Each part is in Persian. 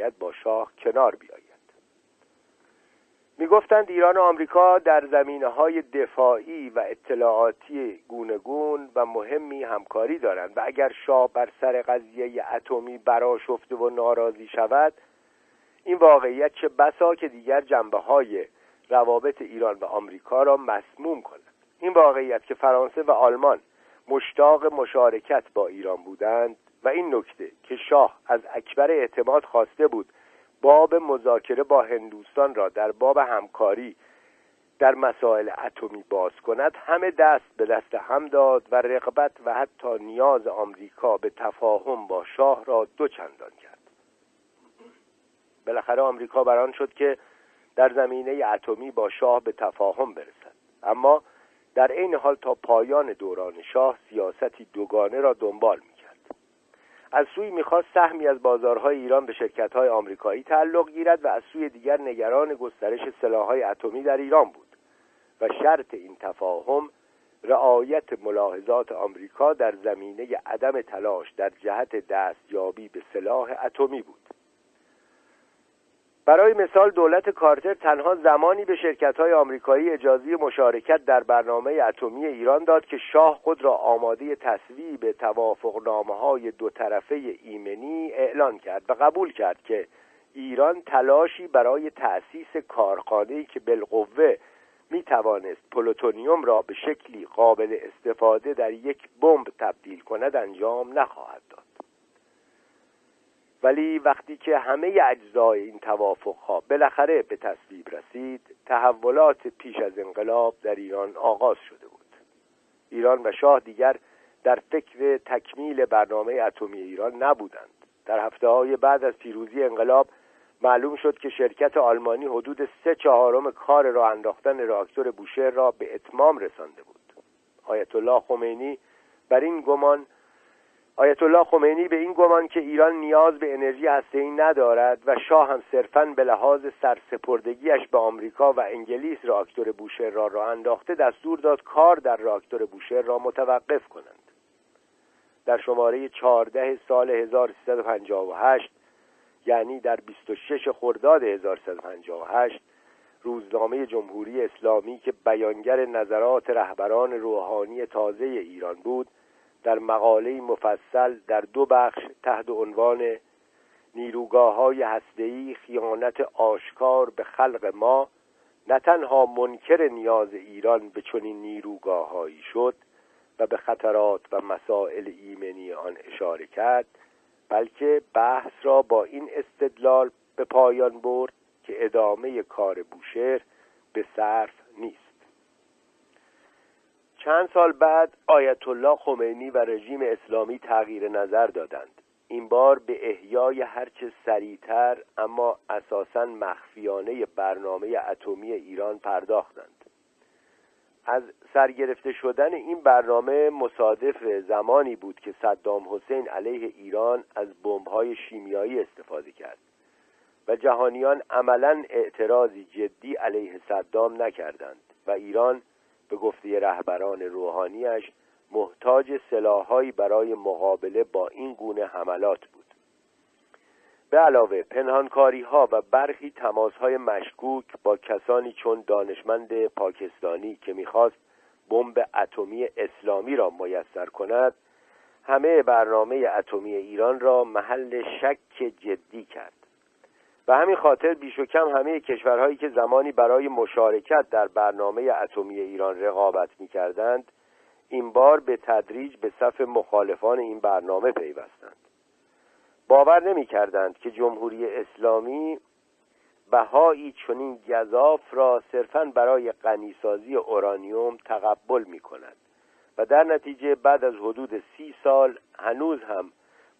باید با شاه کنار بیاید. می‌گفتند ایران و آمریکا در زمینه های دفاعی و اطلاعاتی گونگون و مهمی همکاری دارند و اگر شاه بر سر قضیه اتمی براشفته و ناراضی شود این واقعیت چه بسا که دیگر جنبه های روابط ایران و آمریکا را مسموم کند. این واقعیت که فرانسه و آلمان مشتاق مشارکت با ایران بودند و این نکته که شاه از اکبر اعتماد خواسته بود باب مذاکره با هندوستان را در باب همکاری در مسائل اتمی باز کند همه دست به دست هم داد و رغبت و حتی نیاز آمریکا به تفاهم با شاه را دو چندان کرد. بالاخره آمریکا بران شد که در زمینه اتمی با شاه به تفاهم برسد. اما در عین حال تا پایان دوران شاه سیاستی دوگانه را دنبال می‌کرد از سوی می‌خواست سهمی از بازارهای ایران به شرکتهای آمریکایی تعلق گیرد و از سوی دیگر نگران گسترش سلاحهای اتمی در ایران بود و شرط این تفاهم رعایت ملاحظات آمریکا در زمینه عدم تلاش در جهت دستیابی به سلاح اتمی بود. برای مثال دولت کارتر تنها زمانی به شرکت های آمریکایی اجازه مشارکت در برنامه اتمی ایران داد که شاه خود را آماده تصویب توافقنامه های دو طرفه ایمنی اعلان کرد و قبول کرد که ایران تلاشی برای تأسیس کارخانه‌ای که بالقوه می توانست پلوتونیوم را به شکلی قابل استفاده در یک بمب تبدیل کند انجام نخواهد داد. ولی وقتی که همه اجزای این ها بالاخره به تصویب رسید تحولات پیش از انقلاب در ایران آغاز شده بود. ایران و شاه دیگر در فکر تکمیل برنامه اتمی ایران نبودند. در هفته های بعد از پیروزی انقلاب معلوم شد که شرکت آلمانی حدود سه چهارم کار راه انداختن راکتور بوشهر را به اتمام رسانده بود. آیت الله خمینی بر این گمان آیت الله خمینی به این گمان که ایران نیاز به انرژی هسته‌ای ندارد و شاه هم صرفا به لحاظ سرسپردگیش به آمریکا و انگلیس راکتور بوشهر را راه انداخته دستور داد کار در راکتور بوشهر را متوقف کنند. در شماره 14 سال 1358 یعنی در 26 خرداد 1358 روزنامه جمهوری اسلامی که بیانگر نظرات رهبران روحانی تازه ایران بود در مقاله مفصل در دو بخش تحت عنوان نیروگاه های هسته‌ای خیانت آشکار به خلق ما نه تنها منکر نیاز ایران به چنین نیروگاههایی شد و به خطرات و مسائل ایمنی آن اشاره کرد بلکه بحث را با این استدلال به پایان برد که ادامه کار بوشهر به صرف چند سال بعد آیت الله خمینی و رژیم اسلامی تغییر نظر دادند. این بار به احیای هرچه سریعتر اما اساسا مخفیانه برنامه اتمی ایران پرداختند. از سرگرفته شدن این برنامه مصادف زمانی بود که صدام حسین علیه ایران از بمب‌های شیمیایی استفاده کرد و جهانیان عملا اعتراضی جدی علیه صدام نکردند و ایران به گفته رهبران روحانیش محتاج سلاحهایی برای مقابله با این گونه حملات بود. به علاوه پنهانکاری ها و برخی تماس های مشکوک با کسانی چون دانشمند پاکستانی که می‌خواست بمب اتمی اسلامی را میسر کند همه برنامه اتمی ایران را محل شک جدی کرد. به همین خاطر بیش و کم همه کشورهایی که زمانی برای مشارکت در برنامه اتمی ایران رقابت می کردند این بار به تدریج به صف مخالفان این برنامه پیوستند. باور نمی کردند که جمهوری اسلامی بهایی چنین گذاف را صرفا برای غنیسازی اورانیوم تقبل می کند و در نتیجه بعد از حدود سی سال هنوز هم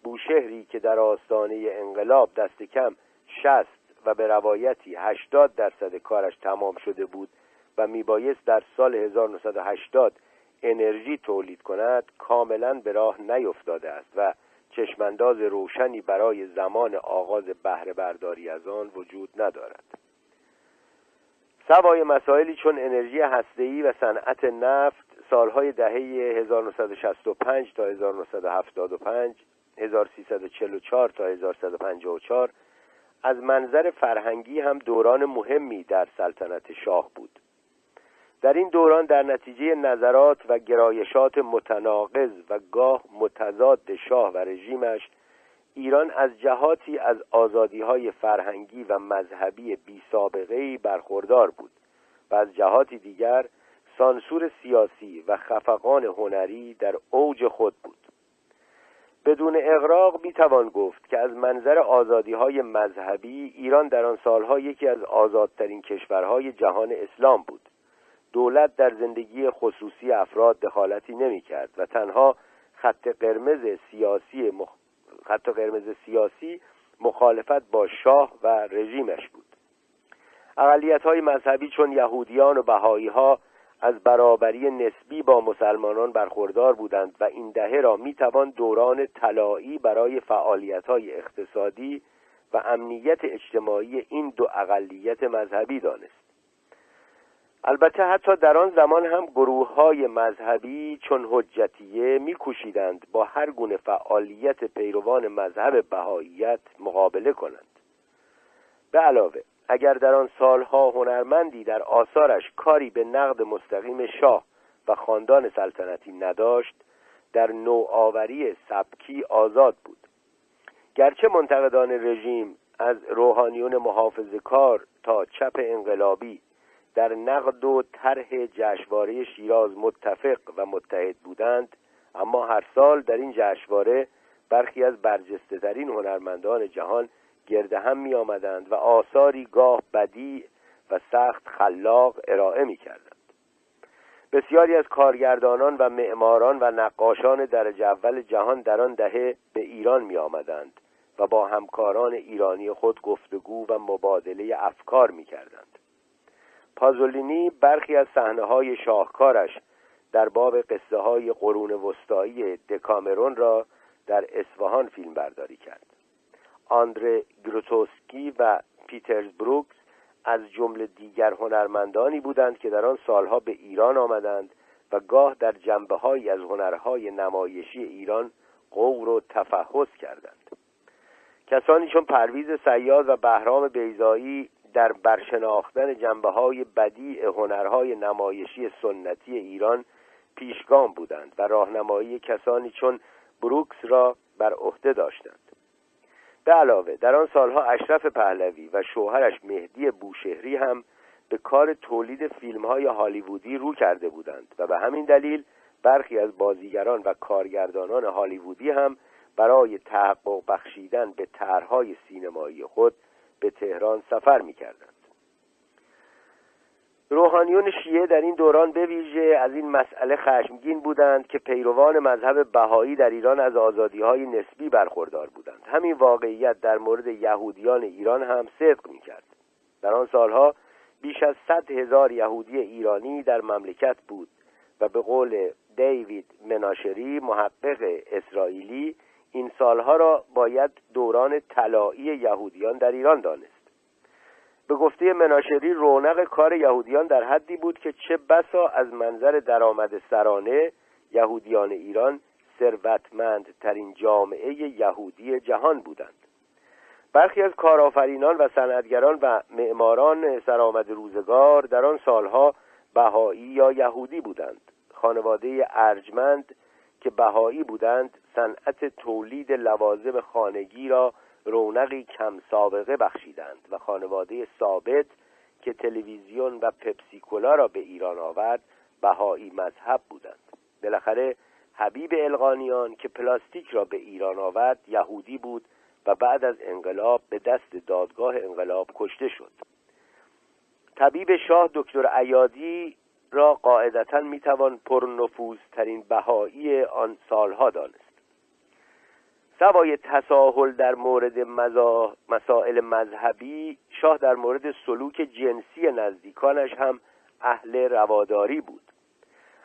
بوشهری که در آستانه انقلاب دست کم شست و به روایتی هشتاد درصد کارش تمام شده بود و میبایست در سال 1980 انرژی تولید کند کاملا به راه نیفتاده است و چشمانداز روشنی برای زمان آغاز بهره برداری از آن وجود ندارد. سوای مسائلی چون انرژی هسته‌ای و صنعت نفت سالهای دهه 1965 تا 1975 1344 تا 1154 از منظر فرهنگی هم دوران مهمی در سلطنت شاه بود. در این دوران در نتیجه نظرات و گرایشات متناقض و گاه متضاد شاه و رژیمش ایران از جهاتی از آزادی های فرهنگی و مذهبی بی سابقه برخوردار بود و از جهاتی دیگر سانسور سیاسی و خفقان هنری در اوج خود بود. بدون اغراق می توان گفت که از منظر آزادی های مذهبی ایران در آن سالها یکی از آزادترین کشورهای جهان اسلام بود. دولت در زندگی خصوصی افراد دخالتی نمی کرد و تنها خط قرمز سیاسی مخ... خط قرمز سیاسی مخالفت با شاه و رژیمش بود. اقلیت های مذهبی چون یهودیان و بهایی ها از برابری نسبی با مسلمانان برخوردار بودند و این دهه را می‌توان دوران طلایی برای فعالیت های اقتصادی و امنیت اجتماعی این دو اقلیت مذهبی دانست. البته حتی در آن زمان هم گروه های مذهبی چون حجتیه میکوشیدند با هر گونه فعالیت پیروان مذهب بهاییت مقابله کنند. به علاوه اگر در آن سالها هنرمندی در آثارش کاری به نقد مستقیم شاه و خاندان سلطنتی نداشت در نوآوری سبکی آزاد بود. گرچه منتقدان رژیم از روحانیون محافظ کار تا چپ انقلابی در نقد و طرح جشنواره شیراز متفق و متحد بودند اما هر سال در این جشنواره برخی از برجسته ترین هنرمندان جهان گرده هم می آمدند و آثاری گاه بدی و سخت خلاق ارائه می کردند. بسیاری از کارگردانان و معماران و نقاشان درجه اول جهان در آن دهه به ایران می آمدند و با همکاران ایرانی خود گفتگو و مبادله افکار می کردند. پازولینی برخی از صحنه های شاهکارش در باب قصه های قرون وسطایی دکامرون را در اصفهان فیلم برداری کرد. آندره گروتوسکی و پیترز بروکس از جمله دیگر هنرمندانی بودند که در آن سالها به ایران آمدند و گاه در جنبه از هنرهای نمایشی ایران قور و تفحص کردند. کسانی چون پرویز سیاد و بهرام بیزایی در برشناختن جنبه های بدیع هنرهای نمایشی سنتی ایران پیشگام بودند و راهنمایی کسانی چون بروکس را بر عهده داشتند. به علاوه در آن سالها اشرف پهلوی و شوهرش مهدی بوشهری هم به کار تولید فیلم های هالیوودی رو کرده بودند و به همین دلیل برخی از بازیگران و کارگردانان هالیوودی هم برای تحقق بخشیدن به طرحهای سینمایی خود به تهران سفر می کردند. روحانیون شیعه در این دوران به ویژه از این مسئله خشمگین بودند که پیروان مذهب بهایی در ایران از آزادی های نسبی برخوردار بودند. همین واقعیت در مورد یهودیان ایران هم صدق می کرد در آن سالها بیش از صد هزار یهودی ایرانی در مملکت بود و به قول دیوید مناشری محقق اسرائیلی این سالها را باید دوران طلایی یهودیان در ایران دانست. به گفته مناشری رونق کار یهودیان در حدی بود که چه بسا از منظر درآمد سرانه یهودیان ایران ثروتمندترین جامعه یهودی جهان بودند. برخی از کارآفرینان و صنعتگران و معماران سرآمد روزگار در آن سالها بهایی یا یهودی بودند. خانواده ارجمند که بهایی بودند صنعت تولید لوازم خانگی را رونقی کم سابقه بخشیدند و خانواده ثابت که تلویزیون و پپسیکولا را به ایران آورد بهایی مذهب بودند. بالاخره حبیب القانیان که پلاستیک را به ایران آورد یهودی بود و بعد از انقلاب به دست دادگاه انقلاب کشته شد. طبیب شاه دکتر ایادی را قاعدتا می‌توان پرنفوذترین بهایی آن سالها دانست. سوای تساهل در مورد مسائل مذهبی شاه در مورد سلوک جنسی نزدیکانش هم اهل رواداری بود.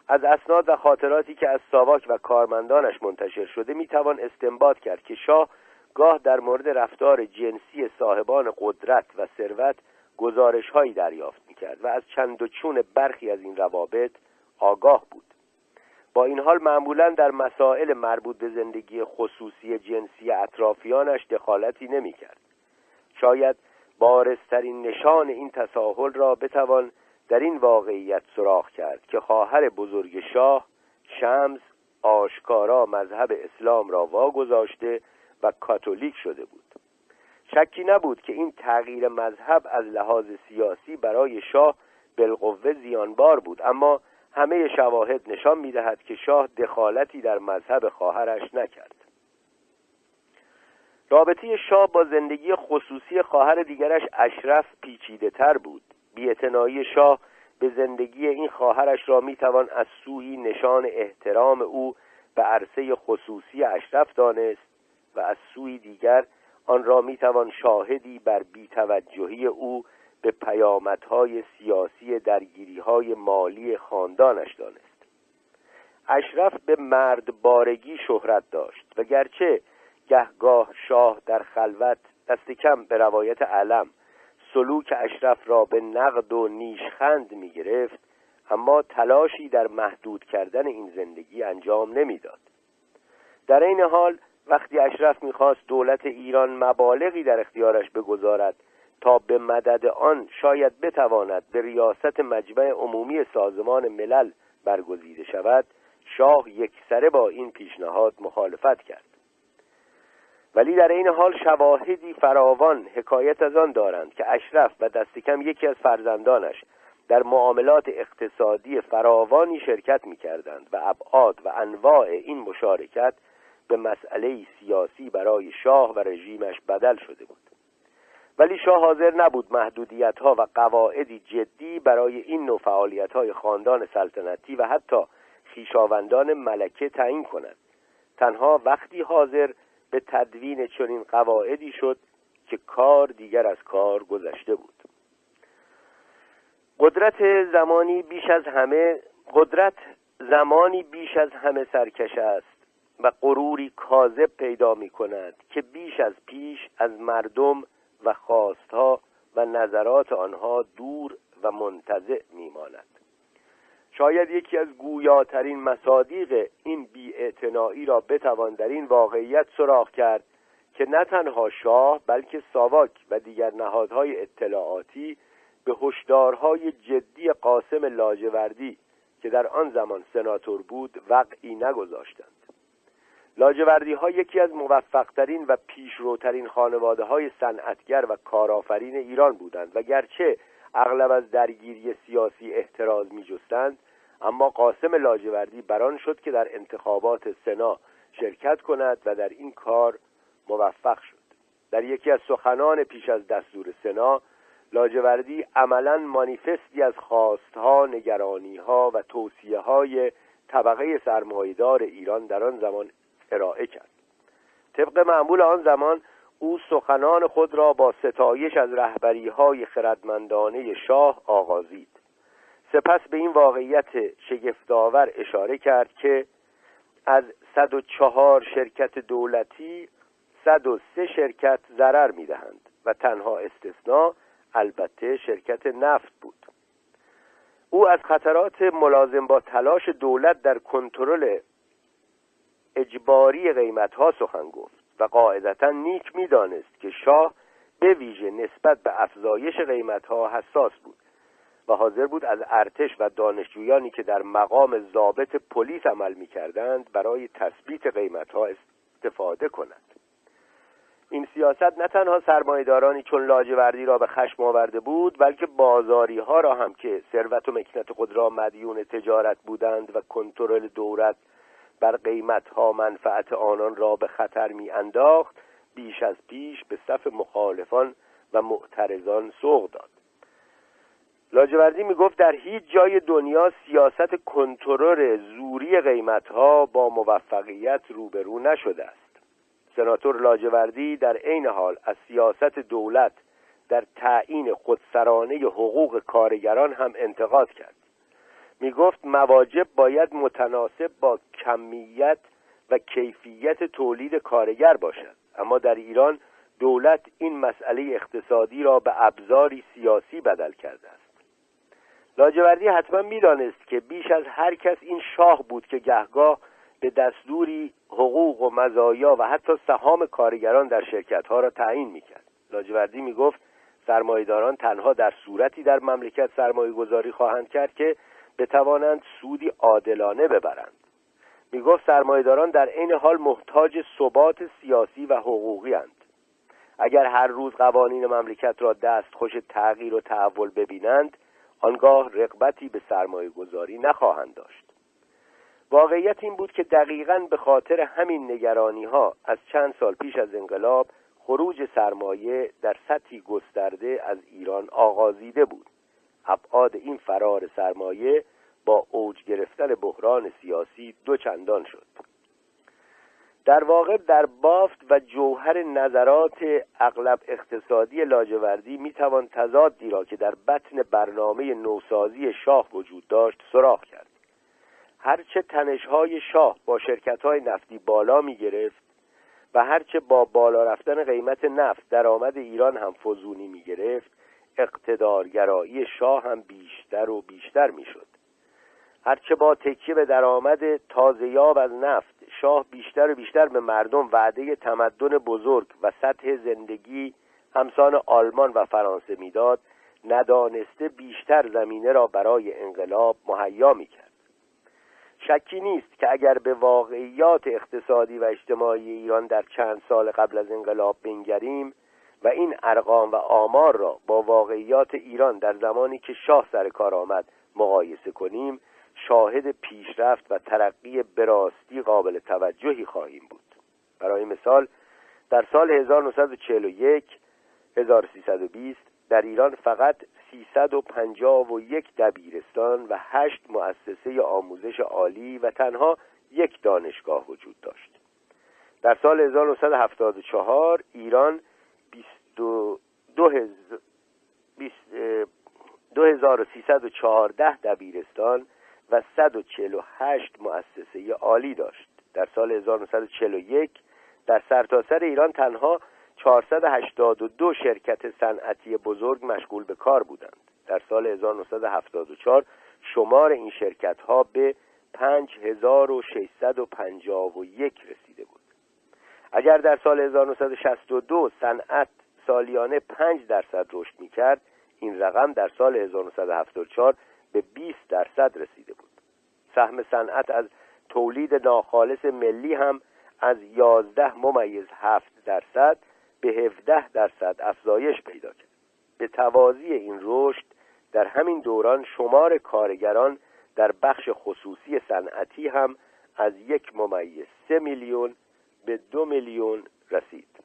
از اسناد و خاطراتی که از ساواک و کارمندانش منتشر شده می‌توان استنباط کرد که شاه گاه در مورد رفتار جنسی صاحبان قدرت و ثروت گزارش هایی دریافت می‌کرد و از چند و چون برخی از این روابط آگاه بود. با این حال معمولا در مسائل مربوط به زندگی خصوصی جنسی اطرافیانش دخالتی نمی‌کرد. شاید بارسترین نشان این تساهل را بتوان در این واقعیت سراغ کرد که خواهر بزرگ شاه شمس آشکارا مذهب اسلام را واگذاشته و کاتولیک شده بود. شکی نبود که این تغییر مذهب از لحاظ سیاسی برای شاه بالقوه زیانبار بود اما همه شواهد نشان می‌دهد که شاه دخالتی در مذهب خواهرش نکرد. رابطه شاه با زندگی خصوصی خواهر دیگرش اشرف پیچیده تر بود. بیعتنایی شاه به زندگی این خواهرش را می‌توان از سوی نشان احترام او به عرصه خصوصی اشرف دانست و از سوی دیگر آن را می‌توان شاهدی بر بیتوجهی او به پیامدهای سیاسی درگیریهای مالی خاندانش دانست اشرف به مرد بارگی شهرت داشت و گرچه گهگاه شاه در خلوت دست کم به روایت علم سلوک اشرف را به نقد و نیشخند می گرفت اما تلاشی در محدود کردن این زندگی انجام نمی‌داد. در این حال وقتی اشرف می‌خواست دولت ایران مبالغی در اختیارش بگذارد تا به مدد آن شاید بتواند به ریاست مجمع عمومی سازمان ملل برگزیده شود شاه یکسره با این پیشنهاد مخالفت کرد. ولی در این حال شواهدی فراوان حکایت از آن دارند که اشرف و دست کم یکی از فرزندانش در معاملات اقتصادی فراوانی شرکت می کردند و ابعاد و انواع این مشارکت به مسئله سیاسی برای شاه و رژیمش بدل شده بود. ولی شاه حاضر نبود محدودیت ها و قواعدی جدی برای این نوع فعالیت های خاندان سلطنتی و حتی خیشاوندان ملکه تعیین کند تنها وقتی حاضر به تدوین چنین قواعدی شد که کار دیگر از کار گذشته بود. قدرت زمانی بیش از همه قدرت زمانی بیش از همه سرکش است و غروری کاذب پیدا می کند که بیش از پیش از مردم و خواستها و نظرات آنها دور و منتظع می ماند شاید یکی از گویاترین مصادیق این بیاعتنایی را بتوان در این واقعیت سراغ کرد که نه تنها شاه بلکه ساواک و دیگر نهادهای اطلاعاتی به هشدارهای جدی قاسم لاجوردی که در آن زمان سناتور بود وقعی نگذاشتند. لاجوردی ها یکی از موفقترین و پیشروترین خانواده های صنعتگر و کارآفرین ایران بودند و گرچه اغلب از درگیری سیاسی احتراز می جستند اما قاسم لاجوردی بران شد که در انتخابات سنا شرکت کند و در این کار موفق شد. در یکی از سخنان پیش از دستور سنا لاجوردی عملا مانیفستی از خواستها، نگرانیها و توصیه های طبقه سرمایدار ایران در آن زمان ارائه کرد. طبق معمول آن زمان او سخنان خود را با ستایش از رهبری های خردمندانه شاه آغازید. سپس به این واقعیت شگفتآور اشاره کرد که از 104 شرکت دولتی 103 شرکت ضرر می‌دهند و تنها استثناء البته شرکت نفت بود. او از خطرات ملازم با تلاش دولت در کنترل اجباری قیمت ها سخن گفت و قاعدتا نیک می‌دانست که شاه به ویژه نسبت به افزایش قیمت ها حساس بود و حاضر بود از ارتش و دانشجویانی که در مقام ضابط پلیس عمل می کردند برای تثبیت قیمت ها استفاده کند این سیاست نه تنها سرمایهدارانی چون لاجوردی را به خشم آورده بود بلکه بازاری ها را هم که ثروت و مکنت خود را مدیون تجارت بودند و کنترل دولت بر قیمت ها منفعت آنان را به خطر می انداخت بیش از پیش به صف مخالفان و معترضان سوق داد. لاجوردی می گفت در هیچ جای دنیا سیاست کنترل زوری قیمت ها با موفقیت روبرو نشده است. سناتور لاجوردی در عین حال از سیاست دولت در تعیین خودسرانه حقوق کارگران هم انتقاد کرد. می گفت مواجب باید متناسب با کمیت و کیفیت تولید کارگر باشد. اما در ایران دولت این مسئله اقتصادی را به ابزاری سیاسی بدل کرده است. لاجوردی حتما می‌دانست که بیش از هر کس این شاه بود که گهگاه به دستوری حقوق و مزایا و حتی سهام کارگران در شرکت ها را تعیین می‌کرد. لاجوردی می‌گفت سرمایهداران تنها در صورتی در مملکت سرمایه گذاری خواهند کرد که بتوانند سودی عادلانه ببرند. می‌گفت سرمایهداران در عین حال محتاج ثبات سیاسی و حقوقی هند. اگر هر روز قوانین مملکت را دست خوش تغییر و تحول ببینند آنگاه رقبتی به سرمایه گذاری نخواهند داشت. واقعیت این بود که دقیقا به خاطر همین نگرانی ها از چند سال پیش از انقلاب خروج سرمایه در سطحی گسترده از ایران آغازیده بود. ابعاد این فرار سرمایه با اوج گرفتن بحران سیاسی دو چندان شد. در واقع در بافت و جوهر نظرات اغلب اقتصادی لاجوردی می‌توان تضادی را که در بطن برنامه نوسازی شاه وجود داشت سراغ کرد. هرچه تنشهای شاه با شرکتهای نفتی بالا می گرفت و هرچه با بالا رفتن قیمت نفت درآمد ایران هم فزونی می گرفت اقتدارگرایی شاه هم بیشتر و بیشتر می شد هرچه با تکیه به درآمد تازه یاب از نفت شاه بیشتر و بیشتر به مردم وعده تمدن بزرگ و سطح زندگی همسان آلمان و فرانسه می‌داد ندانسته بیشتر زمینه را برای انقلاب مهیا می‌کرد. شکی نیست که اگر به واقعیات اقتصادی و اجتماعی ایران در چند سال قبل از انقلاب بنگریم و این ارقام و آمار را با واقعیات ایران در زمانی که شاه سر کار آمد مقایسه کنیم شاهد پیشرفت و ترقی براستی قابل توجهی خواهیم بود. برای مثال در سال 1941 1320 در ایران فقط 351 دبیرستان و 8 مؤسسه آموزش عالی و تنها یک دانشگاه وجود داشت. در سال 1974 ایران 2314 دبیرستان و 148 مؤسسه عالی داشت. در سال 1941 در سرتاسر سر ایران تنها 482 شرکت صنعتی بزرگ مشغول به کار بودند. در سال 1974 شمار این شرکت ها به 5651 رسیده بود. اگر در سال 1962 صنعت سالیانه 5 درصد رشد می کرد این رقم در سال 1974 به 20 درصد رسیده بود. سهم صنعت از تولید ناخالص ملی هم از 11 ممیز 7 درصد به 17 درصد افزایش پیدا کرد. به توازی این رشد در همین دوران شمار کارگران در بخش خصوصی صنعتی هم از یک ممیز سه میلیون به دو میلیون رسید.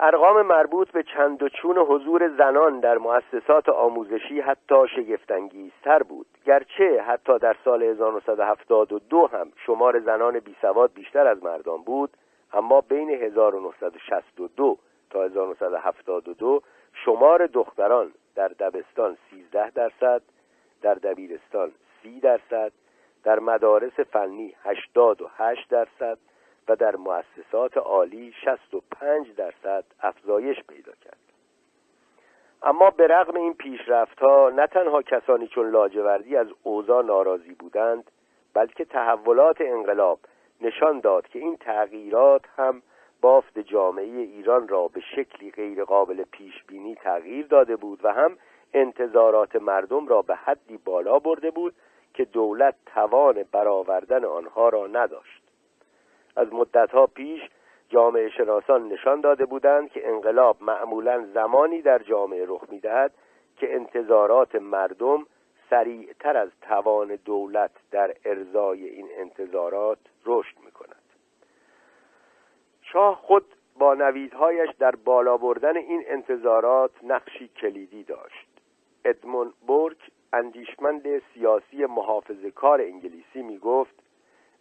ارقام مربوط به چند و چون حضور زنان در مؤسسات آموزشی حتی شگفتانگیزتر بود. گرچه حتی در سال 1972 هم شمار زنان بیسواد بیشتر از مردان بود اما بین 1962 تا 1972 شمار دختران در دبستان 13 درصد در دبیرستان 30 درصد در مدارس فنی 88 درصد و در مؤسسات عالی 65 درصد افزایش پیدا کرد. اما به رغم این پیشرفت ها نه تنها کسانی چون لاجوردی از اوضاع ناراضی بودند بلکه تحولات انقلاب نشان داد که این تغییرات هم بافت جامعه ایران را به شکلی غیر قابل پیش بینی تغییر داده بود و هم انتظارات مردم را به حدی بالا برده بود که دولت توان برآوردن آنها را نداشت. از مدتها پیش جامعه شناسان نشان داده بودند که انقلاب معمولا زمانی در جامعه رخ می‌دهد که انتظارات مردم سریعتر از توان دولت در ارزای این انتظارات رشد می کند شاه خود با نویدهایش در بالا بردن این انتظارات نقشی کلیدی داشت. ادمون بورک اندیشمند سیاسی محافظه کار انگلیسی می گفت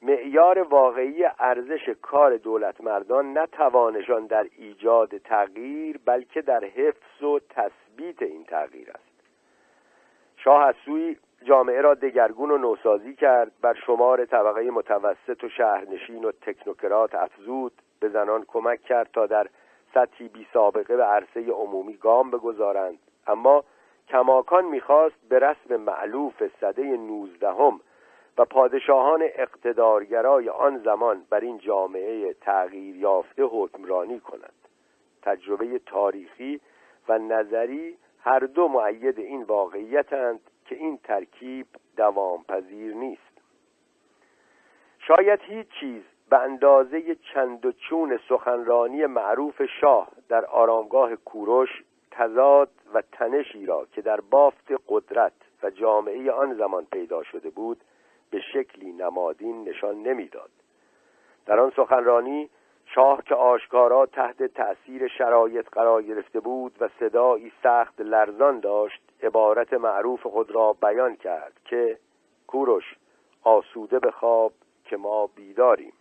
معیار واقعی ارزش کار دولت مردان نه توانشان در ایجاد تغییر بلکه در حفظ و تثبیت این تغییر است. شاه از جامعه را دگرگون و نوسازی کرد. بر شمار طبقه متوسط و شهرنشین و تکنوکرات افزود. به زنان کمک کرد تا در سطحی بی سابقه به عرصه عمومی گام بگذارند. اما کماکان می‌خواست به رسم معلوف صده نوزدهم و پادشاهان اقتدارگرای آن زمان بر این جامعه تغییر یافته حکمرانی کنند. تجربه تاریخی و نظری هر دو معید این واقعیتند که این ترکیب دوام پذیر نیست. شاید هیچ چیز به اندازه چند و چون سخنرانی معروف شاه در آرامگاه کوروش تضاد و تنشی را که در بافت قدرت و جامعه آن زمان پیدا شده بود به شکلی نمادین نشان نمی‌داد. در آن سخنرانی شاه که آشکارا تحت تأثیر شرایط قرار گرفته بود و صدایی سخت لرزان داشت عبارت معروف خود را بیان کرد که کوروش آسوده به خواب که ما بیداریم.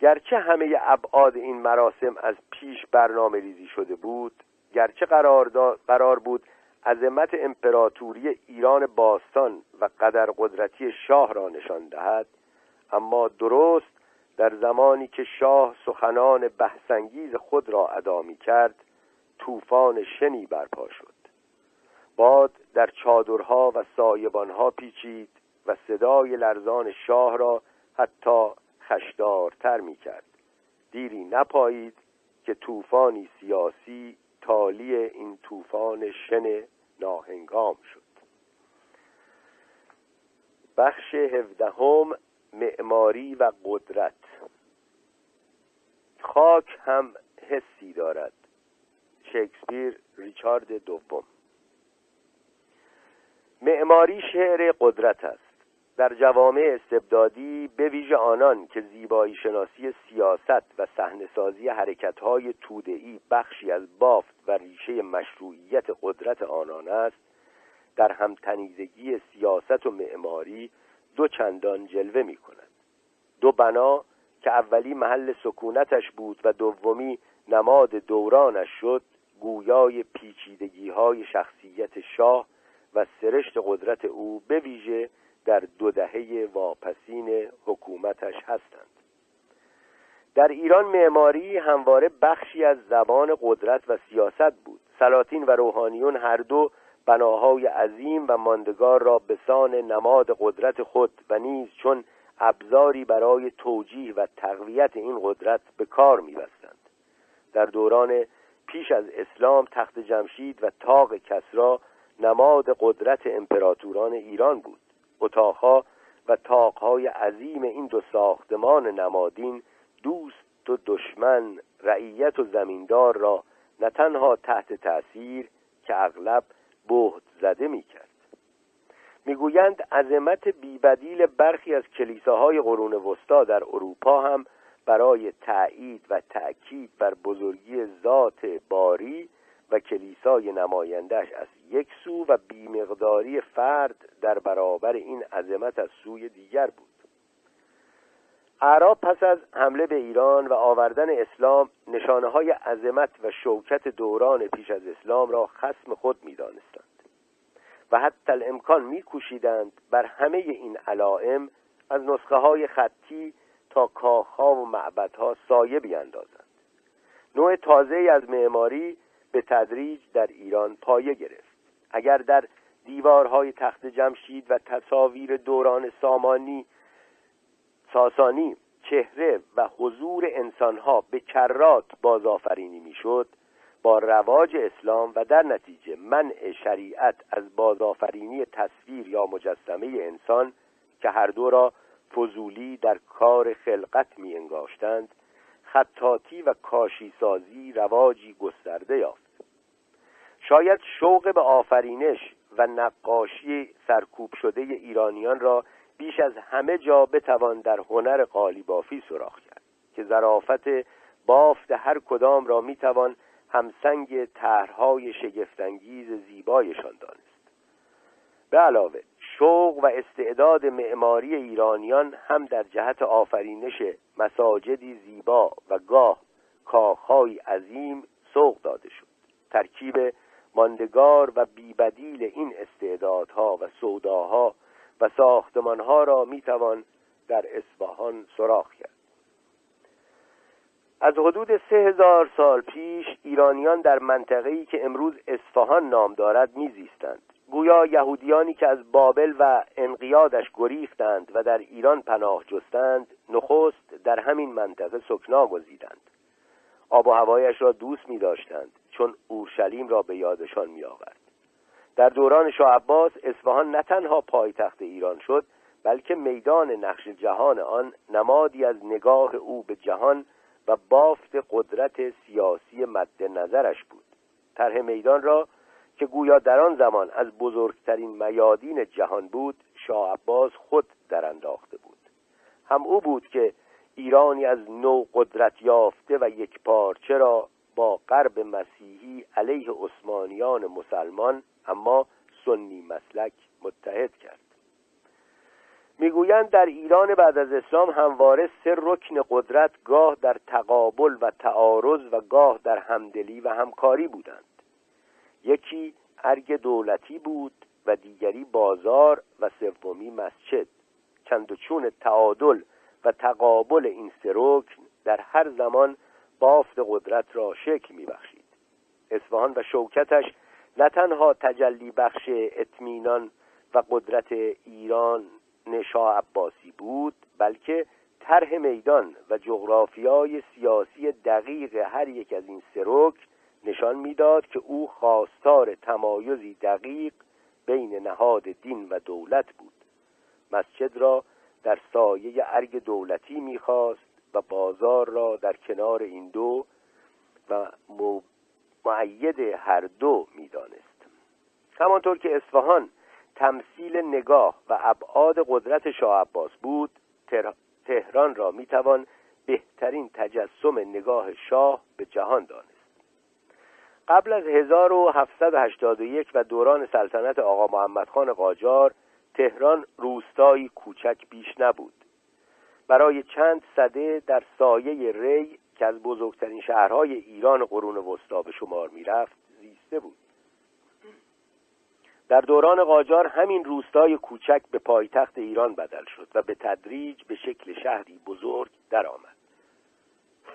گرچه همه ابعاد این مراسم از پیش برنامه ریزی شده بود گرچه قرار, قرار بود عظمت امپراتوری ایران باستان و قدر قدرتی شاه را نشان دهد اما درست در زمانی که شاه سخنان بحثانگیز خود را ادا می کرد طوفان شنی برپا شد. باد در چادرها و سایبانها پیچید و صدای لرزان شاه را حتی خشدارتر می کرد دیری نپایید که طوفانی سیاسی تالی این طوفان شن ناهنگام شد. بخش هفدهم معماری و قدرت. خاک هم حسی دارد. شکسپیر ریچارد دوم. معماری شعر قدرت در جوامع استبدادی به ویژه آنان که زیبایی شناسی سیاست و سازی حرکتهای توده‌ای بخشی از بافت و ریشه مشروعیت قدرت آنان است در همتنیزگی سیاست و معماری دو چندان جلوه می کند دو بنا که اولی محل سکونتش بود و دومی نماد دورانش شد گویای پیچیدگی های شخصیت شاه و سرشت قدرت او به ویژه در دو دهه واپسین حکومتش هستند. در ایران معماری همواره بخشی از زبان قدرت و سیاست بود. سلاطین و روحانیون هر دو بناهای عظیم و ماندگار را به سان نماد قدرت خود و نیز چون ابزاری برای توجیه و تقویت این قدرت به کار میبستند. در دوران پیش از اسلام تخت جمشید و تاق کسرا نماد قدرت امپراتوران ایران بود. اتاقها و تاقهای عظیم این دو ساختمان نمادین دوست و دشمن رعیت و زمیندار را نه تنها تحت تأثیر که اغلب بهت زده می کرد می‌گویند عظمت بیبدیل برخی از کلیساهای قرون وسطا در اروپا هم برای تأیید و تأکید بر بزرگی ذات باری و کلیسای نمایندهش از یک سو و بیمقداری فرد در برابر این عظمت از سوی دیگر بود. اعراب پس از حمله به ایران و آوردن اسلام نشانه های عظمت و شوکت دوران پیش از اسلام را خسم خود می دانستند و حتی الامکان می کوشیدند بر همه این علائم از نسخه های خطی تا کاخها و معبدها سایه بیاندازند. نوع تازه از معماری به تدریج در ایران پایه گرفت. اگر در دیوارهای تخت جمشید و تصاویر دوران سامانی ساسانی چهره و حضور انسانها به کرات بازآفرینی می‌شد با رواج اسلام و در نتیجه منع شریعت از بازآفرینی تصویر یا مجسمه انسان که هر دو را فضولی در کار خلقت می انگاشتند خطاطی و کاشی سازی رواجی گسترده یافت. شاید شوق به آفرینش و نقاشی سرکوب شده ایرانیان را بیش از همه جا بتوان در هنر قالیبافی سراخ کرد که ظرافت بافت هر کدام را می‌توان همسنگ طرحهای شگفتانگیز زیبایشان دانست. به علاوه شوق و استعداد معماری ایرانیان هم در جهت آفرینش مساجدی زیبا و گاه کاخهای عظیم سوق داده شد. ترکیب ماندگار و بیبدیل این استعدادها و سوداها و ساختمانها را می‌توان در اصفهان سراخ کرد. از حدود سه هزار سال پیش ایرانیان در منطقه‌ای که امروز اصفهان نام دارد میزیستند. گویا یهودیانی که از بابل و انقیادش گریختند و در ایران پناه جستند نخست در همین منطقه سکنا گزیدند. آب و هوایش را دوست می داشتند چون اورشلیم را به یادشان می آورد در دوران شاه عباس اصفهان نه تنها پایتخت ایران شد بلکه میدان نقش جهان آن نمادی از نگاه او به جهان و بافت قدرت سیاسی مد نظرش بود. طرح میدان را که گویا در آن زمان از بزرگترین میادین جهان بود شاه عباس خود در انداخته بود. هم او بود که ایرانی از نو قدرت یافته و یک پارچه را با غرب مسیحی علیه عثمانیان مسلمان اما سنی مسلک متحد کرد. می‌گویند در ایران بعد از اسلام همواره سه رکن قدرت گاه در تقابل و تعارض و گاه در همدلی و همکاری بودند. یکی ارگ دولتی بود و دیگری بازار و سومی مسجد. چند و چون تعادل و تقابل این سه رکن در هر زمان بافت قدرت را شکل میبخشید. اصفهان و شوکتش نه تنها تجلی بخش اطمینان و قدرت ایران نشا عباسی بود بلکه طرح میدان و جغرافیای سیاسی دقیق هر یک از این سه نشان می‌داد که او خواستار تمایزی دقیق بین نهاد دین و دولت بود. مسجد را در سایه ارگ دولتی می‌خواست و بازار را در کنار این دو و معید هر دو می‌دانست. همانطور که اصفهان تمثیل نگاه و ابعاد قدرت شاه عباس بود تهران را می‌توان بهترین تجسم نگاه شاه به جهان دانست. قبل از 1781 و دوران سلطنت آقا محمد خان قاجار تهران روستایی کوچک بیش نبود. برای چند صده در سایه ری که از بزرگترین شهرهای ایران قرون وسطا به شمار می‌رفت زیسته بود. در دوران قاجار همین روستای کوچک به پایتخت ایران بدل شد و به تدریج به شکل شهری بزرگ درآمد.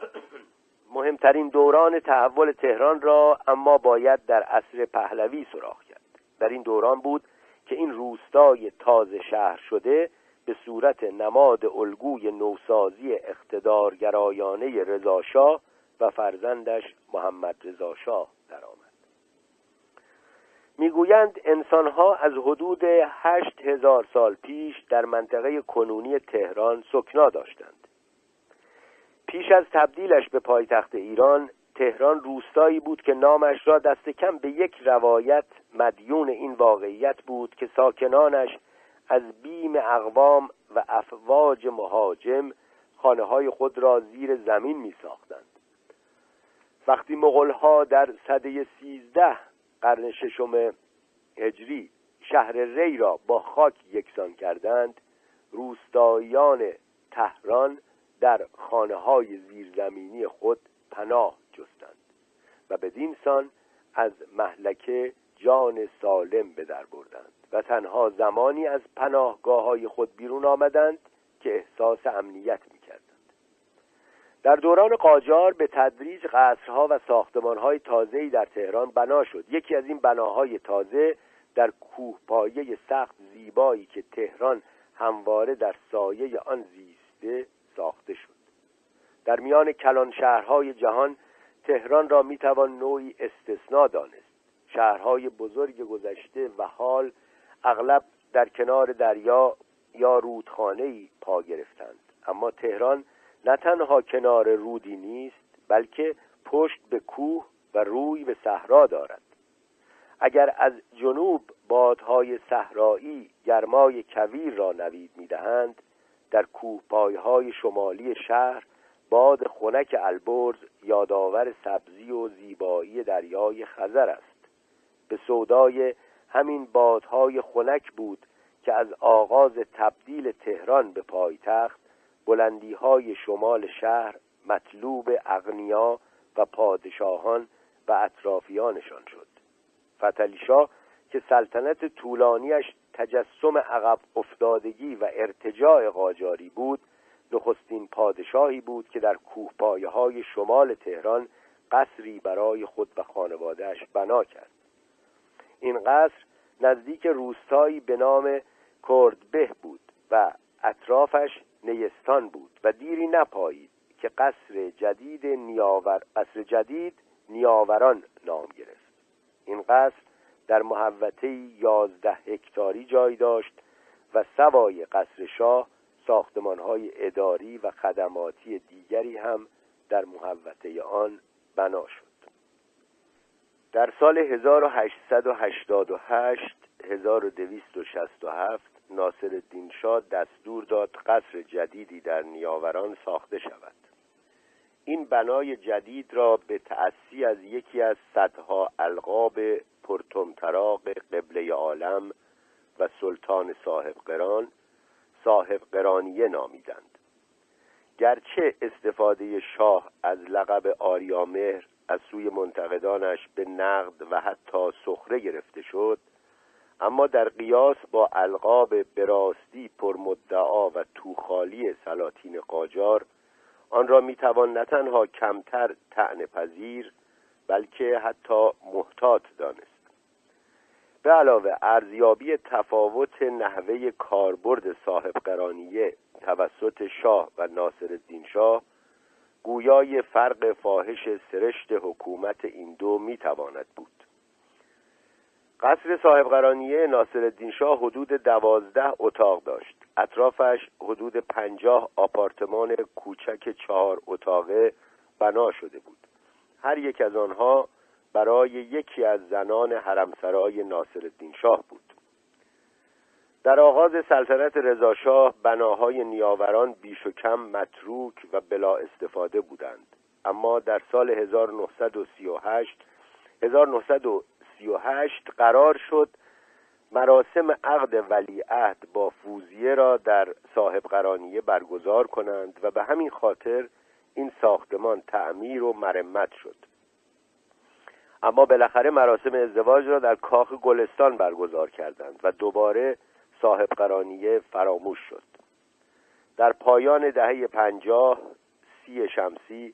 مهمترین دوران تحول تهران را اما باید در عصر پهلوی سراغ کرد. در این دوران بود که این روستای تازه شهر شده به صورت نماد الگوی نوسازی اقتدارگرایانه رضاشاه و فرزندش محمد رضاشاه درآمد. می‌گویند انسانها از حدود هشت هزار سال پیش در منطقه کنونی تهران سکنا داشتند. پیش از تبدیلش به پایتخت ایران تهران روستایی بود که نامش را دست کم به یک روایت مدیون این واقعیت بود که ساکنانش از بیم اقوام و افواج مهاجم خانه های خود را زیر زمین می ساختند وقتی مغلها در صده سیزده قرن ششم هجری شهر ری را با خاک یکسان کردند روستاییان تهران در خانه های زیرزمینی خود پناه جستند و بدین سان از محلکه جان سالم به در بردند. و تنها زمانی از پناهگاه های خود بیرون آمدند که احساس امنیت می کردند. در دوران قاجار به تدریج قصرها و ساختمانهای تازه‌ای در تهران بنا شد. یکی از این بناهای تازه در کوهپایه سخت زیبایی که تهران همواره در سایه آن زیسته ساخته شد. در میان کلان شهرهای جهان تهران را می‌توان نوعی استثنا دانست. شهرهای بزرگ گذشته و حال اغلب در کنار دریا یا رودخانه‌ای پا گرفتند. اما تهران نه تنها کنار رودی نیست بلکه پشت به کوه و روی به صحرا دارد. اگر از جنوب بادهای صحرایی گرمای کویر را نوید می‌دهند در کوهپایهای شمالی شهر باد خنک البرز یادآور سبزی و زیبایی دریای خزر است. به سودای همین بادهای خنک بود که از آغاز تبدیل تهران به پایتخت بلندی های شمال شهر مطلوب اغنیا و پادشاهان و اطرافیانشان شد. فتلیشا که سلطنت طولانیش تجسم عقب افتادگی و ارتجاع قاجاری بود نخستین پادشاهی بود که در کوهپایه های شمال تهران قصری برای خود و خانوادهش بنا کرد. این قصر نزدیک روستایی به نام کردبه بود و اطرافش نیستان بود و دیری نپایید که قصر جدید نیاور قصر جدید نیاوران نام گرفت. این قصر در محوطه یازده هکتاری جای داشت و سوای قصر شاه ساختمانهای اداری و خدماتی دیگری هم در محوطه آن بنا شد. در سال 1888 1267 ناصر الدین شاه دستور داد قصر جدیدی در نیاوران ساخته شود. این بنای جدید را به تأسی از یکی از صدها القاب پرتمطراق قبله عالم و سلطان صاحب قران صاحب قرانیه نامیدند. گرچه استفاده شاه از لقب آریامهر از سوی منتقدانش به نقد و حتی سخره گرفته شد اما در قیاس با القاب براستی پرمدعا و توخالی سلاطین قاجار آن را می‌توان نه تنها کمتر تعنه پذیر بلکه حتی محتاط دانست. به علاوه ارزیابی تفاوت نحوه کاربرد صاحب قرانیه توسط شاه و ناصر شاه گویای فرق فاحش سرشت حکومت این دو می‌تواند بود. قصر صاحب قرانیه ناصر شاه حدود دوازده اتاق داشت. اطرافش حدود پنجاه آپارتمان کوچک چهار اتاقه بنا شده بود. هر یک از آنها برای یکی از زنان حرمسرای ناصر الدین شاه بود. در آغاز سلطنت رضاشاه بناهای نیاوران بیش و کم متروک و بلا استفاده بودند. اما در سال 1938 1938 قرار شد مراسم عقد ولیعهد با فوزیه را در صاحب قرانیه برگزار کنند و به همین خاطر این ساختمان تعمیر و مرمت شد. اما بالاخره مراسم ازدواج را در کاخ گلستان برگزار کردند و دوباره صاحب قرانیه فراموش شد. در پایان دهه پنجاه سی شمسی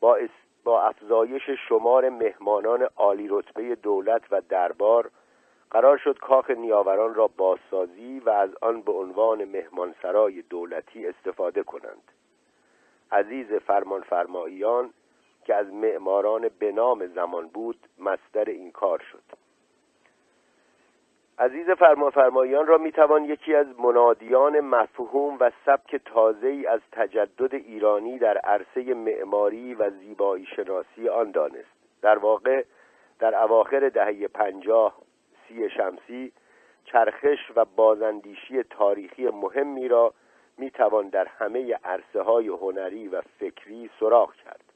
با, با افزایش شمار مهمانان عالی رتبه دولت و دربار قرار شد کاخ نیاوران را بازسازی و از آن به عنوان مهمانسرای دولتی استفاده کنند. عزیز فرمانفرماییان که از معماران به نام زمان بود مستر این کار شد. عزیز فرمانفرماییان را می‌توان یکی از منادیان مفهوم و سبک تازه از تجدد ایرانی در عرصه معماری و زیبایی شناسی آن دانست. در واقع در اواخر دهه پنجاه سی شمسی چرخش و بازندیشی تاریخی مهمی را می‌توان در همه عرصه های هنری و فکری سراغ کرد.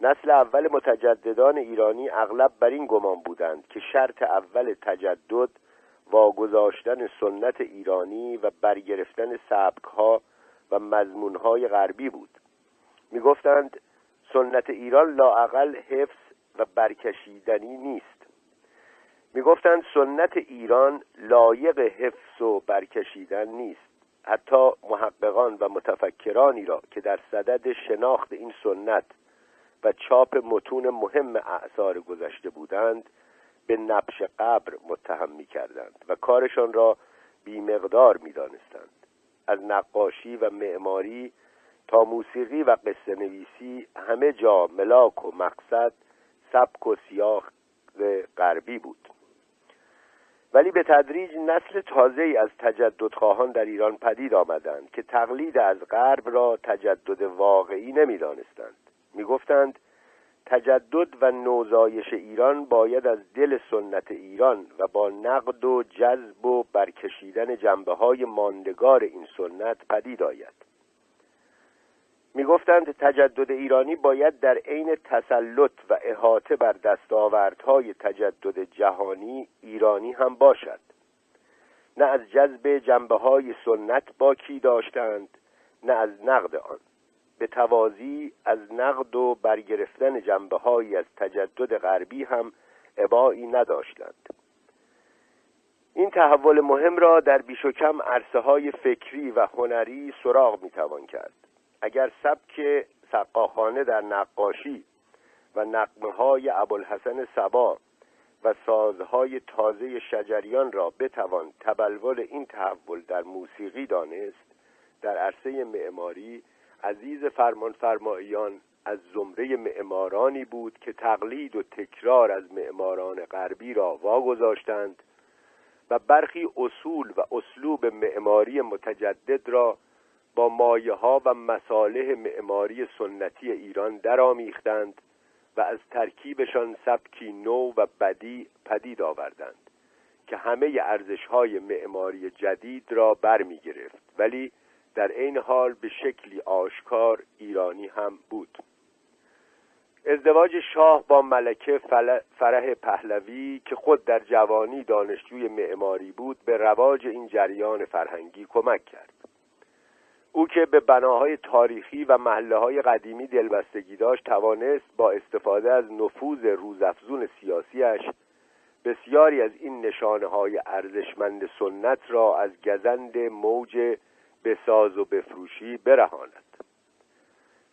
نسل اول متجددان ایرانی اغلب بر این گمان بودند که شرط اول تجدد واگذاشتن سنت ایرانی و برگرفتن سبکها و مضمونهای غربی بود. می‌گفتند سنت ایران لاعقل حفظ و برکشیدنی نیست. می‌گفتند سنت ایران لایق حفظ و برکشیدن نیست. حتی محققان و متفکرانی را که در صدد شناخت این سنت چاپ متون مهم اعثار گذشته بودند به نبش قبر متهم می کردند و کارشان را بیمقدار می دانستند. از نقاشی و معماری تا موسیقی و قصه نویسی همه جا ملاک و مقصد سبک و سیاق غربی بود ولی به تدریج نسل تازه از تجددخواهان در ایران پدید آمدند که تقلید از غرب را تجدد واقعی نمی‌دانستند می‌گفتند تجدد و نوزایش ایران باید از دل سنت ایران و با نقد و جذب و برکشیدن جنبه های ماندگار این سنت پدید آید. می‌گفتند تجدد ایرانی باید در عین تسلط و احاطه بر دستاوردهای تجدد جهانی ایرانی هم باشد. نه از جذب جنبه های سنت باکی داشتند نه از نقد آن. به توازی از نقد و برگرفتن جنبه های از تجدد غربی هم عبایی نداشتند. این تحول مهم را در بیش و کم عرصه های فکری و هنری سراغ می‌توان کرد. اگر سبک سقاخانه در نقاشی و نقمه های ابوالحسن سبا و سازهای تازه شجریان را بتوان تبلور این تحول در موسیقی دانست در عرصه معماری عزیز فرمان فرماییان از زمره معمارانی بود که تقلید و تکرار از معماران غربی را واگذاشتند و برخی اصول و اسلوب معماری متجدد را با مایه ها و مصالح معماری سنتی ایران درآمیختند و از ترکیبشان سبکی نو و بدی پدید آوردند که همه ارزش های معماری جدید را برمی گرفت ولی در عین حال به شکلی آشکار ایرانی هم بود. ازدواج شاه با ملکه فرح پهلوی که خود در جوانی دانشجوی معماری بود به رواج این جریان فرهنگی کمک کرد. او که به بناهای تاریخی و محله های قدیمی دلبستگی داشت توانست با استفاده از نفوذ روزافزون سیاسیش بسیاری از این نشانه های ارزشمند سنت را از گزند موج بساز و بفروشی برهاند.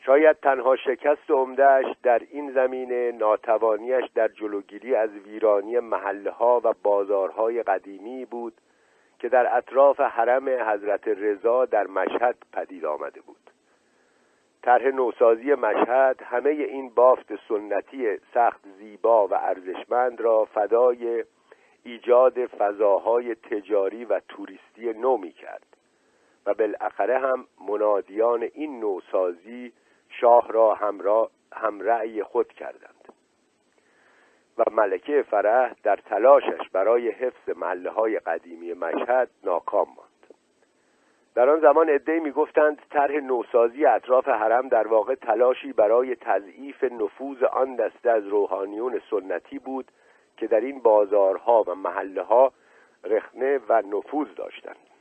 شاید تنها شکست عمدهش در این زمینه ناتوانیش در جلوگیری از ویرانی محله ها و بازارهای قدیمی بود که در اطراف حرم حضرت رضا در مشهد پدید آمده بود. طرح نوسازی مشهد همه این بافت سنتی سخت زیبا و ارزشمند را فدای ایجاد فضاهای تجاری و توریستی نو می کرد و بالاخره هم منادیان این نوسازی شاه را همراه همرأی خود کردند. و ملکه فرح در تلاشش برای حفظ محله های قدیمی مشهد ناکام ماند. در آن زمان عدهای می‌گفتند طرح نوسازی اطراف حرم در واقع تلاشی برای تضعیف نفوذ آن دسته از روحانیون سنتی بود که در این بازارها و محله ها رخنه و نفوذ داشتند.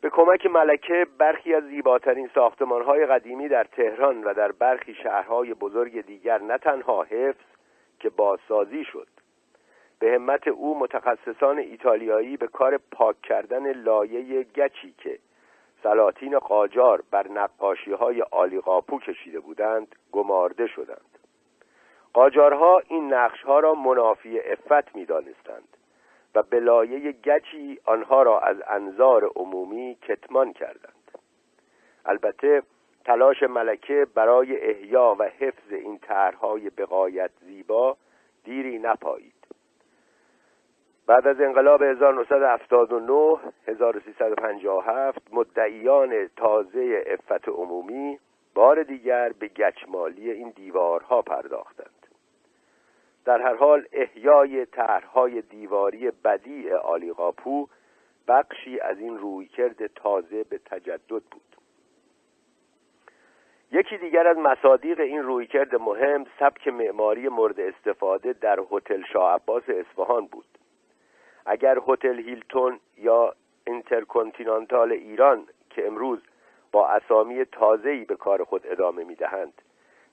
به کمک ملکه برخی از زیباترین ساختمانهای قدیمی در تهران و در برخی شهرهای بزرگ دیگر نه تنها حفظ که بازسازی شد. به همت او متخصصان ایتالیایی به کار پاک کردن لایه گچی که سلاطین قاجار بر نقاشی های آلیقاپو کشیده بودند گمارده شدند. قاجارها این نقش ها را منافی افت می دانستند و به لایه گچی آنها را از انظار عمومی کتمان کردند. البته تلاش ملکه برای احیا و حفظ این طرحهای بقایت زیبا دیری نپایید. بعد از انقلاب 1979 1357 مدعیان تازه افت عمومی بار دیگر به گچمالی این دیوارها پرداختند. در هر حال احیای طرحهای دیواری بدیع آلیقاپو بخشی از این رویکرد تازه به تجدد بود. یکی دیگر از مصادیق این رویکرد مهم سبک معماری مورد استفاده در هتل شاه عباس اصفهان بود. اگر هتل هیلتون یا اینترکنتینانتال ایران که امروز با اسامی تازه‌ای به کار خود ادامه می‌دهند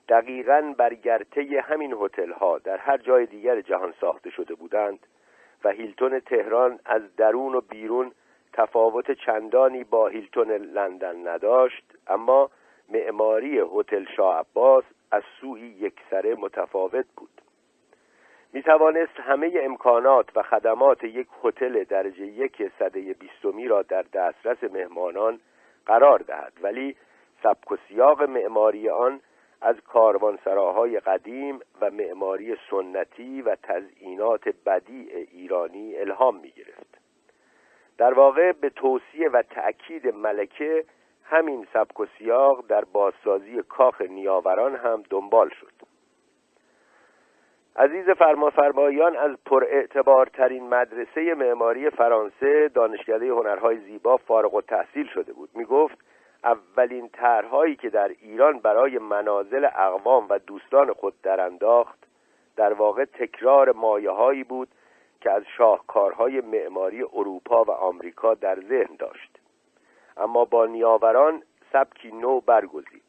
دقیقا بر گرته همین هتل ها در هر جای دیگر جهان ساخته شده بودند و هیلتون تهران از درون و بیرون تفاوت چندانی با هیلتون لندن نداشت اما معماری هتل شاه عباس از سوی یکسره متفاوت بود. می توانست همه امکانات و خدمات یک هتل درجه یک صده بیستمی را در دسترس مهمانان قرار دهد ولی سبک و سیاق معماری آن از کاروانسراهای قدیم و معماری سنتی و تزئینات بدیع ایرانی الهام می گرفت در واقع به توصیه و تأکید ملکه همین سبک و سیاق در بازسازی کاخ نیاوران هم دنبال شد. عزیز فرمافرمایان از پراعتبارترین مدرسه معماری فرانسه دانشکده هنرهای زیبا فارغ و تحصیل شده بود. می گفت اولین طرحهایی که در ایران برای منازل اقوام و دوستان خود درانداخت در واقع تکرار مایه هایی بود که از شاهکارهای معماری اروپا و آمریکا در ذهن داشت. اما با نیاوران سبکی نو برگزید.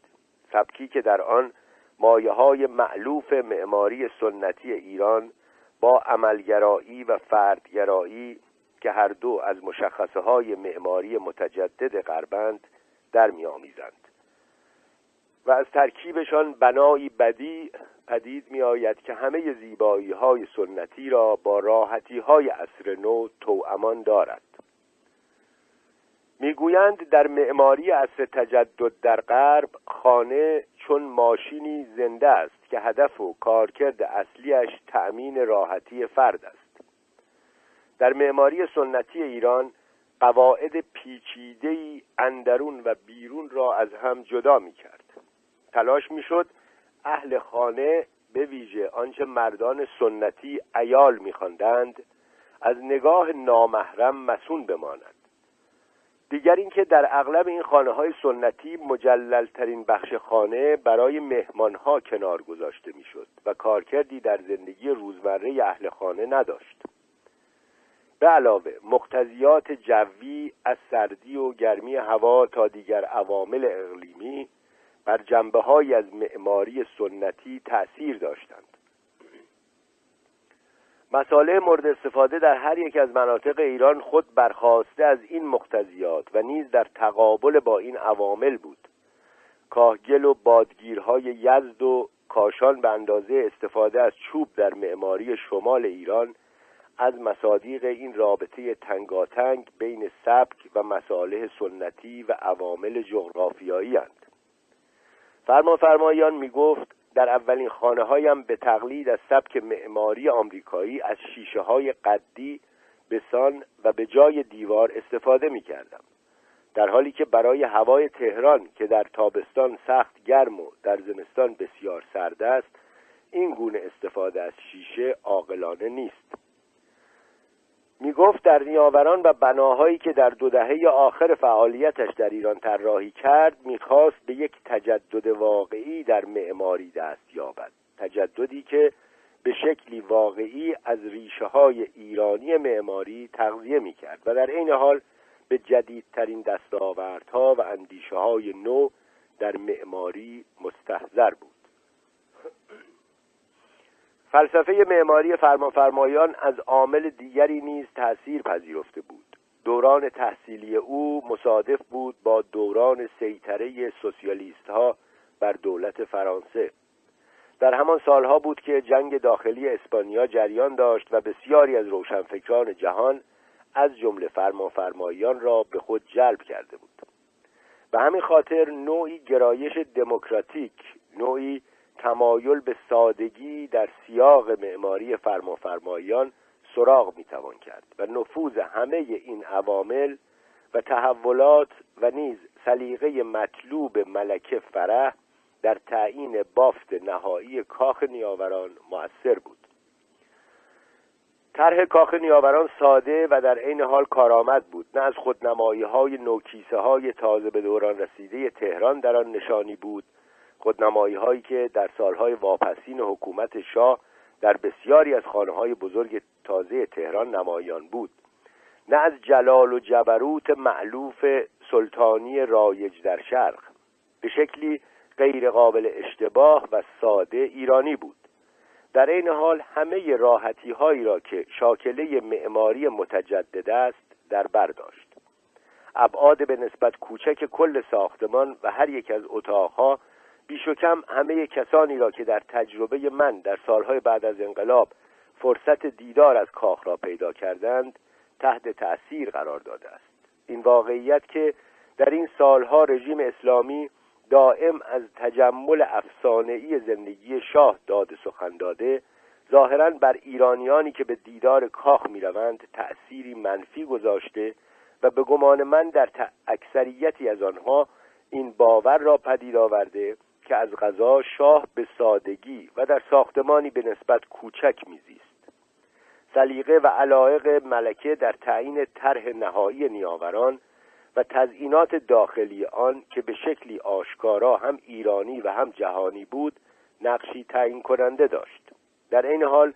سبکی که در آن مایه های معلوف معماری سنتی ایران با عملگرایی و فردگرایی که هر دو از مشخصه های معماری متجدد غربند در می آمیزند. و از ترکیبشان بنایی بدی پدید می آید که همه زیبایی های سنتی را با راحتی های عصر نو توامان دارد. می‌گویند در معماری عصر تجدد در غرب خانه چون ماشینی زنده است که هدف و کارکرد اصلیش تأمین راحتی فرد است. در معماری سنتی ایران قواعد پیچیده‌ای اندرون و بیرون را از هم جدا می کرد تلاش می شد اهل خانه به ویژه آنچه مردان سنتی ایال میخواندند از نگاه نامحرم مسون بمانند دیگر اینکه در اغلب این خانه های سنتی مجللترین بخش خانه برای مهمانها کنار گذاشته می‌شد و کارکردی در زندگی روزمره اهل خانه نداشت. به علاوه مقتضیات جوی از سردی و گرمی هوا تا دیگر عوامل اقلیمی بر جنبه های از معماری سنتی تأثیر داشتند. مساله مورد استفاده در هر یک از مناطق ایران خود برخواسته از این مقتضیات و نیز در تقابل با این عوامل بود. کاهگل و بادگیرهای یزد و کاشان به اندازه استفاده از چوب در معماری شمال ایران از مصادیق این رابطه تنگاتنگ بین سبک و مساله سنتی و عوامل جغرافیایی هند. فرمان فرمایان می گفت در اولین خانه هایم به تقلید از سبک معماری آمریکایی از شیشه های قدی بسان و به جای دیوار استفاده می کردم در حالی که برای هوای تهران که در تابستان سخت گرم و در زمستان بسیار سرد است این گونه استفاده از شیشه عاقلانه نیست می گفت در نیاوران و بناهایی که در دو دهه آخر فعالیتش در ایران طراحی کرد می‌خواست به یک تجدد واقعی در معماری دست یابد. تجددی که به شکلی واقعی از ریشه های ایرانی معماری تغذیه می کرد و در این حال به جدیدترین دستاوردها و اندیشه های نو در معماری مستحضر بود. فلسفه معماری فرمانفرمایان از عامل دیگری نیز تأثیر پذیرفته بود. دوران تحصیلی او مصادف بود با دوران سیطره سوسیالیست ها بر دولت فرانسه. در همان سالها بود که جنگ داخلی اسپانیا جریان داشت و بسیاری از روشنفکران جهان از جمله فرمانفرمایان را به خود جلب کرده بود. به همین خاطر نوعی گرایش دموکراتیک نوعی تمایل به سادگی در سیاق معماری فرمافرمایان سراغ می‌توان کرد و نفوذ همه این عوامل و تحولات و نیز سلیقه مطلوب ملکه فرح در تعیین بافت نهایی کاخ نیاوران مؤثر بود. طرح کاخ نیاوران ساده و در عین حال کارآمد بود. نه از خودنمایی های نوکیسه های تازه به دوران رسیده تهران در آن نشانی بود خودنمایی هایی که در سالهای واپسین حکومت شاه در بسیاری از خانه های بزرگ تازه تهران نمایان بود. نه از جلال و جبروت معلوف سلطانی رایج در شرق به شکلی غیر قابل اشتباه و ساده ایرانی بود. در این حال همه راحتی هایی را که شاکله معماری متجدد است در برداشت ابعاد به نسبت کوچک کل ساختمان و هر یک از اتاقها بیش و کم همه کسانی را که در تجربه من در سالهای بعد از انقلاب فرصت دیدار از کاخ را پیدا کردند تحت تأثیر قرار داده است. این واقعیت که در این سالها رژیم اسلامی دائم از تجمل افسانه‌ای زندگی شاه داد سخن داده ظاهرا بر ایرانیانی که به دیدار کاخ می‌روند تأثیری منفی گذاشته و به گمان من در اکثریتی از آنها این باور را پدید آورده که از غذا شاه به سادگی و در ساختمانی به نسبت کوچک میزیست. سلیقه و علایق ملکه در تعیین طرح نهایی نیاوران و تزئینات داخلی آن که به شکلی آشکارا هم ایرانی و هم جهانی بود نقشی تعیین کننده داشت. در این حال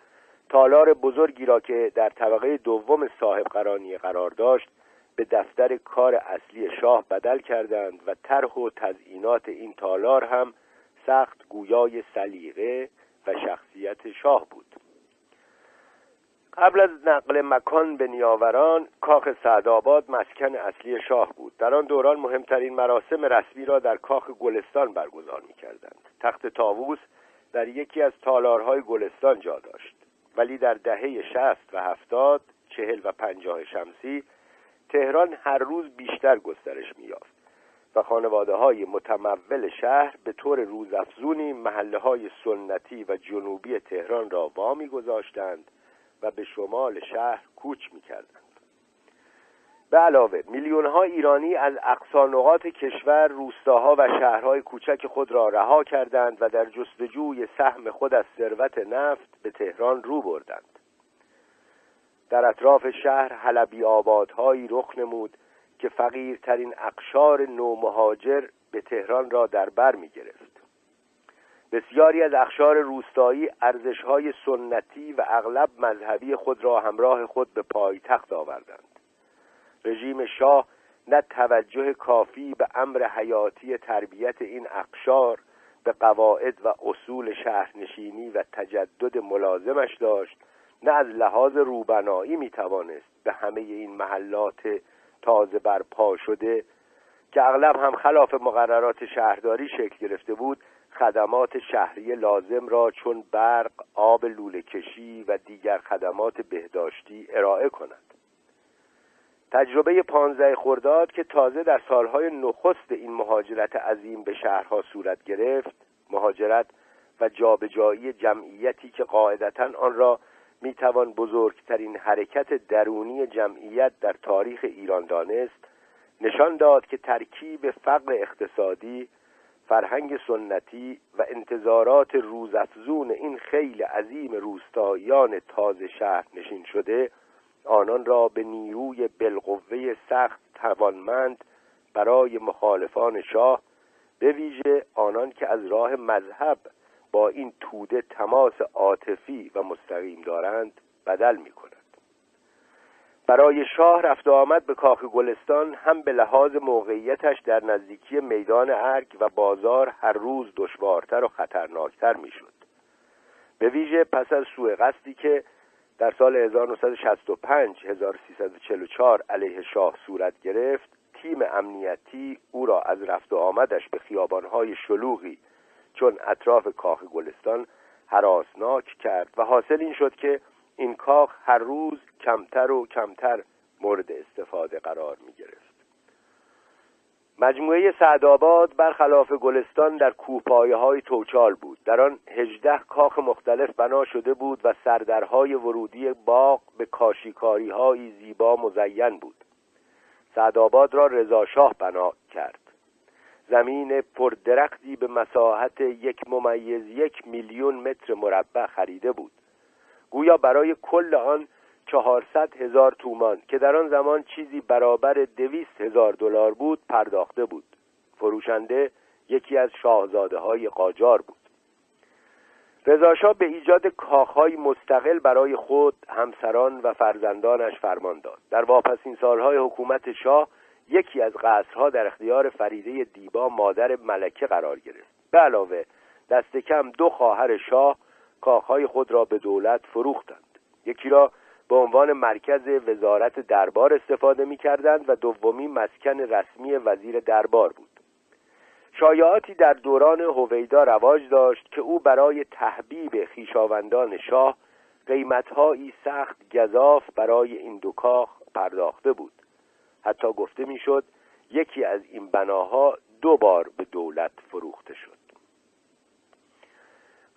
تالار بزرگی را که در طبقه دوم صاحب قرار داشت به دفتر کار اصلی شاه بدل کردند و طرح و تزئینات این تالار هم سخت گویای سلیقه و شخصیت شاه بود. قبل از نقل مکان به نیاوران کاخ سعدآباد مسکن اصلی شاه بود. در آن دوران مهمترین مراسم رسمی را در کاخ گلستان برگزار می کردند تخت تاووس در یکی از تالارهای گلستان جا داشت. ولی در دهه شست و هفتاد چهل و پنجاه شمسی تهران هر روز بیشتر گسترش میافت و خانواده های متمول شهر به طور روزافزونی محله های سنتی و جنوبی تهران را وامی گذاشتند و به شمال شهر کوچ می‌کردند. به علاوه میلیون ها ایرانی از اقصا نقاط کشور روستاها و شهرهای کوچک خود را رها کردند و در جستجوی سهم خود از ثروت نفت به تهران رو بردند. در اطراف شهر حلبی آبادهایی رخ نمود که فقیرترین اقشار نومهاجر به تهران را در بر می گرفت. بسیاری از اقشار روستایی ارزشهای سنتی و اغلب مذهبی خود را همراه خود به پایتخت آوردند. رژیم شاه نه توجه کافی به امر حیاتی تربیت این اقشار به قواعد و اصول شهرنشینی و تجدد ملازمش داشت نه از لحاظ روبنایی می توانست به همه این محلات تازه برپا شده که اغلب هم خلاف مقررات شهرداری شکل گرفته بود خدمات شهری لازم را چون برق، آب لوله کشی و دیگر خدمات بهداشتی ارائه کند. تجربه پانزده خرداد که تازه در سالهای نخست این مهاجرت عظیم به شهرها صورت گرفت مهاجرت و جابجایی جمعیتی که قاعدتا آن را می‌توان بزرگترین حرکت درونی جمعیت در تاریخ ایران دانست. نشان داد که ترکیب فقر اقتصادی فرهنگ سنتی و انتظارات روزافزون این خیل عظیم روستاییان تازه شهر نشین شده آنان را به نیروی بالقوه سخت توانمند برای مخالفان شاه به ویژه آنان که از راه مذهب با این توده تماس عاطفی و مستقیم دارند بدل می کند برای شاه رفت آمد به کاخ گلستان هم به لحاظ موقعیتش در نزدیکی میدان ارگ و بازار هر روز دشوارتر و خطرناکتر می‌شد. به ویژه پس از سوء قصدی که در سال 1965 1344 علیه شاه صورت گرفت تیم امنیتی او را از رفت و آمدش به خیابانهای شلوغی چون اطراف کاخ گلستان حراسناک کرد و حاصل این شد که این کاخ هر روز کمتر و کمتر مورد استفاده قرار می گرفت. مجموعه سعدآباد برخلاف گلستان در کوپایه های توچال بود. در آن هجده کاخ مختلف بنا شده بود و سردرهای ورودی باغ به کاشیکاری های زیبا مزین بود. سعدآباد را رضاشاه بنا کرد. زمین پردرختی به مساحت یک ممیز یک میلیون متر مربع خریده بود. گویا برای کل آن چهارصد هزار تومان که در آن زمان چیزی برابر دویست هزار دلار بود پرداخته بود. فروشنده یکی از شاهزاده های قاجار بود. رضاشاه به ایجاد کاخهای مستقل برای خود همسران و فرزندانش فرمان داد. در واپسین سالهای حکومت شاه یکی از قصرها در اختیار فریده دیبا مادر ملکه قرار گرفت. به علاوه دست کم دو خواهر شاه کاخهای خود را به دولت فروختند. یکی را به عنوان مرکز وزارت دربار استفاده می کردند و دومی مسکن رسمی وزیر دربار بود. شایعاتی در دوران هویدا رواج داشت که او برای تحبیب خیشاوندان شاه قیمتهایی سخت گذاف برای این دو کاخ پرداخته بود. حتی گفته می‌شد یکی از این بناها دو بار به دولت فروخته شد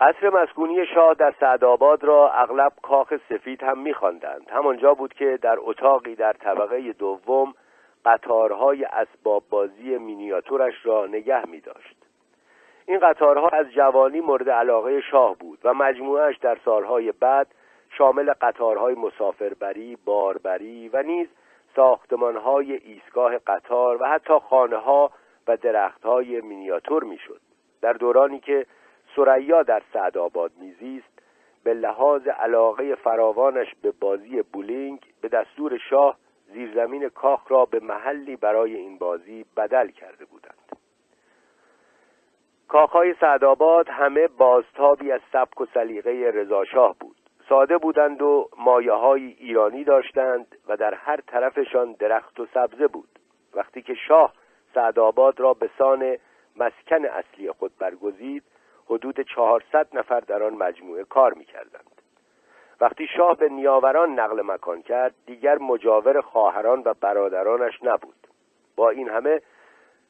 قصر مسکونی شاه در سعدآباد را اغلب کاخ سفید هم میخواندند همانجا بود که در اتاقی در طبقه دوم قطارهای اسباب بازی مینیاتورش را نگه می داشت. این قطارها از جوانی مورد علاقه شاه بود و مجموعش در سالهای بعد شامل قطارهای مسافربری، باربری و نیز ساختمانهای ایستگاه قطار و حتی خانه ها و درختهای مینیاتور می‌شد. در دورانی که سریا در سعدآباد میزیست به لحاظ علاقه فراوانش به بازی بولینگ به دستور شاه زیرزمین کاخ را به محلی برای این بازی بدل کرده بودند کاخهای سعدآباد همه بازتابی از سبک و سلیقه رضاشاه بود ساده بودند و مایه های ایرانی داشتند و در هر طرفشان درخت و سبزه بود. وقتی که شاه سعدآباد را به سان مسکن اصلی خود برگزید حدود چهارصد نفر در آن مجموعه کار می‌کردند. وقتی شاه به نیاوران نقل مکان کرد دیگر مجاور خواهران و برادرانش نبود. با این همه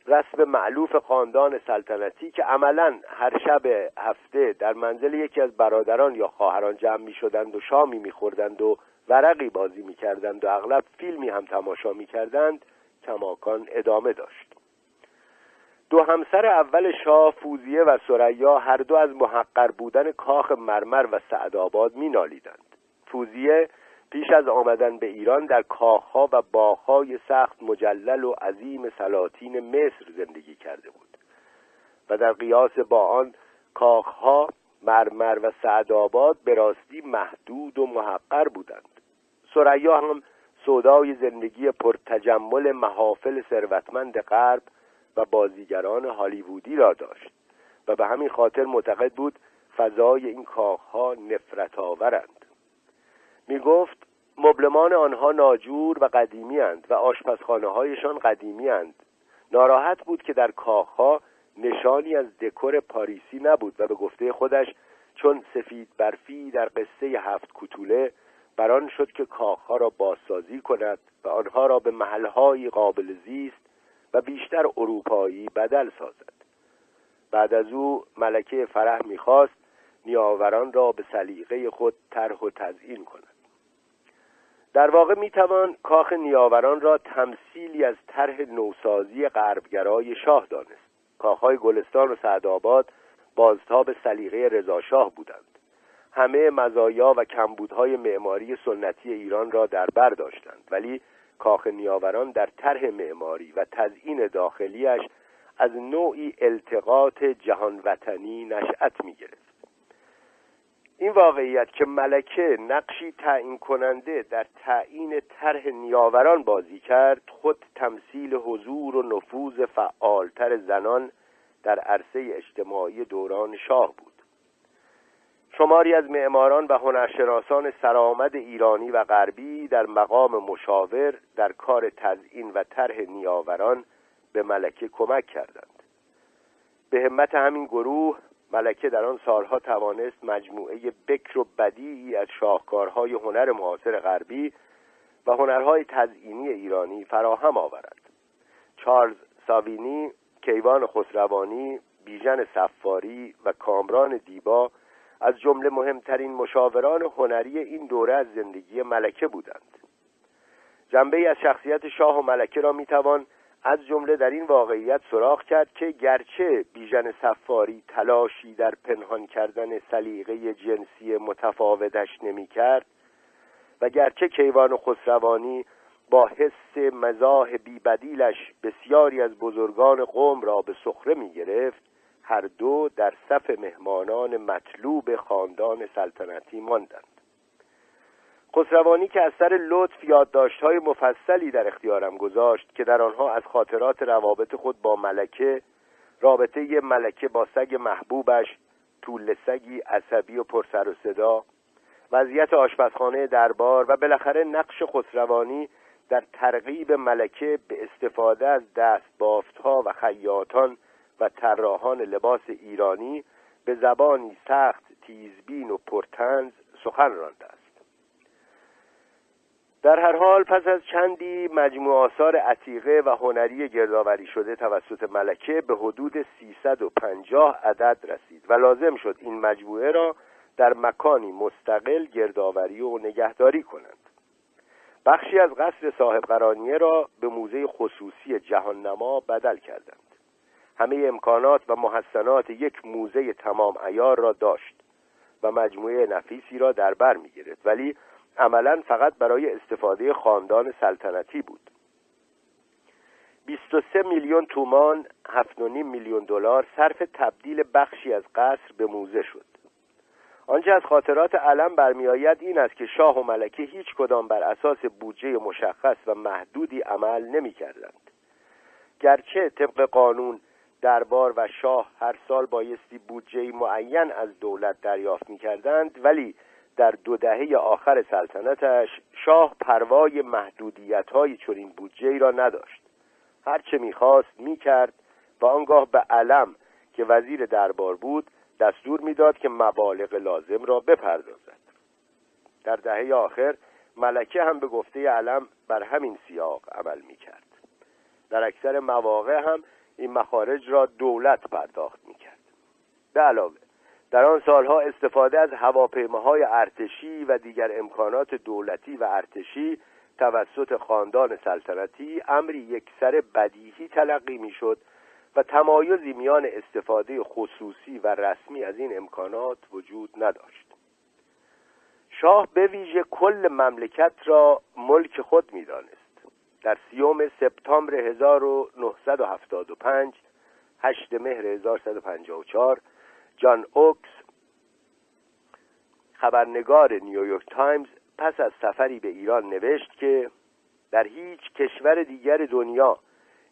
رسم معلوف خاندان سلطنتی که عملا هر شب هفته در منزل یکی از برادران یا خواهران جمع می شدند و شامی می خوردند و ورقی بازی می کردند و اغلب فیلمی هم تماشا می کردند کماکان ادامه داشت. دو همسر اول شاه فوزیه و سریا هر دو از محقر بودن کاخ مرمر و سعدآباد می نالیدند فوزیه پیش از آمدن به ایران در کاخها و باغهای سخت مجلل و عظیم سلاطین مصر زندگی کرده بود و در قیاس با آن کاخها مرمر و سعدآباد به راستی محدود و محقر بودند. سریا هم سودای زندگی پرتجمل محافل ثروتمند غرب و بازیگران هالیوودی را داشت و به همین خاطر معتقد بود فضای این کاخها نفرت آورند می گفت مبلمان آنها ناجور و قدیمی اند و آشپزخانه هایشان قدیمی اند. ناراحت بود که در کاخها نشانی از دکور پاریسی نبود و به گفته خودش چون سفید برفی در قصه هفت کوتوله بران شد که کاخها را بازسازی کند و آنها را به محلهای قابل زیست و بیشتر اروپایی بدل سازد. بعد از او ملکه فرح می‌خواست نیاوران را به سلیقه خود طرح و تزیین کند. در واقع می‌توان کاخ نیاوران را تمثیلی از طرح نوسازی غربگرای شاه دانست. کاخهای گلستان و سعدآباد بازتاب سلیقه رضاشاه بودند. همه مزایا و کمبودهای معماری سنتی ایران را در بر داشتند ولی کاخ نیاوران در طرح معماری و تزیین داخلیش از نوعی التقاط جهان وطنی نشأت می گرفت این واقعیت که ملکه نقشی تعیین کننده در تعیین طرح نیاوران بازی کرد خود تمثیل حضور و نفوذ فعالتر زنان در عرصه اجتماعی دوران شاه بود. شماری از معماران و هنرشناسان سرآمد ایرانی و غربی در مقام مشاور در کار تزئین و طرح نیاوران به ملکه کمک کردند. به همت همین گروه ملکه در آن سالها توانست مجموعه بکر و بدیعی از شاهکارهای هنر معاصر غربی و هنرهای تزئینی ایرانی فراهم آورد. چارلز ساوینی کیوان خسروانی بیژن سفاری و کامران دیبا از جمله مهمترین مشاوران هنری این دوره از زندگی ملکه بودند. جنبه از شخصیت شاه و ملکه را می‌توان از جمله در این واقعیت سراغ کرد که گرچه بیژن سفاری تلاشی در پنهان کردن سلیقه جنسی متفاوتش نمی‌کرد و گرچه کیوان خسروانی با حس مزاح بیبدیلش بسیاری از بزرگان قوم را به سخره می گرفت هر دو در صف مهمانان مطلوب خاندان سلطنتی ماندند. خسروانی که از سر لطف یادداشت‌های مفصلی در اختیارم گذاشت که در آنها از خاطرات روابط خود با ملکه رابطه ملکه با سگ محبوبش طول سگی عصبی و پرسر و صدا وضعیت آشپزخانه دربار و بالاخره نقش خسروانی در ترغیب ملکه به استفاده از دست ها و خیاطان و طراحان لباس ایرانی به زبانی سخت تیزبین و پرتنز سخن رانده است. در هر حال پس از چندی مجموع آثار عتیقه و هنری گردآوری شده توسط ملکه به حدود 350 عدد رسید و لازم شد این مجموعه را در مکانی مستقل گردآوری و نگهداری کنند. بخشی از قصر صاحب قرانیه را به موزه خصوصی جهان نما بدل کردند. همه امکانات و محسنات یک موزه تمام ایار را داشت و مجموعه نفیسی را در بر می گرفت ولی عملا فقط برای استفاده خاندان سلطنتی بود 23 میلیون تومان 7.5 میلیون دلار صرف تبدیل بخشی از قصر به موزه شد آنچه از خاطرات علم برمیآید این است که شاه و ملکه هیچ کدام بر اساس بودجه مشخص و محدودی عمل نمی کردند. گرچه طبق قانون دربار و شاه هر سال بایستی بودجه معین از دولت دریافت می کردند ولی در دو دهه آخر سلطنتش شاه پروای محدودیت های چنین بودجه را نداشت. هرچه می‌خواست می‌کرد و آنگاه به علم که وزیر دربار بود دستور می‌داد که مبالغ لازم را بپردازد. در دهه آخر ملکه هم به گفته علم بر همین سیاق عمل می کرد در اکثر مواقع هم این مخارج را دولت پرداخت می کرد به علاوه در آن سالها استفاده از هواپیماهای ارتشی و دیگر امکانات دولتی و ارتشی توسط خاندان سلطنتی امری یکسر بدیهی تلقی می‌شد و تمایزی میان استفاده خصوصی و رسمی از این امکانات وجود نداشت. شاه به ویژه کل مملکت را ملک خود می‌دانست. در سی‌ام سپتامبر 1975 8 مهر 1154 جان اوکس خبرنگار نیویورک تایمز پس از سفری به ایران نوشت که در هیچ کشور دیگر دنیا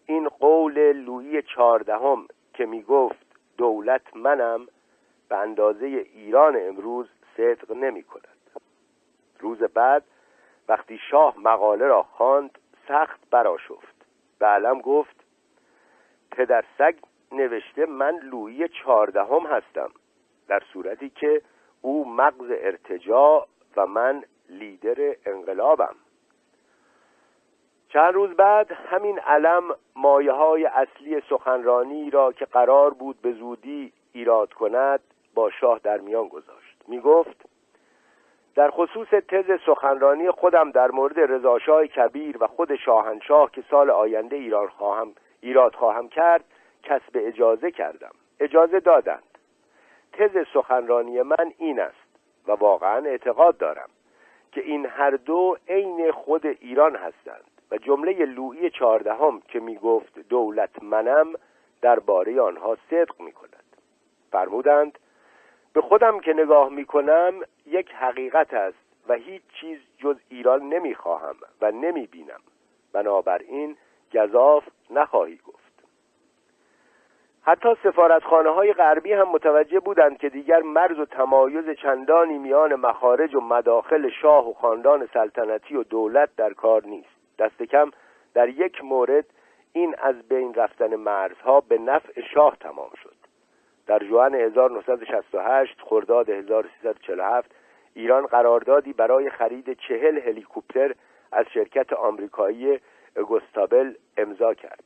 این قول لویی چهاردهم که می گفت دولت منم به اندازه ایران امروز صدق نمی کند روز بعد وقتی شاه مقاله را خواند سخت براشفت به علم گفت پدر سگ نوشته من لویی چهاردهم هستم در صورتی که او مغز ارتجاع و من لیدر انقلابم. چند روز بعد همین علم مایه های اصلی سخنرانی را که قرار بود به زودی ایراد کند با شاه در میان گذاشت. می گفت در خصوص تز سخنرانی خودم در مورد رضاشاه کبیر و خود شاهنشاه که سال آینده ایران خواهم ایراد خواهم کرد کسب اجازه کردم. اجازه دادند. تز سخنرانی من این است و واقعا اعتقاد دارم که این هر دو عین خود ایران هستند و جمله لویی چهاردهم که می گفت دولت منم درباره آنها صدق می کند فرمودند به خودم که نگاه می کنم یک حقیقت است و هیچ چیز جز ایران نمی خواهم و نمی بینم بنابراین گذاف نخواهی گفت. حتی سفارتخانه های غربی هم متوجه بودند که دیگر مرز و تمایز چندانی میان مخارج و مداخل شاه و خاندان سلطنتی و دولت در کار نیست. دست کم در یک مورد این از بین رفتن مرزها به نفع شاه تمام شد. در جوان 1968 خرداد 1347 ایران قراردادی برای خرید چهل هلیکوپتر از شرکت آمریکایی گستابل امضا کرد.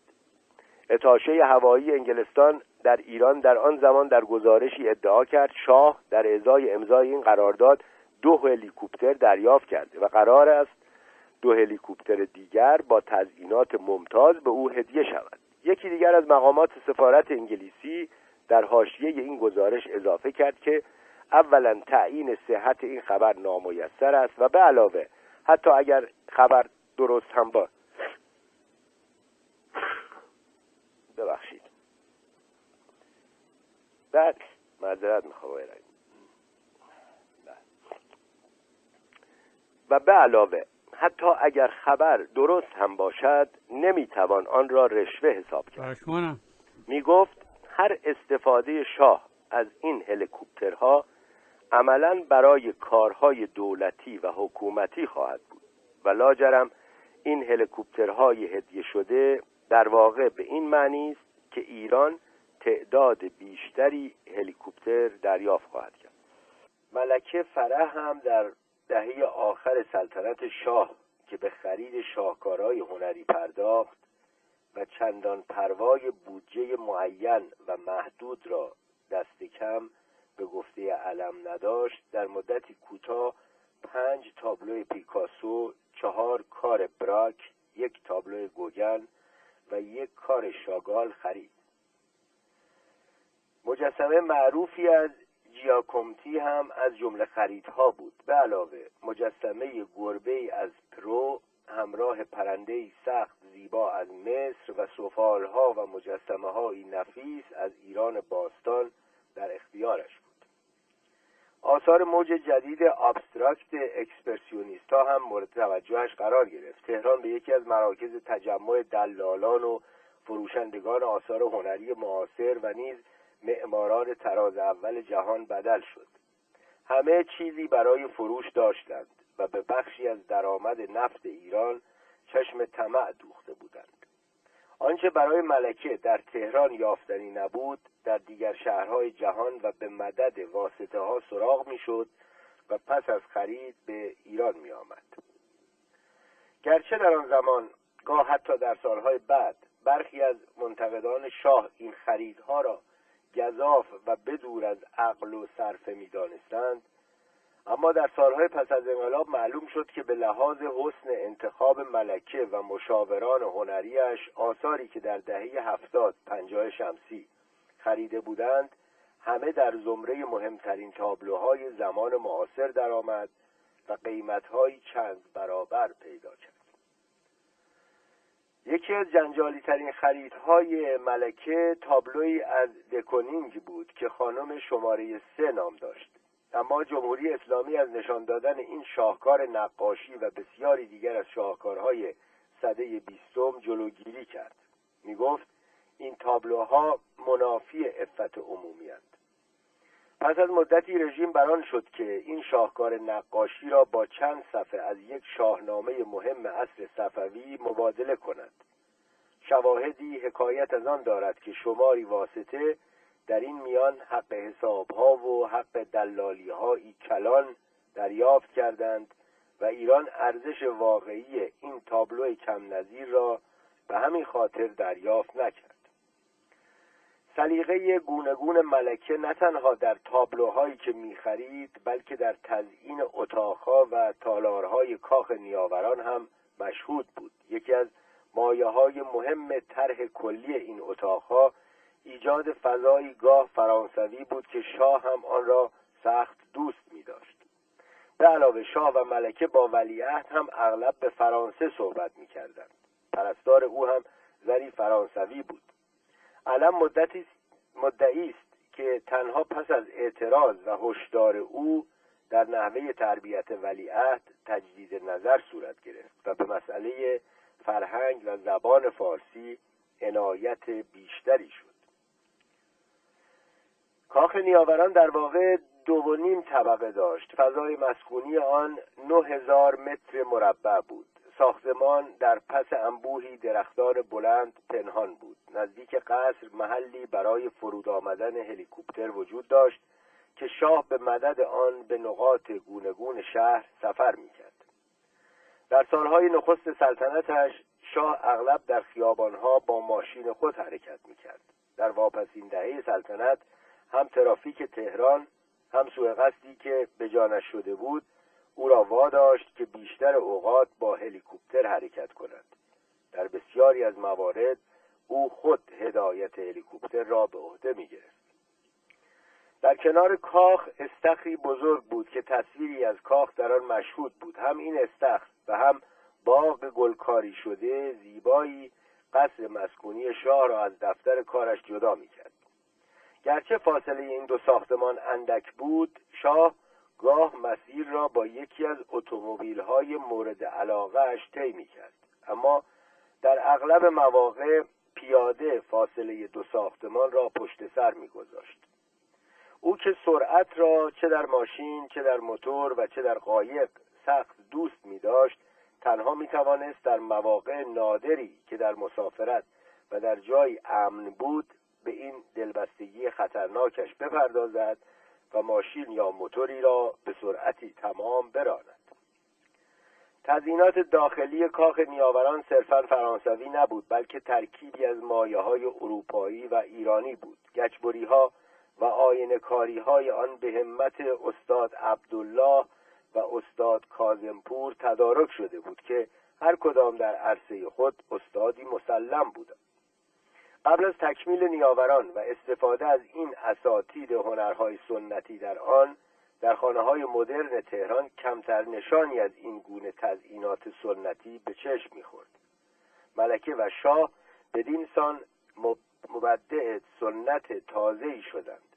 اتاشه هوایی انگلستان در ایران در آن زمان در گزارشی ادعا کرد شاه در ازای امضای این قرارداد دو هلیکوپتر دریافت کرده و قرار است دو هلیکوپتر دیگر با تزئینات ممتاز به او هدیه شود. یکی دیگر از مقامات سفارت انگلیسی در حاشیه این گزارش اضافه کرد که اولا تعیین صحت این خبر نامیسر است و به علاوه حتی اگر خبر درست هم با ببخشید. بعد معذرت می‌خوام و به علاوه حتی اگر خبر درست هم باشد نمی‌توان آن را رشوه حساب کرد. می گفت هر استفاده شاه از این هلیکوپترها عملا برای کارهای دولتی و حکومتی خواهد بود. و لاجرم این هلیکوپترهای هدیه شده در واقع به این معنی است که ایران تعداد بیشتری هلیکوپتر دریافت خواهد کرد. ملکه فرح هم در دهه آخر سلطنت شاه که به خرید شاهکارهای هنری پرداخت و چندان پروای بودجه معین و محدود را دست کم به گفته علم نداشت در مدتی کوتاه پنج تابلو پیکاسو چهار کار براک یک تابلو گوگن و یک کار شاگال خرید. مجسمه معروفی از جیاکومتی هم از جمله خریدها بود. به علاوه مجسمه گربه از پرو همراه پرنده سخت زیبا از مصر و سفالها و مجسمه های نفیس از ایران باستان در اختیارش آثار موج جدید abstract expressionist ها هم مورد توجهش قرار گرفت. تهران به یکی از مراکز تجمع دلالان و فروشندگان آثار هنری معاصر و نیز معماران تراز اول جهان بدل شد. همه چیزی برای فروش داشتند و به بخشی از درآمد نفت ایران چشم طمع دوخته بودند. آنچه برای ملکه در تهران یافتنی نبود در دیگر شهرهای جهان و به مدد واسطه ها سراغ می‌شد و پس از خرید به ایران می آمد. گرچه در آن زمان گاه حتی در سالهای بعد برخی از منتقدان شاه این خریدها را گذاف و بدور از عقل و صرفه می دانستند اما در سالهای پس از انقلاب معلوم شد که به لحاظ حسن انتخاب ملکه و مشاوران هنریش آثاری که در دهه هفتاد پنجاه شمسی خریده بودند همه در زمره مهمترین تابلوهای زمان معاصر درآمد و قیمتهایی چند برابر پیدا کرد. یکی از جنجالی ترین خریدهای ملکه تابلوی از دکونینگ بود که خانم شماره سه نام داشت. اما جمهوری اسلامی از نشان دادن این شاهکار نقاشی و بسیاری دیگر از شاهکارهای صده بیستم جلوگیری کرد می گفت این تابلوها منافی افت عمومی هست. پس از مدتی رژیم بران شد که این شاهکار نقاشی را با چند صفحه از یک شاهنامه مهم عصر صفوی مبادله کند شواهدی حکایت از آن دارد که شماری واسطه در این میان حق حسابها و حق دلالی هایی کلان دریافت کردند و ایران ارزش واقعی این تابلو کم نظیر را به همین خاطر دریافت نکرد. سلیقه گونگون ملکه نه تنها در تابلوهایی که می‌خرید بلکه در تزیین اتاقها و تالارهای کاخ نیاوران هم مشهود بود. یکی از مایه های مهم طرح کلی این اتاقها ایجاد فضایی گاه فرانسوی بود که شاه هم آن را سخت دوست می داشت به علاوه شاه و ملکه با ولیعهد هم اغلب به فرانسه صحبت می کردند پرستار او هم زری فرانسوی بود. علم مدتی مدعی است که تنها پس از اعتراض و هشدار او در نحوه تربیت ولیعهد تجدید نظر صورت گرفت و به مسئله فرهنگ و زبان فارسی عنایت بیشتری شد. کاخ نیاوران در واقع دو و نیم طبقه داشت. فضای مسکونی آن نه هزار متر مربع بود. ساختمان در پس انبوهی درختان بلند پنهان بود. نزدیک قصر محلی برای فرود آمدن هلیکوپتر وجود داشت که شاه به مدد آن به نقاط گونگون شهر سفر می‌کرد. در سالهای نخست سلطنتش شاه اغلب در خیابانها با ماشین خود حرکت می‌کرد. در واپسین دهه سلطنت هم ترافیک تهران هم سوء قصدی که به جانش شده بود او را واداشت که بیشتر اوقات با هلیکوپتر حرکت کند. در بسیاری از موارد او خود هدایت هلیکوپتر را به عهده می گرفت در کنار کاخ استخری بزرگ بود که تصویری از کاخ در آن مشهود بود. هم این استخر و هم باغ گلکاری شده زیبایی قصر مسکونی شاه را از دفتر کارش جدا می کرد گرچه فاصله این دو ساختمان اندک بود شاه گاه مسیر را با یکی از اتومبیل های مورد علاقه طی می کرد اما در اغلب مواقع پیاده فاصله دو ساختمان را پشت سر میگذاشت. او که سرعت را چه در ماشین چه در موتور و چه در قایق سخت دوست می داشت تنها می توانست در مواقع نادری که در مسافرت و در جای امن بود به این دلبستگی خطرناکش بپردازد و ماشین یا موتوری را به سرعتی تمام براند. تزینات داخلی کاخ نیاوران صرفا فرانسوی نبود بلکه ترکیبی از مایه های اروپایی و ایرانی بود. گچبری ها و آینکاری های آن به همت استاد عبدالله و استاد کازمپور تدارک شده بود که هر کدام در عرصه خود استادی مسلم بودند. قبل از تکمیل نیاوران و استفاده از این اساتید هنرهای سنتی در آن در خانه های مدرن تهران کمتر نشانی از این گونه تزئینات سنتی به چشم می‌خورد. ملکه و شاه بدین سان مبدع سنت تازه‌ای شدند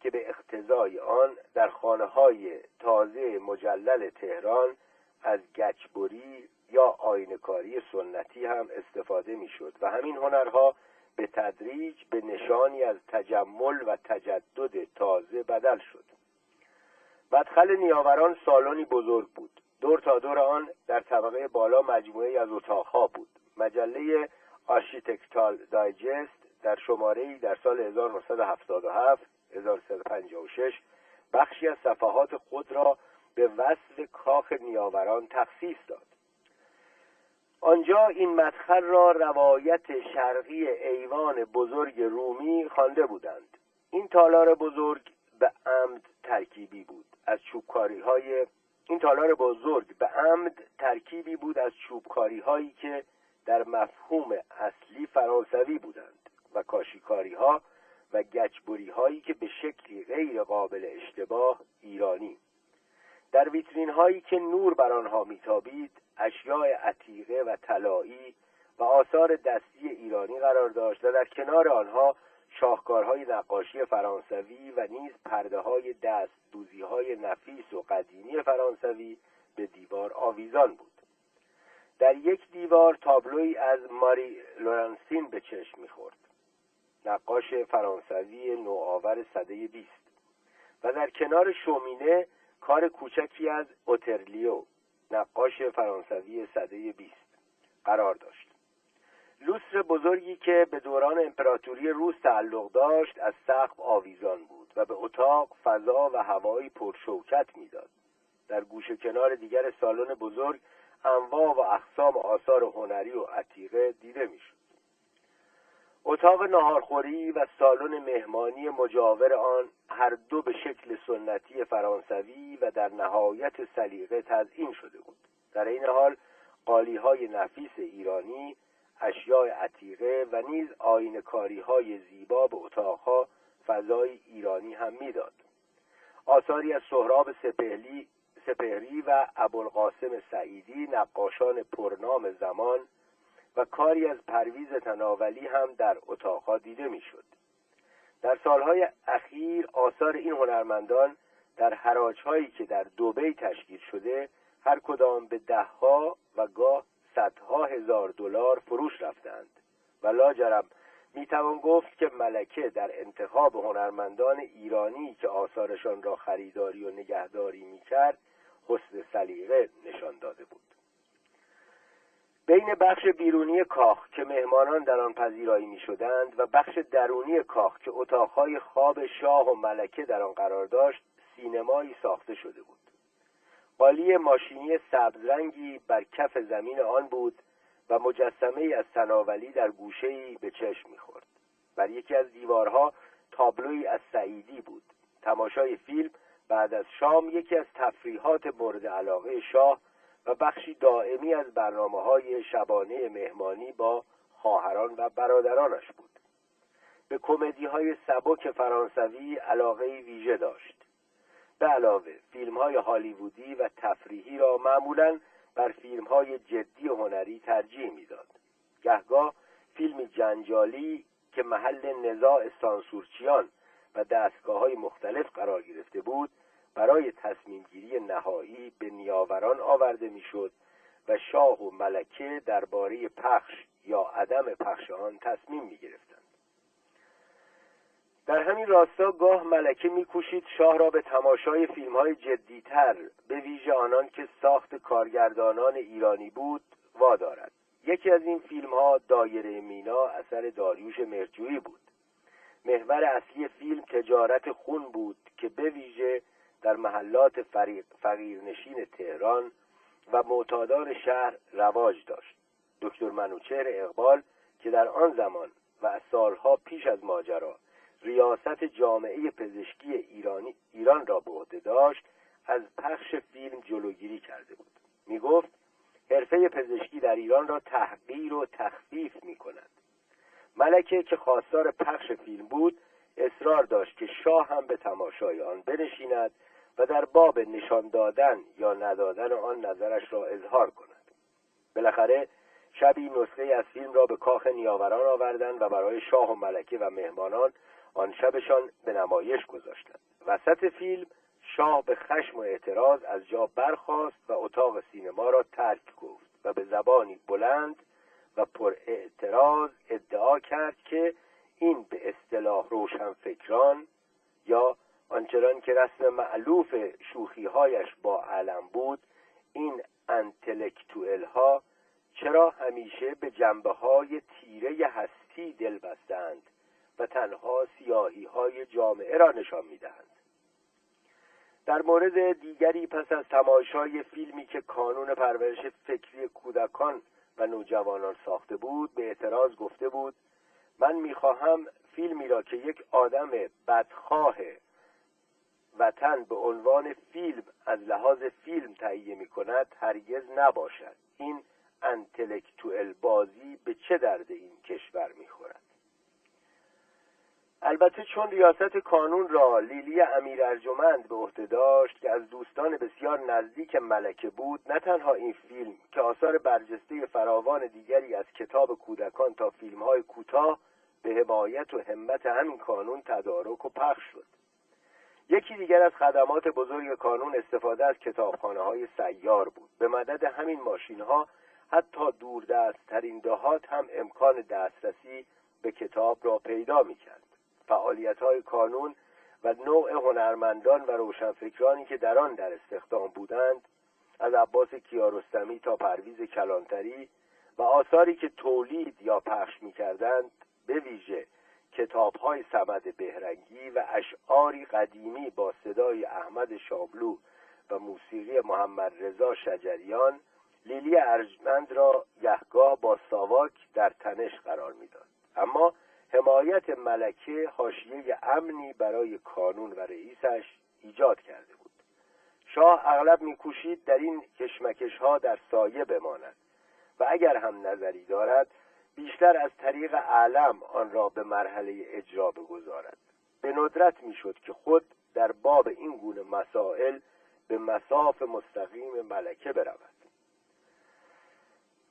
که به اقتضای آن در خانه های تازه مجلل تهران از گچبری یا آینه‌کاری سنتی هم استفاده می‌شد و همین هنرها به تدریج به نشانی از تجمل و تجدد تازه بدل شد. مدخل نیاوران سالنی بزرگ بود. دور تا دور آن در طبقه بالا مجموعه‌ای از اتاقها بود. مجله Architectural Digest در شماره در سال 1977 1356 بخشی از صفحات خود را به وصف کاخ نیاوران تخصیص داد. آنجا این مدخل را روایت شرقی ایوان بزرگ رومی خوانده بودند. این تالار بزرگ به عمد ترکیبی بود. از چوبکاری های این تالار بزرگ به عمد ترکیبی بود از چوبکاری هایی که در مفهوم اصلی فرانسوی بودند و کاشیکاری ها و گچبری هایی که به شکلی غیر قابل اشتباه ایرانی. در ویترین هایی که نور بر آنها میتابید اشیاء عتیقه و طلایی و آثار دستی ایرانی قرار داشت و در کنار آنها شاهکارهای نقاشی فرانسوی و نیز پرده های دست دوزی های نفیس و قدیمی فرانسوی به دیوار آویزان بود. در یک دیوار تابلوی از ماری لورنسین به چشم می‌خورد. نقاش فرانسوی نوآور صده بیست و در کنار شومینه کار کوچکی از اوترلیو نقاش فرانسوی صده بیست قرار داشت. لوسر بزرگی که به دوران امپراتوری روس تعلق داشت از سقف آویزان بود و به اتاق فضا و هوایی پرشوکت می‌داد. در گوش کنار دیگر سالن بزرگ انواع و اقسام آثار هنری و عتیقه دیده می‌شد. اتاق ناهارخوری و سالن مهمانی مجاور آن هر دو به شکل سنتی فرانسوی و در نهایت سلیقه تزئین شده بود. در این حال قالی های نفیس ایرانی اشیاء عتیقه و نیز آینکاری های زیبا به اتاقها فضای ایرانی هم می‌داد. آثاری از سهراب سپهری و ابوالقاسم سعیدی نقاشان پرنام زمان و کاری از پرویز تناولی هم در اتاقها دیده می‌شد. در سالهای اخیر آثار این هنرمندان در حراجهایی که در دوبی تشکیل شده هر کدام به دهها و گاه صدها هزار دلار فروش رفتند و لاجرم می‌توان گفت که ملکه در انتخاب هنرمندان ایرانی که آثارشان را خریداری و نگهداری می‌کرد حسن سلیقه نشان داده بود بین بخش بیرونی کاخ که مهمانان در آن پذیرایی می شدند و بخش درونی کاخ که اتاقهای خواب شاه و ملکه در آن قرار داشت سینمایی ساخته شده بود. قالی ماشینی سبزرنگی بر کف زمین آن بود و مجسمه از تناولی در گوشه‌ای به چشم می‌خورد. بر یکی از دیوارها تابلوی از سعیدی بود. تماشای فیلم بعد از شام یکی از تفریحات مورد علاقه شاه و بخشی دائمی از برنامه های شبانه مهمانی با خواهران و برادرانش بود. به کمدی های سبک فرانسوی علاقه ویژه داشت. به علاوه فیلم های هالیوودی و تفریحی را معمولا بر فیلم های جدی هنری ترجیح می‌داد. گهگاه فیلمی جنجالی که محل نزاع سانسورچیان و دستگاه های مختلف قرار گرفته بود برای تصمیم گیری نهایی به نیاوران آورده می‌شد و شاه و ملکه درباره پخش یا عدم پخش آن تصمیم می گرفتند. در همین راستا گاه ملکه میکوشید شاه را به تماشای فیلم های جدیتر به ویژه آنان که ساخت کارگردانان ایرانی بود وادارد یکی از این فیلم ها دایره مینا اثر داریوش مرجویی بود محور اصلی فیلم تجارت خون بود که به ویژه در محلات فقیرنشین تهران و معتادان شهر رواج داشت. دکتر منوچهر اقبال که در آن زمان و سالها پیش از ماجرا ریاست جامعه پزشکی ایرانی ایران را به عهده داشت از پخش فیلم جلوگیری کرده بود. می گفت حرفه پزشکی در ایران را تحقیر و تخفیف می کند ملکه که خواستار پخش فیلم بود اصرار داشت که شاه هم به تماشای آن بنشیند و در باب نشان دادن یا ندادن آن نظرش را اظهار کند. بالاخره شبی نسخه از فیلم را به کاخ نیاوران آوردند و برای شاه و ملکه و مهمانان آن شبشان به نمایش گذاشتند. وسط فیلم شاه به خشم و اعتراض از جا برخاست و اتاق سینما را ترک گفت و به زبانی بلند و پر اعتراض ادعا کرد که این به اصطلاح روشنفکران یا آنچنان که رسم معلوف شوخیهایش با علم بود این انتلکتوئل ها چرا همیشه به جنبه های تیره هستی دل بستند و تنها سیاهی های جامعه را نشان می‌دهند؟ در مورد دیگری پس از تماشای فیلمی که کانون پرورش فکری کودکان و نوجوانان ساخته بود به اعتراض گفته بود من می‌خواهم فیلمی را که یک آدم بدخواه وطن به عنوان فیلم از لحاظ فیلم تهیه می کند هرگز نباشد. این انتلکتوئل بازی به چه درد این کشور می‌خورد؟ البته چون ریاست کانون را لیلی امیر ارجمند به عهده داشت که از دوستان بسیار نزدیک ملکه بود نه تنها این فیلم که آثار برجسته فراوان دیگری از کتاب کودکان تا فیلم های کوتاه به حمایت و همت همین کانون تدارک و پخش شد. یکی دیگر از خدمات بزرگ کانون استفاده از کتابخانه های سیار بود. به مدد همین ماشین ها حتی دست ترین دهات هم امکان دسترسی به کتاب را پیدا می کرد فعالیت های کانون و نوع هنرمندان و روشنفکرانی که در آن در استخدام بودند از عباس کیارستمی تا پرویز کلانتری و آثاری که تولید یا پخش می کردند به ویژه کتاب های سمد بهرنگی و اشعاری قدیمی با صدای احمد شابلو و موسیقی محمد رضا شجریان لیلی ارجمند را گهگاه با ساواک در تنش قرار می‌داد. اما حمایت ملکه حاشیه امنی برای کانون و رئیسش ایجاد کرده بود. شاه اغلب میکوشید در این کشمکش ها در سایه بماند و اگر هم نظری دارد بیشتر از طریق علم آن را به مرحله اجرا بگذارد. به ندرت می‌شد که خود در باب این گونه مسائل به مساف مستقیم ملکه برود.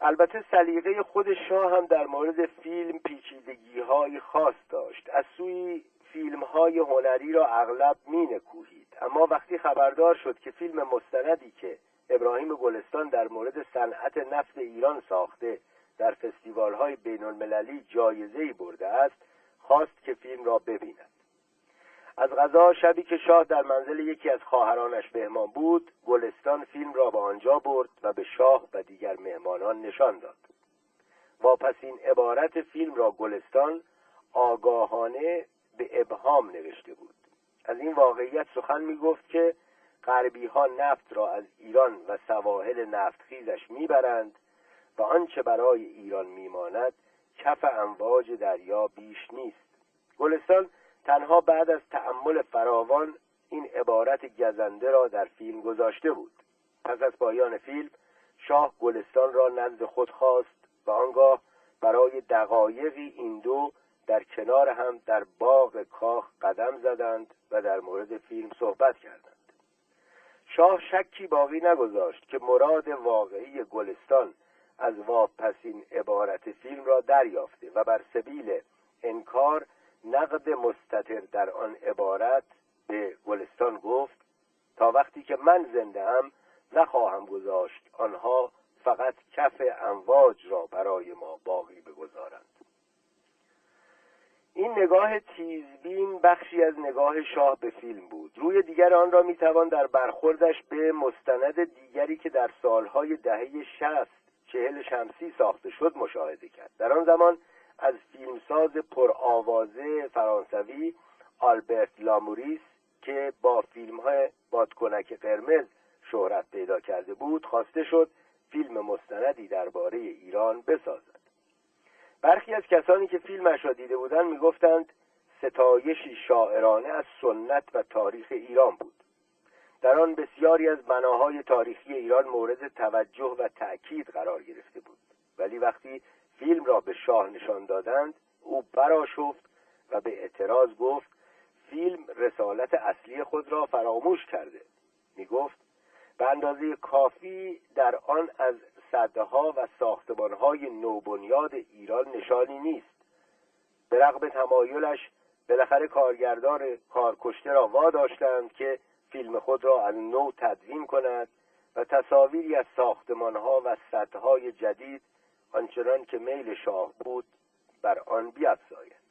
البته سلیقه خود شاه هم در مورد فیلم پیچیدگی های خاص داشت. از سوی فیلم های هنری را اغلب می نکوهید اما وقتی خبردار شد که فیلم مستندی که ابراهیم گلستان در مورد صنعت نفت ایران ساخته در فستیوال های بین المللی جایزه برده است خواست که فیلم را ببیند. از غذا شبی که شاه در منزل یکی از خواهرانش مهمان بود گلستان فیلم را به آنجا برد و به شاه و دیگر مهمانان نشان داد. واپسین عبارت فیلم را گلستان آگاهانه به ابهام نوشته بود. از این واقعیت سخن می گفت که غربی ها نفت را از ایران و سواحل نفتخیزش می‌برند و آنچه برای ایران میماند کف امواج دریا بیش نیست. گلستان تنها بعد از تأمل فراوان این عبارت گزنده را در فیلم گذاشته بود. پس از پایان فیلم شاه گلستان را نزد خود خواست و آنگاه برای دقایقی این دو در کنار هم در باغ کاخ قدم زدند و در مورد فیلم صحبت کردند. شاه شکی باقی نگذاشت که مراد واقعی گلستان از واپسین عبارت فیلم را دریافته و بر سبیل انکار نقد مستطر در آن عبارت به گلستان گفت تا وقتی که من زنده هم نخواهم گذاشت آنها فقط کف امواج را برای ما باقی بگذارند. این نگاه تیزبین بخشی از نگاه شاه به فیلم بود. روی دیگر آن را می‌توان در برخوردش به مستند دیگری که در سالهای دهه شست چهل شمسی ساخته شد مشاهده کرد. در آن زمان از فیلمساز پرآوازه فرانسوی آلبرت لاموریس که با فیلم های بادکنک قرمز شهرت پیدا کرده بود خواسته شد فیلم مستندی درباره ایران بسازد. برخی از کسانی که فیلمش را دیده بودند می‌گفتند ستایشی شاعرانه از سنت و تاریخ ایران بود. در آن بسیاری از بناهای تاریخی ایران مورد توجه و تأکید قرار گرفته بود. ولی وقتی فیلم را به شاه نشان دادند او براشفت و به اعتراض گفت فیلم رسالت اصلی خود را فراموش کرده. می گفت به اندازه کافی در آن از صدها و ساختمانهای نوبنیاد ایران نشانی نیست. به رغم تمایلش بالاخره کارگردان کارکشته را واداشتند که فیلم خود را از نو تدوین کند و تصاویری از ساختمانها و سدهای جدید آنچنان که میل شاه بود بر آن بیافزاید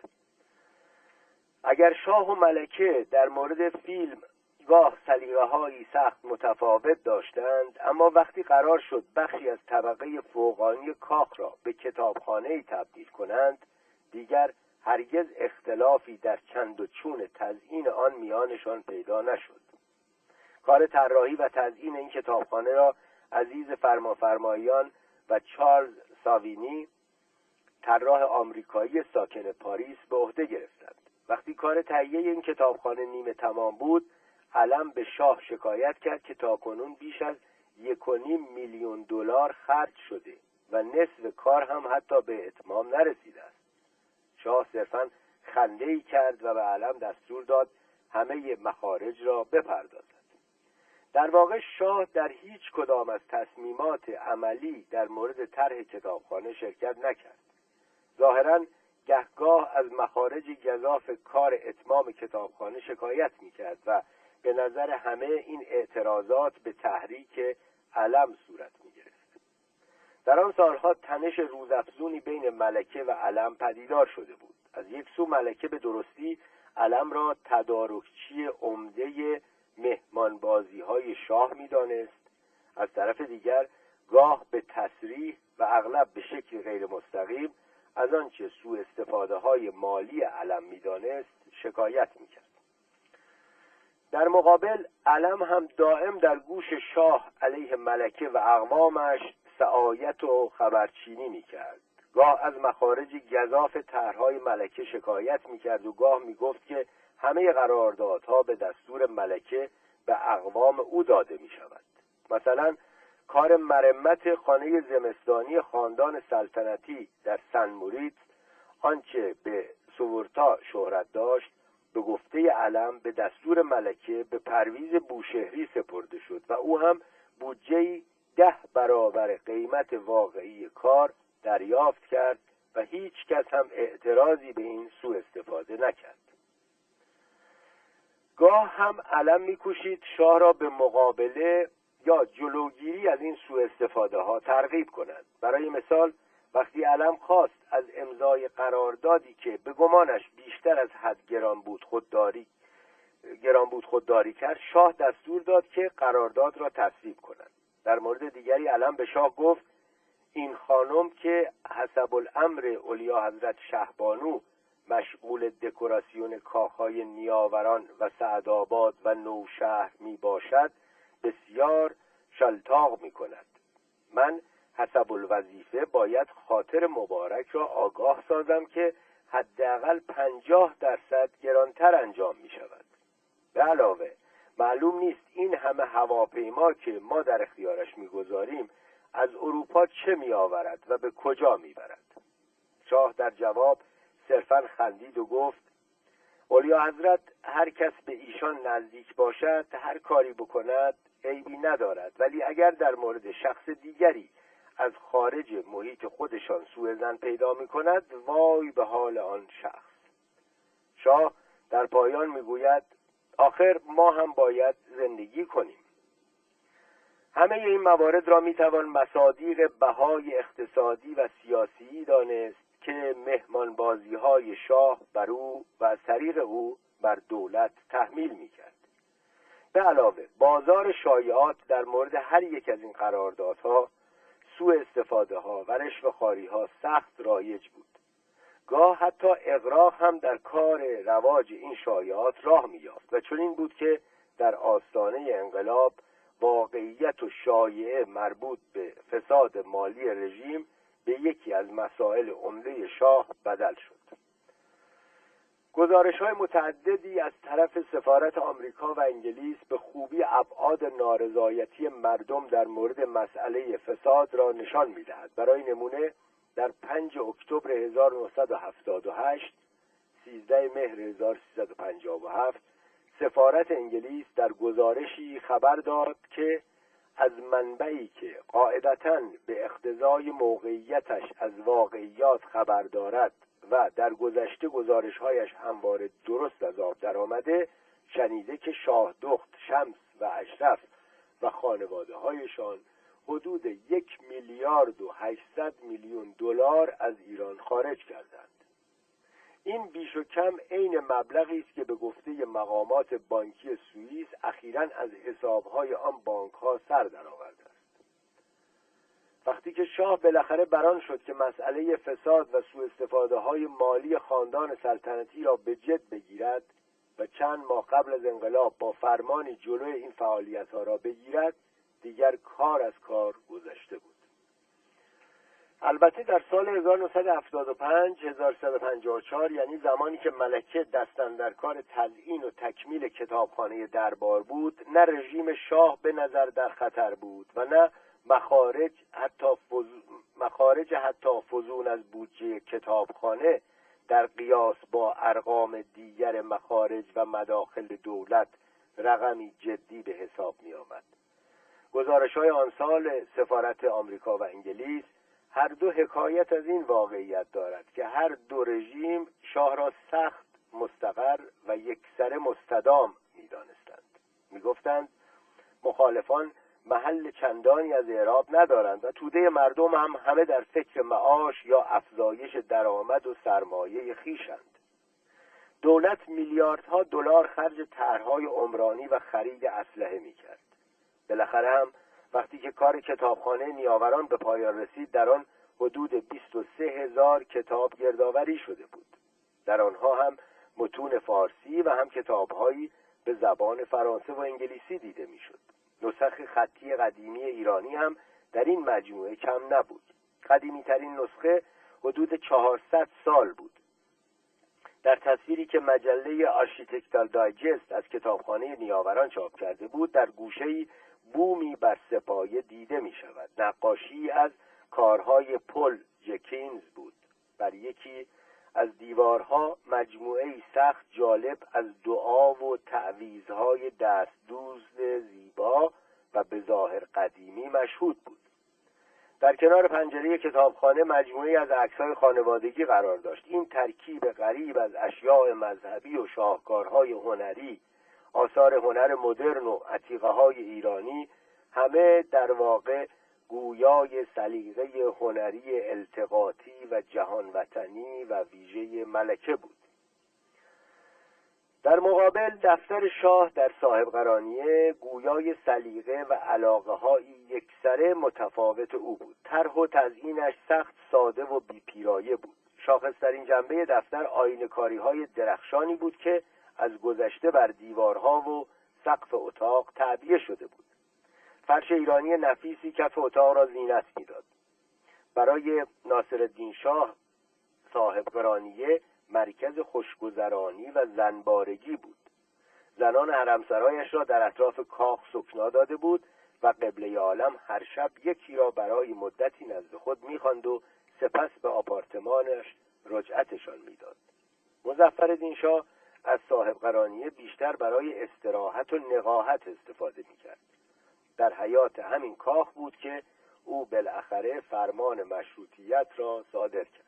اگر شاه و ملکه در مورد فیلم گاه سلیقه هایی سخت متفاوت داشتند اما وقتی قرار شد بخشی از طبقه فوقانی کاخ را به کتابخانه تبدیل کنند دیگر هرگز اختلافی در چند و چون تزیین آن میانشان پیدا نشد. کار طراحی و تزیین این کتابخانه را عزیز فرمافرمایان و چارلز ساوینی طراح آمریکایی ساکن پاریس به عهده گرفتند. وقتی کار تهیه این کتابخانه نیمه تمام بود علم به شاه شکایت کرد که تاکنون بیش از یک میلیون دلار خرج شده و نصف کار هم حتی به اتمام نرسیده است. شاه صرفا خنده ای کرد و به علم دستور داد همه مخارج را بپردازد. در واقع شاه در هیچ کدام از تصمیمات عملی در مورد طرح کتابخانه شرکت نکرد. ظاهرا گهگاه از مخارج گذاف کار اتمام کتابخانه شکایت می‌کرد و به نظر همه این اعتراضات به تحریک علم صورت می‌گرفت. در آن سالها تنش روزافزونی بین ملکه و علم پدیدار شده بود. از یک سو ملکه به درستی علم را تدارکچی عمده مهمانبازی های شاه می‌دانست. از طرف دیگر گاه به تصریح و اغلب به شکل غیر مستقیم از آنچه سوء استفاده های مالی علم می‌دانست شکایت می‌کرد. در مقابل علم هم دائم در گوش شاه علیه ملکه و اقوامش سعایت و خبرچینی می‌کرد. گاه از مخارج گذاف طرحهای ملکه شکایت می‌کرد و گاه می‌گفت که همه قراردادها به دستور ملکه به اقوام او داده می شود مثلا کار مرمت خانه زمستانی خاندان سلطنتی در سن موریت آنچه به سوورتا شهرت داشت به گفته علم به دستور ملکه به پرویز بوشهری سپرده شد و او هم بودجه ده برابر قیمت واقعی کار دریافت کرد و هیچ کس هم اعتراضی به این سوء استفاده نکرد. گاه هم علم میکوشید شاه را به مقابله یا جلوگیری از این سوء استفاده ها ترغیب کند برای مثال وقتی علم خواست از امضای قراردادی که به گمانش بیشتر از حد گران بود خودداری گران بود خودداری کرد شاه دستور داد که قرارداد را تصویب کند در مورد دیگری علم به شاه گفت این خانم که حسب الامر اولیا حضرت شهبانو مشغول دکوراسیون کاخهای نیاوران و سعدآباد و نوشهر می باشد بسیار شلتاق می کند من حسب الوظیفه باید خاطر مبارک را آگاه سازم که حداقل پنجاه درصد گرانتر انجام می شود به علاوه معلوم نیست این همه هواپیما که ما در اختیارش می‌گذاریم از اروپا چه می آورد و به کجا می برد شاه در جواب صرفا خندید و گفت اولیا حضرت هر کس به ایشان نزدیک باشد هر کاری بکند عیبی ندارد. ولی اگر در مورد شخص دیگری از خارج محیط خودشان سوء زن پیدا می کند وای به حال آن شخص. شاه در پایان می‌گوید آخر ما هم باید زندگی کنیم. همه این موارد را می‌توان مصادیق بهای اقتصادی و سیاسی دانست. که مهمان بازی های شاه بر او و طریق او بر دولت تحمیل می کرد. به علاوه بازار شایعات در مورد هر یک از این قراردادها سوء استفاده ها و رشوه خاری ها سخت رایج بود گاه حتی اغراق هم در کار رواج این شایعات راه میافت و چنین بود که در آستانه انقلاب واقعیت و شایعه مربوط به فساد مالی رژیم به یکی از مسائل عمده شاه بدل شد. گزارش های متعددی از طرف سفارت آمریکا و انگلیس به خوبی ابعاد نارضایتی مردم در مورد مسئله فساد را نشان می‌دهد. برای نمونه در 5 اکتبر 1978 13 مهر 1357 سفارت انگلیس در گزارشی خبر داد که از منبعی که قاعدتا به اقتضای موقعیتش از واقعیات خبر دارد و در گذشته گزارشهایش همواره درست از آب درآمده شنیده که شاه دخت شمس و اشرف و خانواده هایشان حدود یک میلیارد و هشتصد میلیون دلار از ایران خارج کردند. این بیش و کم عین مبلغی است که به گفته مقامات بانکی سوئیس اخیرا از حسابهای آن بانکها سر درآورده است. وقتی که شاه بالاخره بران شد که مسئله فساد و سوء استفاده های مالی خاندان سلطنتی را به جد بگیرد و چند ماه قبل از انقلاب با فرمانی جلوی این فعالیت ها را بگیرد دیگر کار از کار گذشته بود. البته در سال 1975 1154 یعنی زمانی که ملکه دستن در کار تزیین و تکمیل کتابخانه دربار بود نه رژیم شاه به نظر در خطر بود و نه مخارج حتی مخارج حتی فزون از بودجه کتابخانه در قیاس با ارقام دیگر مخارج و مداخل دولت رقمی جدی به حساب می آمد گزارش های آن سال سفارت آمریکا و انگلیس هر دو حکایت از این واقعیت دارد که هر دو رژیم شاه را سخت مستقر و یکسره مستدام می‌دانستند. می‌گفتند مخالفان محل چندانی از اعراب ندارند و توده مردم هم همه در فکر معاش یا افزایش درآمد و سرمایه خیشند دولت میلیاردها دلار خرج طرحهای عمرانی و خرید اسلحه می‌کرد. بالاخره هم وقتی که کار کتابخانه نیاوران به پایان رسید در آن حدود 23 هزار کتاب گردآوری شده بود. در آنها هم متون فارسی و هم کتابهایی به زبان فرانسه و انگلیسی دیده می‌شد. نسخ خطی قدیمی ایرانی هم در این مجموعه کم نبود. قدیمی ترین نسخه حدود 400 سال بود. در تصویری که مجله Architectural Digest از کتابخانه نیاوران چاپ کرده بود در گوشه‌ای بومی بر سه‌پایه دیده می شود نقاشی از کارهای پل جکینز بود. بر یکی از دیوارها مجموعه سخت جالب از دعا و تعویزهای دستدوز زیبا و به ظاهر قدیمی مشهود بود. در کنار پنجره کتابخانه مجموعی از عکسهای خانوادگی قرار داشت. این ترکیب غریب از اشیاء مذهبی و شاهکارهای هنری آثار هنر مدرن و عتیقه های ایرانی همه در واقع گویای سلیقه هنری التقاطی و جهان وطنی و ویژه ملکه بود. در مقابل دفتر شاه در صاحب قرانیه گویای سلیقه و علاقه های یکسره متفاوت او بود. طرح و تزیینش سخت ساده و بیپیرایه بود. شاخصترین جنبه دفتر آینکاری های درخشانی بود که از گذشته بر دیوارها و سقف اتاق تعبیه شده بود. فرش ایرانی نفیسی کف اتاق را زینت می‌داد. برای ناصرالدین شاه صاحب قرانیه مرکز خوشگذرانی و زنبارگی بود. زنان حرمسرایش را در اطراف کاخ سکنا داده بود و قبله عالم هر شب یکی را برای مدتی نزد خود می‌خواند و سپس به آپارتمانش رجعتشان می‌داد. مزفر شاه از صاحب قرانیه بیشتر برای استراحت و نقاهت استفاده می‌کرد. در حیات همین کاخ بود که او بالاخره فرمان مشروطیت را صادر کرد.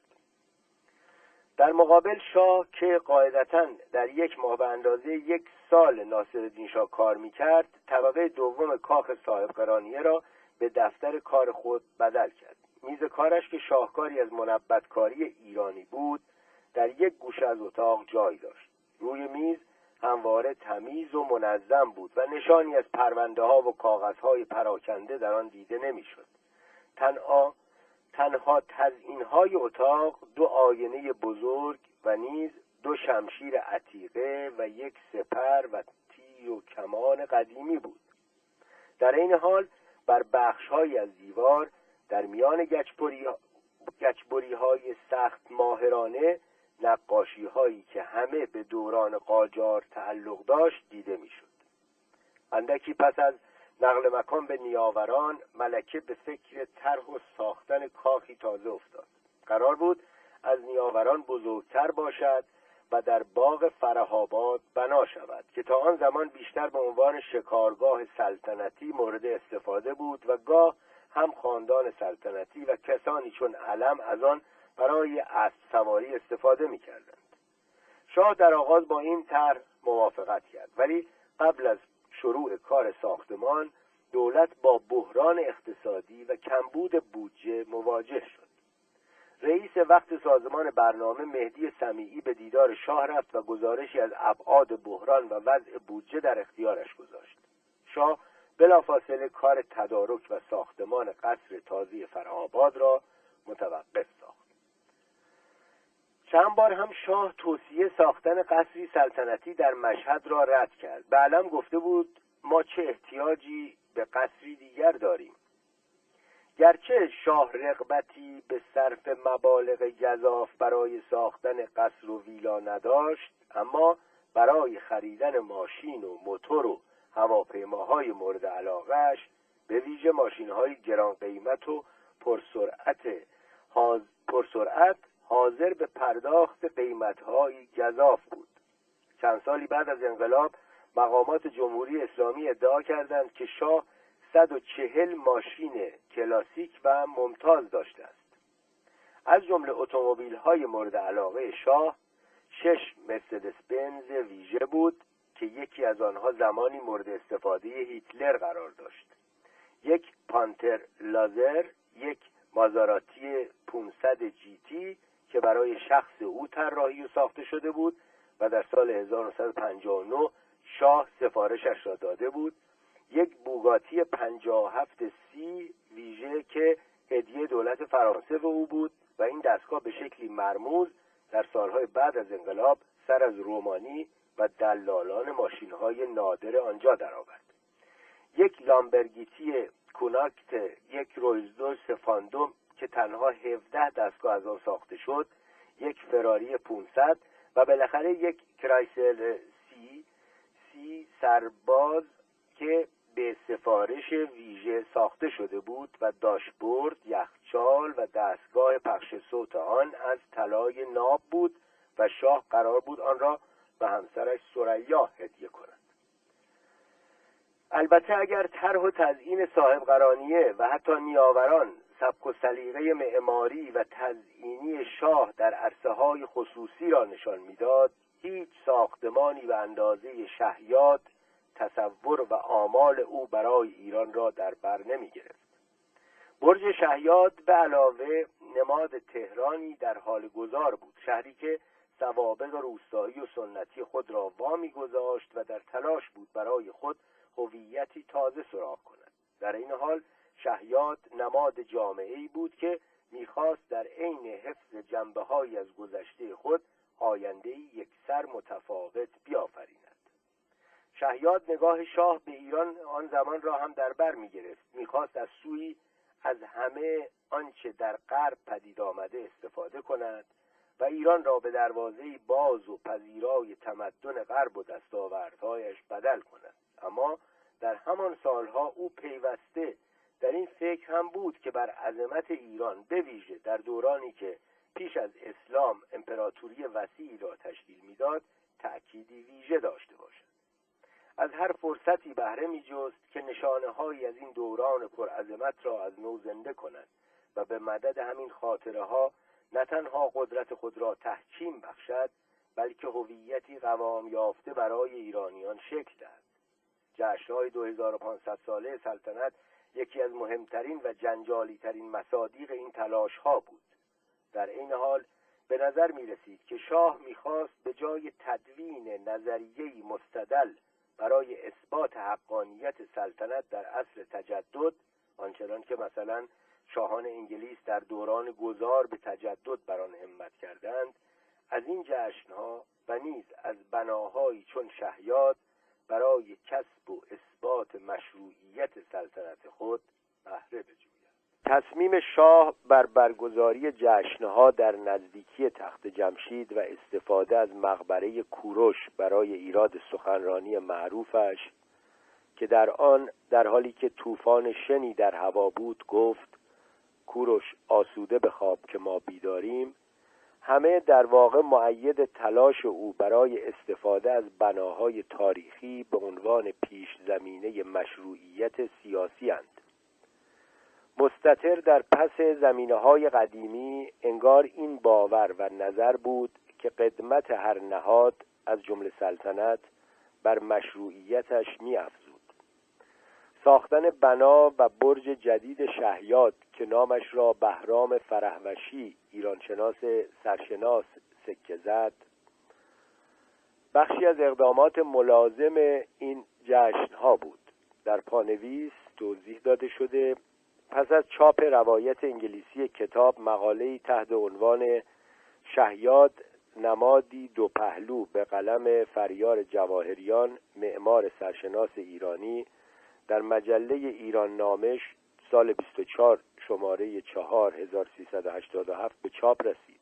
در مقابل شاه که قاعدتا در یک ماه به اندازه یک سال ناصرالدین شاه کار می‌کرد طبقه دوم کاخ صاحب قرانیه را به دفتر کار خود بدل کرد. میز کارش که شاهکاری از منبتکاری ایرانی بود در یک گوشه از اتاق جای داشت. روی میز همواره تمیز و منظم بود و نشانی از پرونده ها و کاغذ های پراکنده در آن دیده نمی‌شد. تنها تنها تزئین های اتاق دو آینه بزرگ و نیز دو شمشیر عتیقه و یک سپر و تی و کمان قدیمی بود در این حال بر بخش از دیوار در میان گچبری های سخت ماهرانه نقاشی هایی که همه به دوران قاجار تعلق داشت دیده می‌شد. اندکی پس از نقل مکان به نیاوران ملکه به فکر طرح و ساختن کاخی تازه افتاد قرار بود از نیاوران بزرگتر باشد و در باغ فرهاباد بنا شود که تا آن زمان بیشتر به عنوان شکارگاه سلطنتی مورد استفاده بود و گاه هم خاندان سلطنتی و کسانی چون علم از آن برای اسب سواری استفاده می کردند. شاه در آغاز با این طرح موافقت کرد ولی قبل از شروع کار ساختمان دولت با بحران اقتصادی و کمبود بودجه مواجه شد. رئیس وقت سازمان برنامه مهدی سمیعی به دیدار شاه رفت و گزارشی از ابعاد بحران و وضع بودجه در اختیارش گذاشت. شاه بلافاصله کار تدارک و ساختمان قصر تازی فرهاباد را متوقف ساخت. چند بار هم شاه توصیه ساختن قصری سلطنتی در مشهد را رد کرد. به علم گفته بود ما چه احتیاجی به قصری دیگر داریم. گرچه شاه رغبتی به صرف مبالغ گذاف برای ساختن قصر و ویلا نداشت اما برای خریدن ماشین و موتور و هواپیماهای مورد علاقهش به ویژه ماشین های گران قیمت و پرسرعت پرسرعت حاضر به پرداخت قیمتهایی گذاف بود. چند سالی بعد از انقلاب مقامات جمهوری اسلامی ادعا کردند که شاه 140 ماشین کلاسیک و ممتاز داشته است. از جمله اتومبیل های مورد علاقه شاه شش مرسدس بنز ویژه بود که یکی از آنها زمانی مورد استفاده هیتلر قرار داشت. یک پانتر لازر یک مازاراتی 500 جی تی که برای شخص او طراحی و ساخته شده بود و در سال 1959 شاه سفارشش را داده بود. یک بوگاتی 57 سی ویژه که هدیه دولت فرانسه به او بود و این دستگاه به شکلی مرموز در سالهای بعد از انقلاب سر از رومانی و دلالان ماشین های نادر آنجا درآورد. یک لامبرگیتی کوناکت یک رویزدوس فاندوم که تنها 17 دستگاه از آن ساخته شد یک فراری 500 و بالاخره یک کرایسل سی سی سرباز که به سفارش ویژه ساخته شده بود و داشبورد، یخچال و دستگاه پخش صوت آن از طلای ناب بود و شاه قرار بود آن را به همسرش سریا هدیه کند. البته اگر طرح و تزیین صاحب قرانیه و حتی نیاوران سبک و سلیقه معماری و تزئینی شاه در عرصه های خصوصی را نشان می‌داد هیچ ساختمانی به اندازه شهیاد تصور و آمال او برای ایران را در بر نمی گرفت برج شهیاد به علاوه نماد تهرانی در حال گذار بود شهری که سوابق روستایی و سنتی خود را وامی گذاشت و در تلاش بود برای خود هویتی تازه سراغ کند. در این حال شهیاد نماد جامعه بود که می‌خواست در عین حفظ جنبه های از گذشته خود آینده یک سر متفاوت بیافریند. شهیاد نگاه شاه به ایران آن زمان را هم در بر می گرفت می‌خواست از سوی از همه آنچه در غرب پدید آمده استفاده کند و ایران را به دروازه باز و پذیرای تمدن غرب و دستاوردهایش بدل کند. اما در همان سالها او پیوسته در این فکر هم بود که بر عظمت ایران به ویژه در دورانی که پیش از اسلام امپراتوری وسیعی را تشکیل می‌داد تأکیدی ویژه داشته باشد. از هر فرصتی بهره می جست که نشانه های از این دوران پرعظمت را از نو زنده کند و به مدد همین خاطره ها نه تنها قدرت خود را تحکیم بخشد بلکه هویتی قوام یافته برای ایرانیان شکل دهد. جشنهای 2500 ساله سلطنت یکی از مهمترین و جنجالی ترین مصادیق این تلاش ها بود. در این حال به نظر می رسید که شاه می‌خواست به جای تدوین نظریهی مستدل برای اثبات حقانیت سلطنت در اصل تجدد آنچنان که مثلا شاهان انگلیس در دوران گذار به تجدد بر آن همت کردند از این جشنها و نیز از بناهایی چون شهیاد برای کسب و اثبات مشروعیت سلطنت خود بهره بجوید. تصمیم شاه بر برگزاری جشنها در نزدیکی تخت جمشید و استفاده از مقبره کوروش برای ایراد سخنرانی معروفش که در آن در حالی که طوفان شنی در هوا بود گفت کوروش آسوده بخواب که ما بیداریم همه در واقع معید تلاش او برای استفاده از بناهای تاریخی به عنوان پیش زمینه مشروعیت سیاسی هند. مستطر در پس زمینه های قدیمی انگار این باور و نظر بود که قدمت هر نهاد از جمله سلطنت بر مشروعیتش میافزود ساختن بنا و برج جدید شهیاد که نامش را بهرام فرهوشی ایرانشناس سرشناس سکه زد. بخشی از اقدامات ملازم این جشن ها بود. در پانویس توضیح داده شده پس از چاپ روایت انگلیسی کتاب مقاله‌ای تحت عنوان شهیاد نمادی دو پهلو به قلم فریار جواهریان معمار سرشناس ایرانی در مجله ایران نامش سال 24 شماره 4 1387 به چاپ رسید.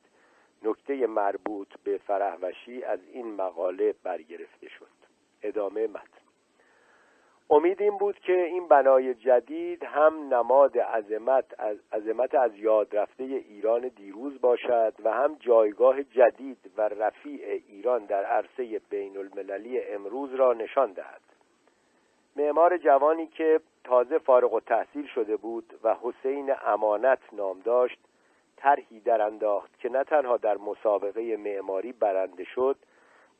نکته مربوط به فرهوشی از این مقاله برگرفته شد. ادامه متن. امید این بود که این بنای جدید هم نماد عظمت از عظمت از یاد رفته ایران دیروز باشد و هم جایگاه جدید و رفیع ایران در عرصه بین المللی امروز را نشان دهد. معمار جوانی که تازه فارغ و تحصیل شده بود و حسین امانت نام داشت طرحی در انداخت که نه تنها در مسابقه معماری برنده شد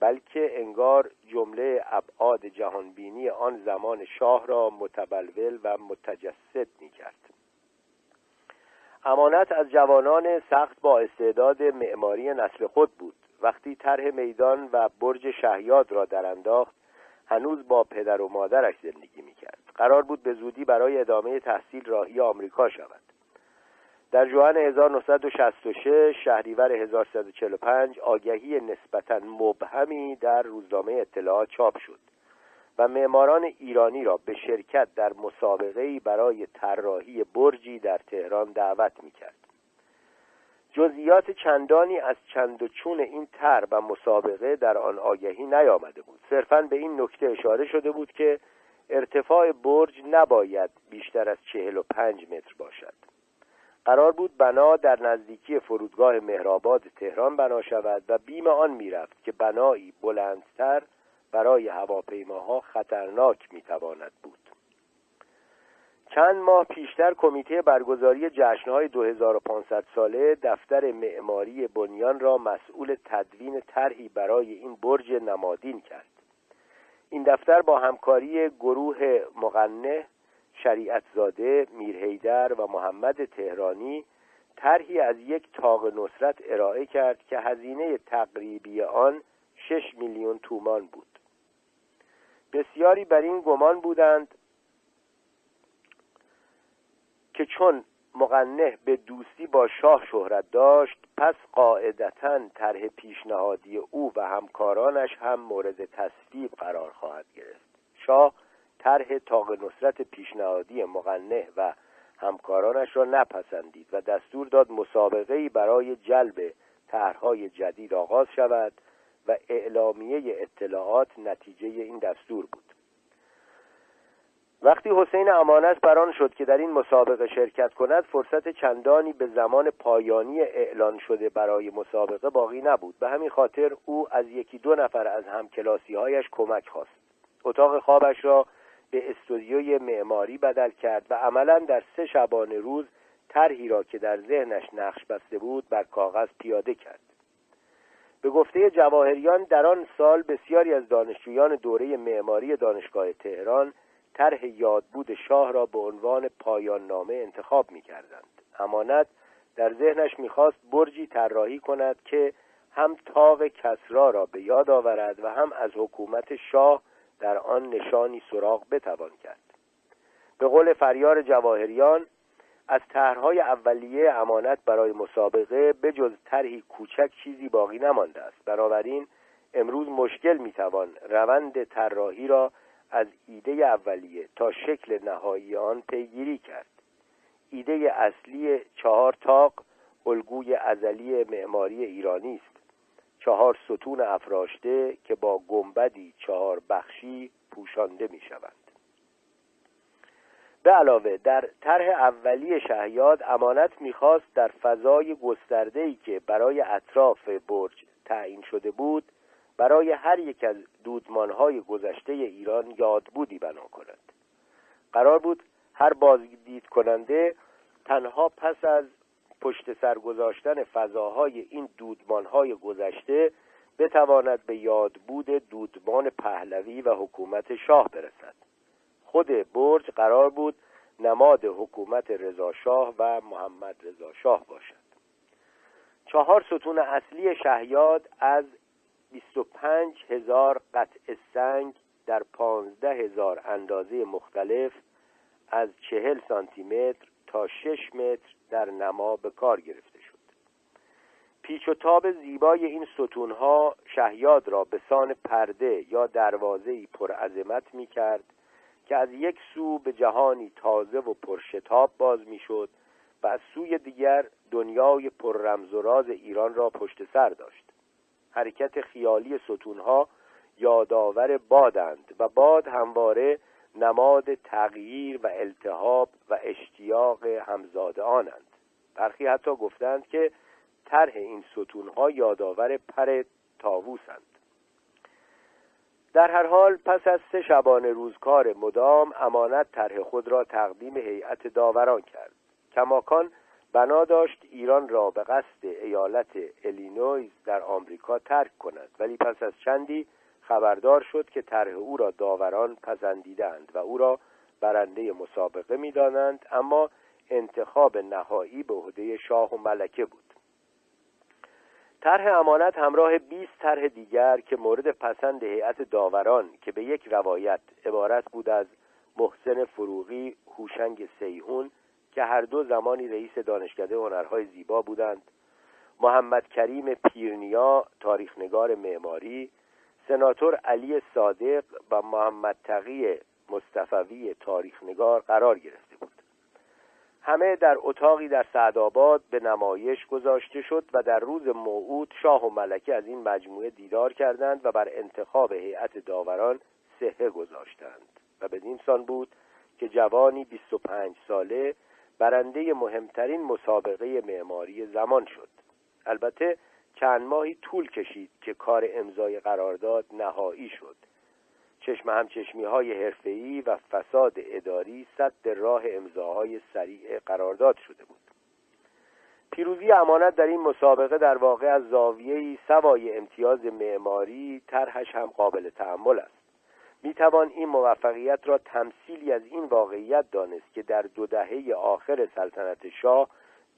بلکه انگار جمله ابعاد جهانبینی آن زمان شاه را متبلول و متجسد می کرد امانت از جوانان سخت با استعداد معماری نسل خود بود. وقتی طرح میدان و برج شهیاد را در انداخت هنوز با پدر و مادرش زندگی می کرد قرار بود به زودی برای ادامه تحصیل راهی آمریکا شود. در جوان 1966 شهریور 1345 آگهی نسبتا مبهمی در روزنامه اطلاعات چاپ شد و معماران ایرانی را به شرکت در مسابقه برای طراحی برجی در تهران دعوت می‌کرد. جزئیات چندانی از چند و چون این تر و مسابقه در آن آگهی نیامده بود. صرفا به این نکته اشاره شده بود که ارتفاع برج نباید بیشتر از چهل و پنج متر باشد. قرار بود بنا در نزدیکی فرودگاه مهرآباد تهران بنا شود و بیم آن می‌رفت که بنایی بلندتر برای هواپیماها خطرناک می‌تواند بود. چند ماه پیشتر کمیته برگزاری جشنهای 2500 ساله دفتر معماری بنیان را مسئول تدوین طرحی برای این برج نمادین کرد. این دفتر با همکاری گروه مقنه شریعت زاده، میرهیدر و محمد تهرانی طرحی از یک تاق نصرت ارائه کرد که هزینه تقریبی آن شش میلیون تومان بود. بسیاری بر این گمان بودند که چون مقنه به دوستی با شاه شهرت داشت پس قاعدتا طرح پیشنهادی او و همکارانش هم مورد تصویب قرار خواهد گرفت. شاه طرح تاق نصرت پیشنهادی مقنه و همکارانش را نپسندید و دستور داد مسابقه برای جلب طرحهای جدید آغاز شود و اعلامیه اطلاعات نتیجه این دستور بود. وقتی حسین امانت بران شد که در این مسابقه شرکت کند فرصت چندانی به زمان پایانی اعلان شده برای مسابقه باقی نبود. به همین خاطر او از یکی دو نفر از همکلاسی هایش کمک خواست. اتاق خوابش را به استودیوی معماری بدل کرد و عملا در سه شبانه روز طرحی را که در ذهنش نقش بسته بود بر کاغذ پیاده کرد. به گفته جواهریان در آن سال بسیاری از دانشجویان دوره معماری دانشگاه تهران طرح یادبود شاه را به عنوان پایان نامه انتخاب می کردند. امانت در ذهنش می‌خواست برجی طراحی کند که هم تاق کسرا را به یاد آورد و هم از حکومت شاه در آن نشانی سراغ بتوان کرد به قول فریار جواهریان از طرحهای اولیه امانت برای مسابقه به جز طرحی کوچک چیزی باقی نمانده است بنابراین امروز مشکل می‌توان روند طراحی را از ایده اولیه تا شکل نهایی آن پیگیری کرد. ایده اصلی چهار تاق الگوی ازلی معماری ایرانی است. چهار ستون افراشته که با گنبدی چهار بخشی پوشانده می شوند به علاوه در طرح اولی شهیاد امانت می‌خواست در فضای گسترده‌ای که برای اطراف برج تعیین شده بود برای هر یک از دودمانهای گذشته ایران یادبودی بنا کند. قرار بود هر بازدید کننده تنها پس از پشت سر گذاشتن فضاهای این دودمانهای گذشته بتواند به یادبود دودمان پهلوی و حکومت شاه برسد. خود برج قرار بود نماد حکومت رضاشاه و محمد رضا شاه باشد. چهار ستون اصلی شهیاد از 25 هزار قطع سنگ در 15 هزار اندازه مختلف از 40 سانتی متر تا 6 متر در نما به کار گرفته شد. پیچ و تاب زیبای این ستونها شهیاد را به سان پرده یا دروازه‌ای پرعظمت می کرد که از یک سو به جهانی تازه و پرشتاب باز می‌شد و از سوی دیگر دنیای پر رمز و راز ایران را پشت سر داشت. حرکت خیالی ستونها یادآور بادند و باد همواره نماد تغییر و التهاب و اشتیاق همزاد آنند. برخی حتی گفتند که طرح این ستونها یادآور پر تاووسند در هر حال پس از سه شبانه روزکار مدام امانت طرح خود را تقدیم هیئت داوران کرد. کماکان بنا داشت ایران را به قصد ایالت الینویز در آمریکا ترک کند. ولی پس از چندی خبردار شد که طرح او را داوران پسندیدند و او را برنده مسابقه می‌دانند اما انتخاب نهایی به عهده شاه و ملکه بود. طرح امانت همراه 20 طرح دیگر که مورد پسند هیئت داوران که به یک روایت عبارت بود از محسن فروغی هوشنگ سیهون که هر دو زمانی رئیس دانشکده هنرهای زیبا بودند. محمد کریم پیرنیا تاریخنگار معماری سناتور علی صادق و محمد تقی مصطفوی تاریخنگار قرار گرفته بود. همه در اتاقی در سعدآباد به نمایش گذاشته شد و در روز موعود شاه و ملکه از این مجموعه دیدار کردند و بر انتخاب هیئت داوران سهه گذاشتند. و بدین سان بود که جوانی 25 ساله برنده مهمترین مسابقه معماری زمان شد. البته چند ماهی طول کشید که کار امضای قرارداد نهایی شد. چشم همچشمی های حرفه‌ای و فساد اداری صد راه امضاهای سریع قرارداد شده بود. پیروزی امانت در این مسابقه در واقع از زاویه‌ای سوای امتیاز معماری طرحش هم قابل تحمل است. می توان این موفقیت را تمثیلی از این واقعیت دانست که در دو دهه آخر سلطنت شاه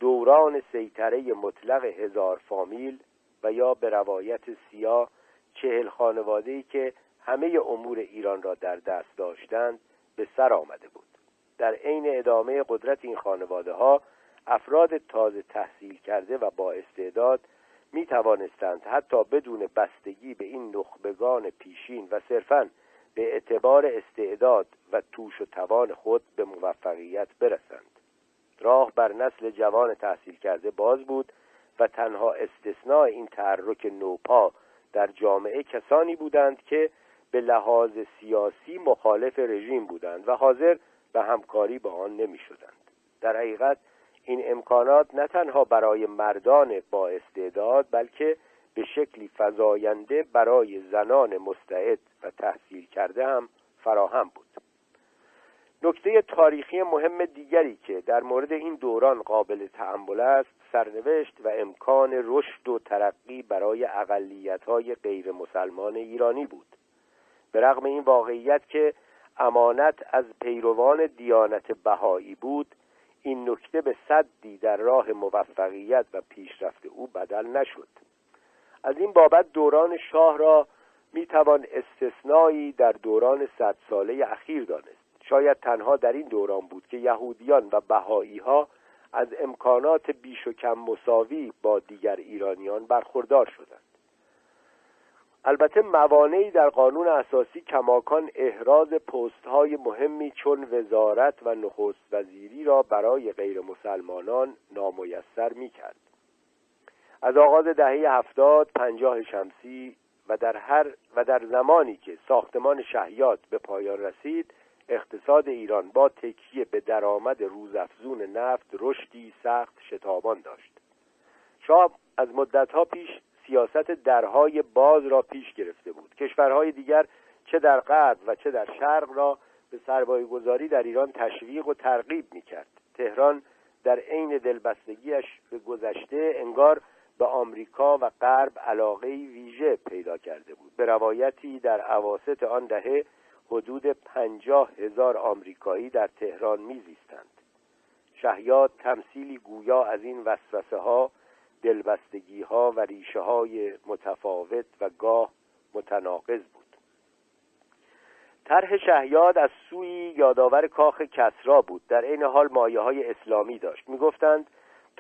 دوران سیطره مطلق هزار فامیل و یا به روایت سیاه چهل خانواده‌ای که همه امور ایران را در دست داشتند به سر آمده بود. در عین ادامه قدرت این خانواده ها افراد تازه تحصیل کرده و با استعداد می توانستند حتی بدون بستگی به این نخبگان پیشین و صرفا به اعتبار استعداد و توش و توان خود به موفقیت برسند راه بر نسل جوان تحصیل کرده باز بود و تنها استثناء این تحرک نوپا در جامعه کسانی بودند که به لحاظ سیاسی مخالف رژیم بودند و حاضر به همکاری با آن نمی شدند. در حقیقت این امکانات نه تنها برای مردان با استعداد بلکه به شکلی فزاینده برای زنان مستعد و تحصیل کرده هم فراهم بود. نکته تاریخی مهم دیگری که در مورد این دوران قابل تحمل است سرنوشت و امکان رشد و ترقی برای اقلیت‌های غیر مسلمان ایرانی بود. به رغم این واقعیت که امانت از پیروان دیانت بهایی بود این نکته به صدی در راه موفقیت و پیشرفت او بدل نشد. از این بابت دوران شاه را می‌توان استثنایی در دوران صد ساله اخیر دانست شاید تنها در این دوران بود که یهودیان و بهایی ها از امکانات بیش و کم مساوی با دیگر ایرانیان برخوردار شدند البته موانعی در قانون اساسی کماکان احراز پست های مهمی چون وزارت و نخست وزیری را برای غیر مسلمانان نامیسر می کرد. از آغاز دهه هفتاد پنجاه شمسی و در هر و در زمانی که ساختمان شهیات به پایان رسید اقتصاد ایران با تکیه به درآمد روزافزون نفت رشدی سخت شتابان داشت. شاه از مدتها پیش سیاست درهای باز را پیش گرفته بود. کشورهای دیگر چه در غرب و چه در شرق را به سرمایه گذاری در ایران تشویق و ترغیب می کرد تهران در عین دلبستگیش به گذشته انگار به آمریکا و غرب علاقه ویژه پیدا کرده بود. به روایتی در عواست آن دهه حدود پنجاه هزار آمریکایی در تهران میزیستند. شهیاد تمثیلی گویا از این وسوسه ها دلبستگی ها و ریشه های متفاوت و گاه متناقض بود. طرح شهیاد از سوی یادآور کاخ کسرا بود. در عین حال مایه های اسلامی داشت. می‌گفتند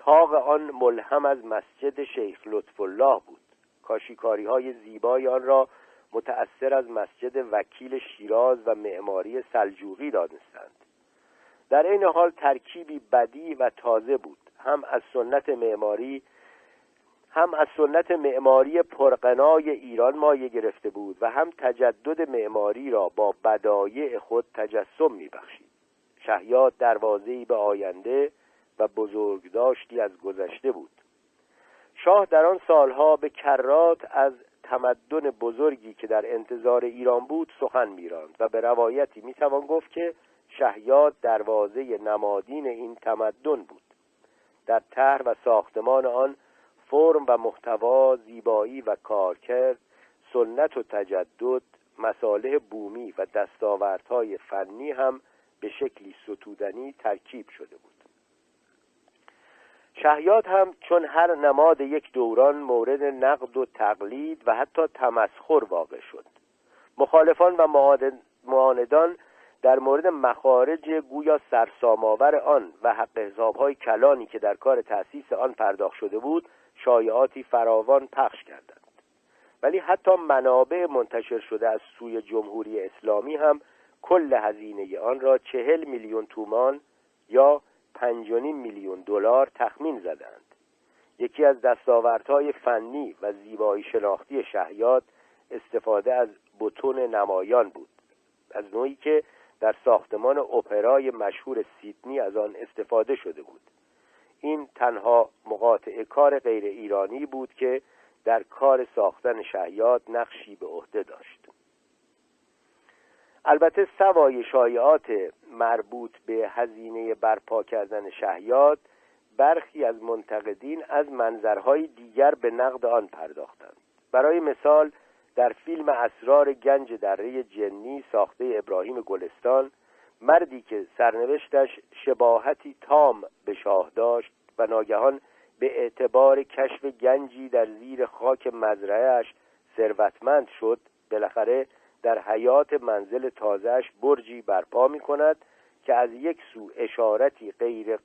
تاق آن ملهم از مسجد شیخ لطف الله بود. کاشیکاری های زیبای آن را متأثر از مسجد وکیل شیراز و معماری سلجوقی دانستند. در این حال ترکیبی بدی و تازه بود. هم از سنت معماری هم از سنت معماری پرقنای ایران مایه گرفته بود و هم تجدد معماری را با بدایع خود تجسم میبخشید. شهیاد دروازه‌ای به آینده و بزرگداشتی از گذشته بود. شاه در آن سالها به کرات از تمدن بزرگی که در انتظار ایران بود سخن میراند و به روایتی می‌توان گفت که شهیاد دروازه نمادین این تمدن بود. در طرح و ساختمان آن فرم و محتوا زیبایی و کارکرد سنت و تجدد مصالح بومی و دستاوردهای فنی هم به شکلی ستودنی ترکیب شده بود. شهیات هم چون هر نماد یک دوران مورد نقد و تقلید و حتی تمسخر واقع شد. مخالفان و معاندان در مورد مخارج گویا سرساماور آن و حق حسابهای کلانی که در کار تأسیس آن پرداخت شده بود شایعاتی فراوان پخش کردند. ولی حتی منابع منتشر شده از سوی جمهوری اسلامی هم کل هزینه آن را چهل میلیون تومان یا پنجانیم میلیون دلار تخمین زدند. یکی از دستاوردهای فنی و زیبایی شناختی شهیات استفاده از بتون نمایان بود. از نوعی که در ساختمان اپرای مشهور سیدنی از آن استفاده شده بود. این تنها مقاطع کار غیر ایرانی بود که در کار ساختن شهیات نقشی به عهده داشت. البته سوای شایعات مربوط به هزینه برپا کردن شهیات برخی از منتقدین از منظرهای دیگر به نقد آن پرداختند. برای مثال در فیلم اسرار گنج دره جنی ساخته ابراهیم گلستان مردی که سرنوشتش شباهتی تام به شاه داشت و ناگهان به اعتبار کشف گنجی در زیر خاک مزرعهش ثروتمند شد بالاخره در حیات منزل تازهش برجی برپا می کند که از یک سو اشارتی غیر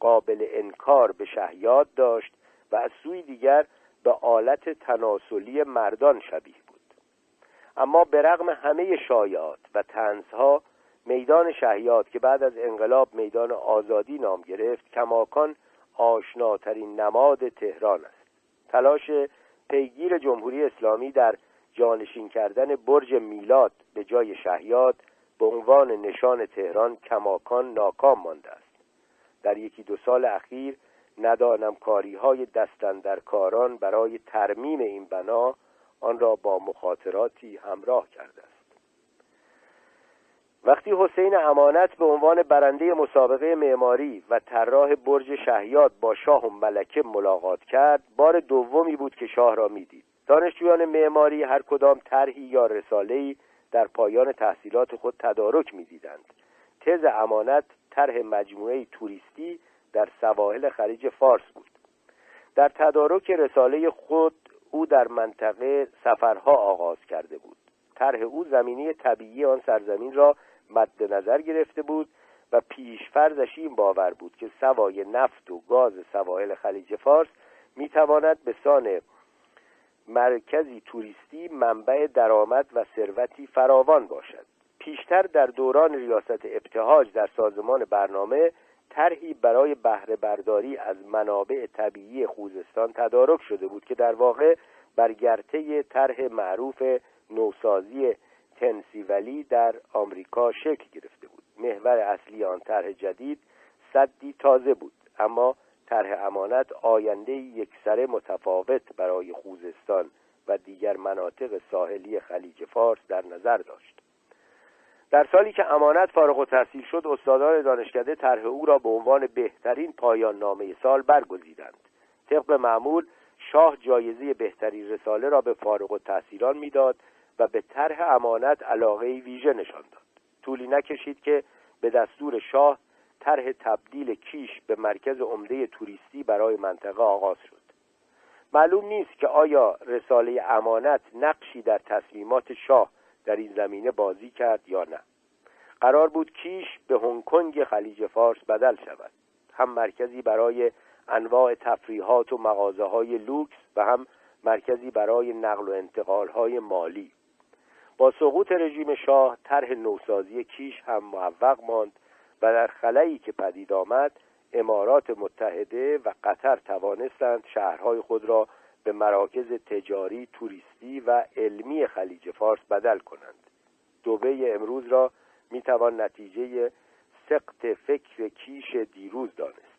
قابل انکار به شهیاد داشت و از سوی دیگر به آلت تناسلی مردان شبیه بود. اما به رغم همه شایعات و تنزها میدان شهیاد که بعد از انقلاب میدان آزادی نام گرفت کماکان آشناترین نماد تهران است. تلاش پیگیر جمهوری اسلامی در جانشین کردن برج میلاد به جای شهیاد به عنوان نشان تهران کماکان ناکام مانده است. در یکی دو سال اخیر ندانم کاری های کاران برای ترمیم این بنا آن را با مخاطراتی همراه کرده است. وقتی حسین امانت به عنوان برنده مسابقه معماری و طراح برج شهیاد با شاه و ملکه ملاقات کرد بار دومی بود که شاه را می‌دید. دانشجویان معماری هر کدام طرحی یا رساله‌ای در پایان تحصیلات خود تدارک می‌دیدند. تز امانت طرح مجموعه توریستی در سواحل خلیج فارس بود. در تدارک رساله خود او در منطقه سفرها آغاز کرده بود. طرح او زمینی طبیعی آن سرزمین را مد نظر گرفته بود و پیشفرزش این باور بود که سوای نفت و گاز سواحل خلیج فارس می‌تواند به سان مرکزی توریستی منبع درآمد و ثروتی فراوان باشد. پیشتر در دوران ریاست ابتهاج در سازمان برنامه طرحی برای بهره برداری از منابع طبیعی خوزستان تدارک شده بود که در واقع بر گرته طرح معروف نوسازی تنسیولی در آمریکا شکل گرفته بود. محور اصلی آن طرح جدید صدی تازه بود اما طرح امانت آینده یکسره متفاوت برای خوزستان و دیگر مناطق ساحلی خلیج فارس در نظر داشت. در سالی که امانت فارغ و شد استادان دانشکده طرح او را به عنوان بهترین پایان نامه سال برگزیدند. طبق معمول شاه جایزه بهترین رساله را به فارغ و تحصیلان می‌داد و به طرح امانت علاقه ویژه نشان داد. طولی نکشید که به دستور شاه طرح تبدیل کیش به مرکز عمده توریستی برای منطقه آغاز شد. معلوم نیست که آیا رساله امانت نقشی در تصمیمات شاه در این زمینه بازی کرد یا نه. قرار بود کیش به هنگ کنگ خلیج فارس بدل شود. هم مرکزی برای انواع تفریحات و مغازه های لوکس و هم مرکزی برای نقل و انتقال های مالی. با سقوط رژیم شاه طرح نوسازی کیش هم موفق ماند و در خلایی که پدید آمد امارات متحده و قطر توانستند شهرهای خود را به مراکز تجاری، توریستی و علمی خلیج فارس بدل کنند. دوبه امروز را می توان نتیجه سقط فکر کیش دیروز دانست.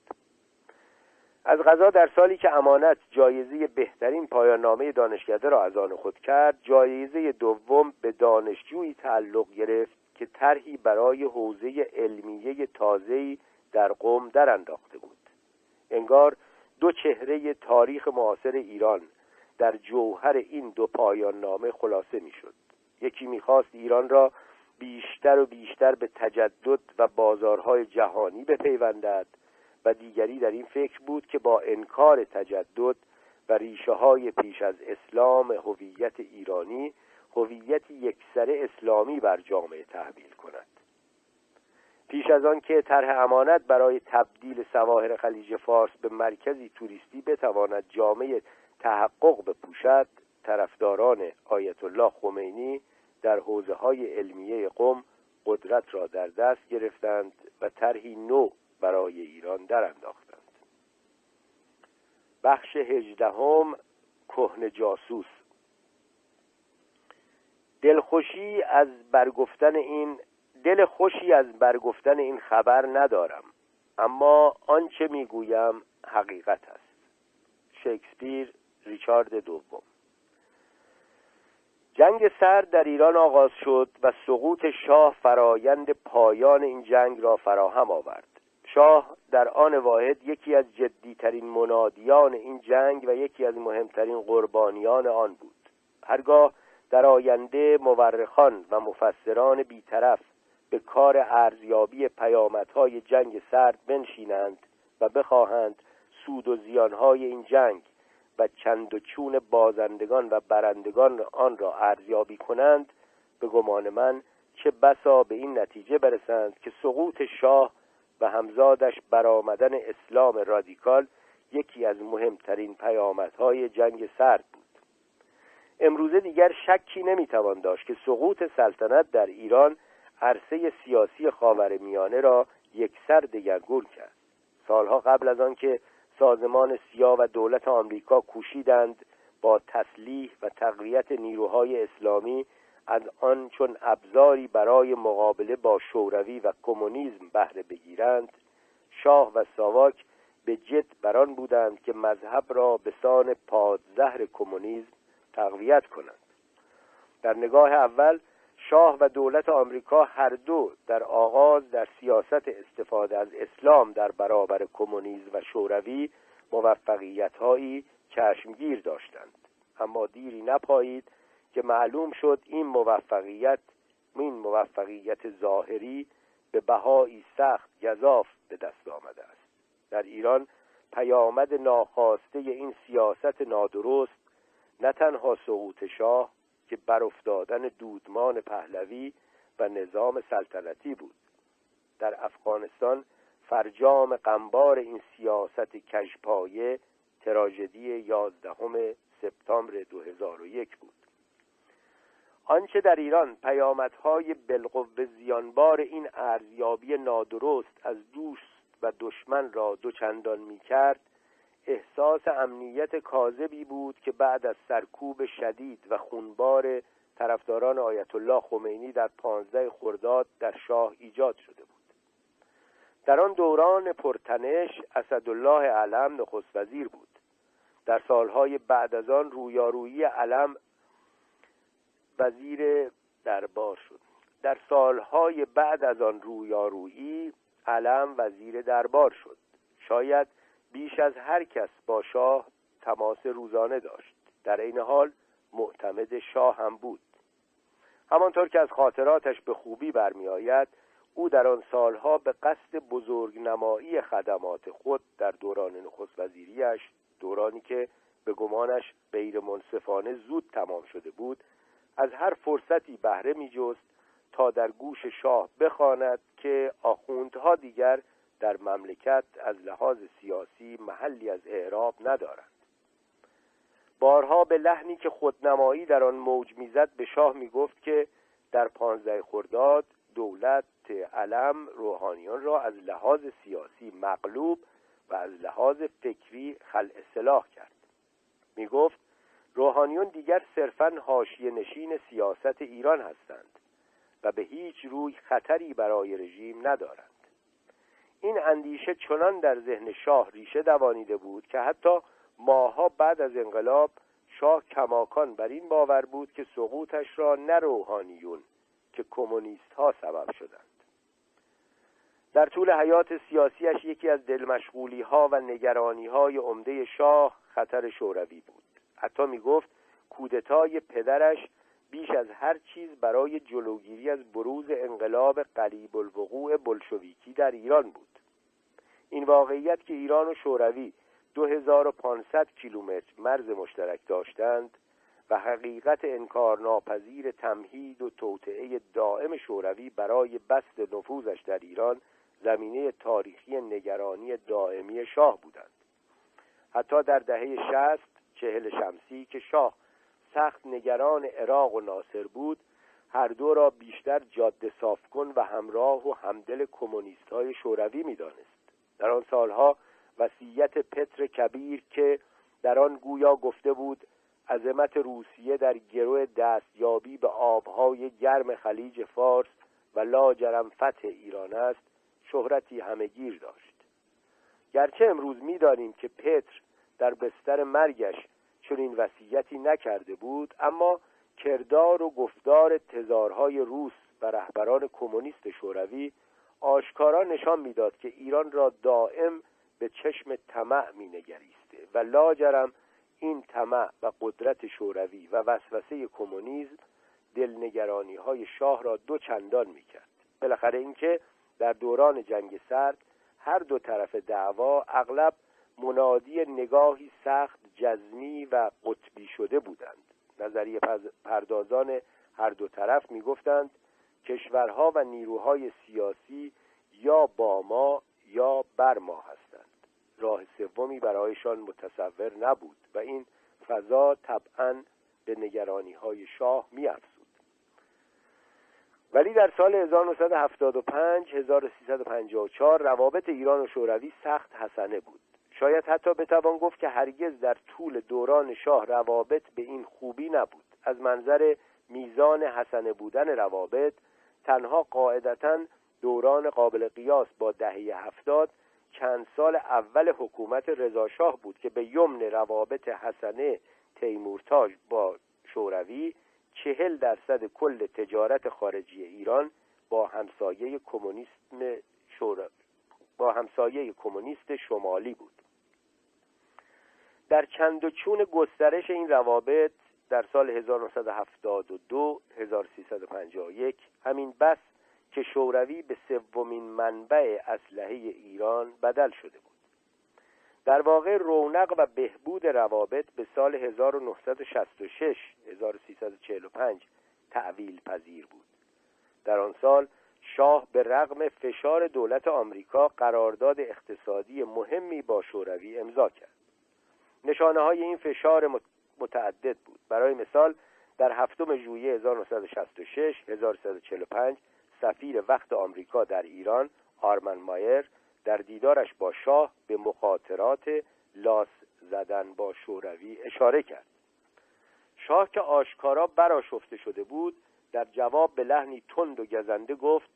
از غذا در سالی که امانت جایزه بهترین پایان نامه دانشکده را از آن خود کرد جایزه دوم به دانشجویی تعلق گرفت که طرحی برای حوزه علمیه تازه‌ای در قوم در انداخته بود. انگار دو چهره تاریخ معاصر ایران در جوهر این دو پایان نامه خلاصه می‌شد. یکی می‌خواست ایران را بیشتر و بیشتر به تجدد و بازارهای جهانی بپیوندد و دیگری در این فکر بود که با انکار تجدد و ریشه های پیش از اسلام هویت ایرانی هویت یکسره اسلامی بر جامعه تحویل کند. پیش از آن که طرح امانت برای تبدیل سواحل خلیج فارس به مرکزی توریستی بتواند جامعه تحقق بپوشد طرفداران آیت الله خمینی در حوزه های علمیه قم قدرت را در دست گرفتند و طرحی نو برای ایران در انداختند. بخش هجدهم کهن جاسوس. دلخوشی از برگفتن این دل خوشی از برگفتن این خبر ندارم. اما آنچه می‌گویم حقیقت است. شکسپیر ریچارد دوم. جنگ سرد در ایران آغاز شد و سقوط شاه فرایند پایان این جنگ را فراهم آورد. شاه در آن واحد یکی از جدیترین منادیان این جنگ و یکی از مهمترین قربانیان آن بود. هرگاه در آینده مورخان و مفسران بیطرف به کار ارزیابی پیامدهای جنگ سرد بنشینند و بخواهند سود و زیانهای این جنگ و چند و چون بازندگان و برندگان آن را ارزیابی کنند به گمان من چه بسا به این نتیجه برسند که سقوط شاه و همزادش برآمدن اسلام رادیکال یکی از مهمترین پیامدهای جنگ سرد بود. امروزه دیگر شکی نمی‌توان داشت که سقوط سلطنت در ایران عرصه سیاسی خاور میانه را یکسر دگرگون کرد. سالها قبل از آنکه سازمان سیا و دولت آمریکا کوشیدند با تسلیح و تقویت نیروهای اسلامی از آن چون ابزاری برای مقابله با شوروی و کمونیسم بهره بگیرند شاه و ساواک به جد بران بودند که مذهب را به سان پادزهر کمونیسم تقویت کنند. در نگاه اول شاه و دولت آمریکا هر دو در آغاز در سیاست استفاده از اسلام در برابر کمونیسم و شوروی موفقیتهایی چشمگیر داشتند. اما دیری نپایید که معلوم شد این موفقیت این موفقیت ظاهری به بهایی سخت گذاف به دست آمده است. در ایران پیامد ناخواسته این سیاست نادرست نه تنها سقوط شاه که برافتادن دودمان پهلوی و نظام سلطنتی بود در افغانستان فرجام قنبار این سیاست کژپایه تراژدی یازدهم سپتامبر 2001 بود. آنچه در ایران پیامدهای بالقوه زیانبار این ارزیابی نادرست از دوست و دشمن را دوچندان می کرد احساس امنیت کاذبی بود که بعد از سرکوب شدید و خونبار طرفداران آیت الله خمینی در پانزده خرداد در شاه ایجاد شده بود. در آن دوران پرتنش اسدالله علم نخست وزیر بود. در سالهای بعد از آن رویارویی علم وزیر دربار شد. در سالهای بعد از آن رویارویی علم وزیر دربار شد. شاید بیش از هر کس با شاه تماس روزانه داشت. در این حال معتمد شاه هم بود. همانطور که از خاطراتش به خوبی برمیآید او در آن سالها به قصد بزرگ نمایی خدمات خود در دوران نخست وزیریش دورانی که به گمانش غیر منصفانه زود تمام شده بود از هر فرصتی بهره می جست تا در گوش شاه بخواند که آخوندها دیگر در مملکت از لحاظ سیاسی محلی از اعراب ندارند بارها به لحنی که خودنمایی در آن موج می‌زد به شاه می‌گفت که در پانزده خرداد دولت علم روحانیان را از لحاظ سیاسی مغلوب و از لحاظ فکری خل اصلاح کرد. می گفت روحانیون دیگر صرفا حاشیه نشین سیاست ایران هستند و به هیچ روی خطری برای رژیم ندارند. این اندیشه چنان در ذهن شاه ریشه دوانیده بود که حتی ماها بعد از انقلاب شاه کماکان بر این باور بود که سقوطش را نه روحانیون که کمونیست ها سبب شدند. در طول حیات سیاسیش یکی از دلمشغولی ها و نگرانی های عمده شاه خطر شوروی بود. حتی می گفت کودتای پدرش بیش از هر چیز برای جلوگیری از بروز انقلاب قریب الوقوع بلشویکی در ایران بود. این واقعیت که ایران و شوروی 2500 کیلومتر مرز مشترک داشتند و حقیقت انکارناپذیر تمهید و توطعه دائم شوروی برای بست نفوذش در ایران زمینه تاریخی نگرانی دائمی شاه بودند. حتی در دهه شست چهل شمسی که شاه سخت نگران عراق و ناصر بود هر دو را بیشتر جاده صافکن و همراه و همدل کمونیست های شوروی می‌دانست. در آن سالها وصیت پتر کبیر که در آن گویا گفته بود عظمت روسیه در گروه دستیابی به آبهای گرم خلیج فارس و لاجرم فتح ایران است شهرتی همهگیر داشت. گرچه امروز می‌دانیم که پتر در بستر مرگش چنین وصیتی نکرده بود اما کردار و گفتار تزارهای روس و رهبران کمونیست شوروی آشکارا نشان می‌داد که ایران را دائم به چشم طمع مینگریسته و لاجرم این طمع و قدرت شوروی و وسوسه کمونیسم دلنگرانی های شاه را دو چندان می‌کرد. بالاخره اینکه در دوران جنگ سرد هر دو طرف دعوا اغلب منادی نگاهی سخت جزمی و قطبی شده بودند. نظریه پردازان هر دو طرف می‌گفتند کشورها و نیروهای سیاسی یا با ما یا بر ما هستند. راه سومی برایشان متصور نبود و این فضا طبعا به نگرانی های شاه می افزود. ولی در سال 1975 1354 روابط ایران و شوروی سخت حسنه بود. شاید حتی بتوان گفت که هرگز در طول دوران شاه روابط به این خوبی نبود. از منظر میزان حسنه بودن روابط تنها قاعدتا دوران قابل قیاس با دهه هفتاد چند سال اول حکومت رضاشاه بود که به یمن روابط حسنه تیمورتاج با شوروی چهل درصد کل تجارت خارجی ایران با همسایه کمونیسم شور... با همسایه کمونیست شمالی بود. در چند و چون گسترش این روابط در سال 1972 1351 همین بس که شوروی به سومین منبع اسلحه ایران بدل شده بود. در واقع رونق و بهبود روابط به سال 1966 1345 تعویل پذیر بود. در آن سال شاه به رغم فشار دولت آمریکا قرارداد اقتصادی مهمی با شوروی امضا کرد. نشانه های این فشار متعدد بود. برای مثال در هفتم ژوئیه 1966 1345 سفیر وقت آمریکا در ایران آرمن مایر در دیدارش با شاه به مخاطرات لاس زدن با شوروی اشاره کرد. شاه که آشکارا براشفته شده بود در جواب به لحنی تند و گزنده گفت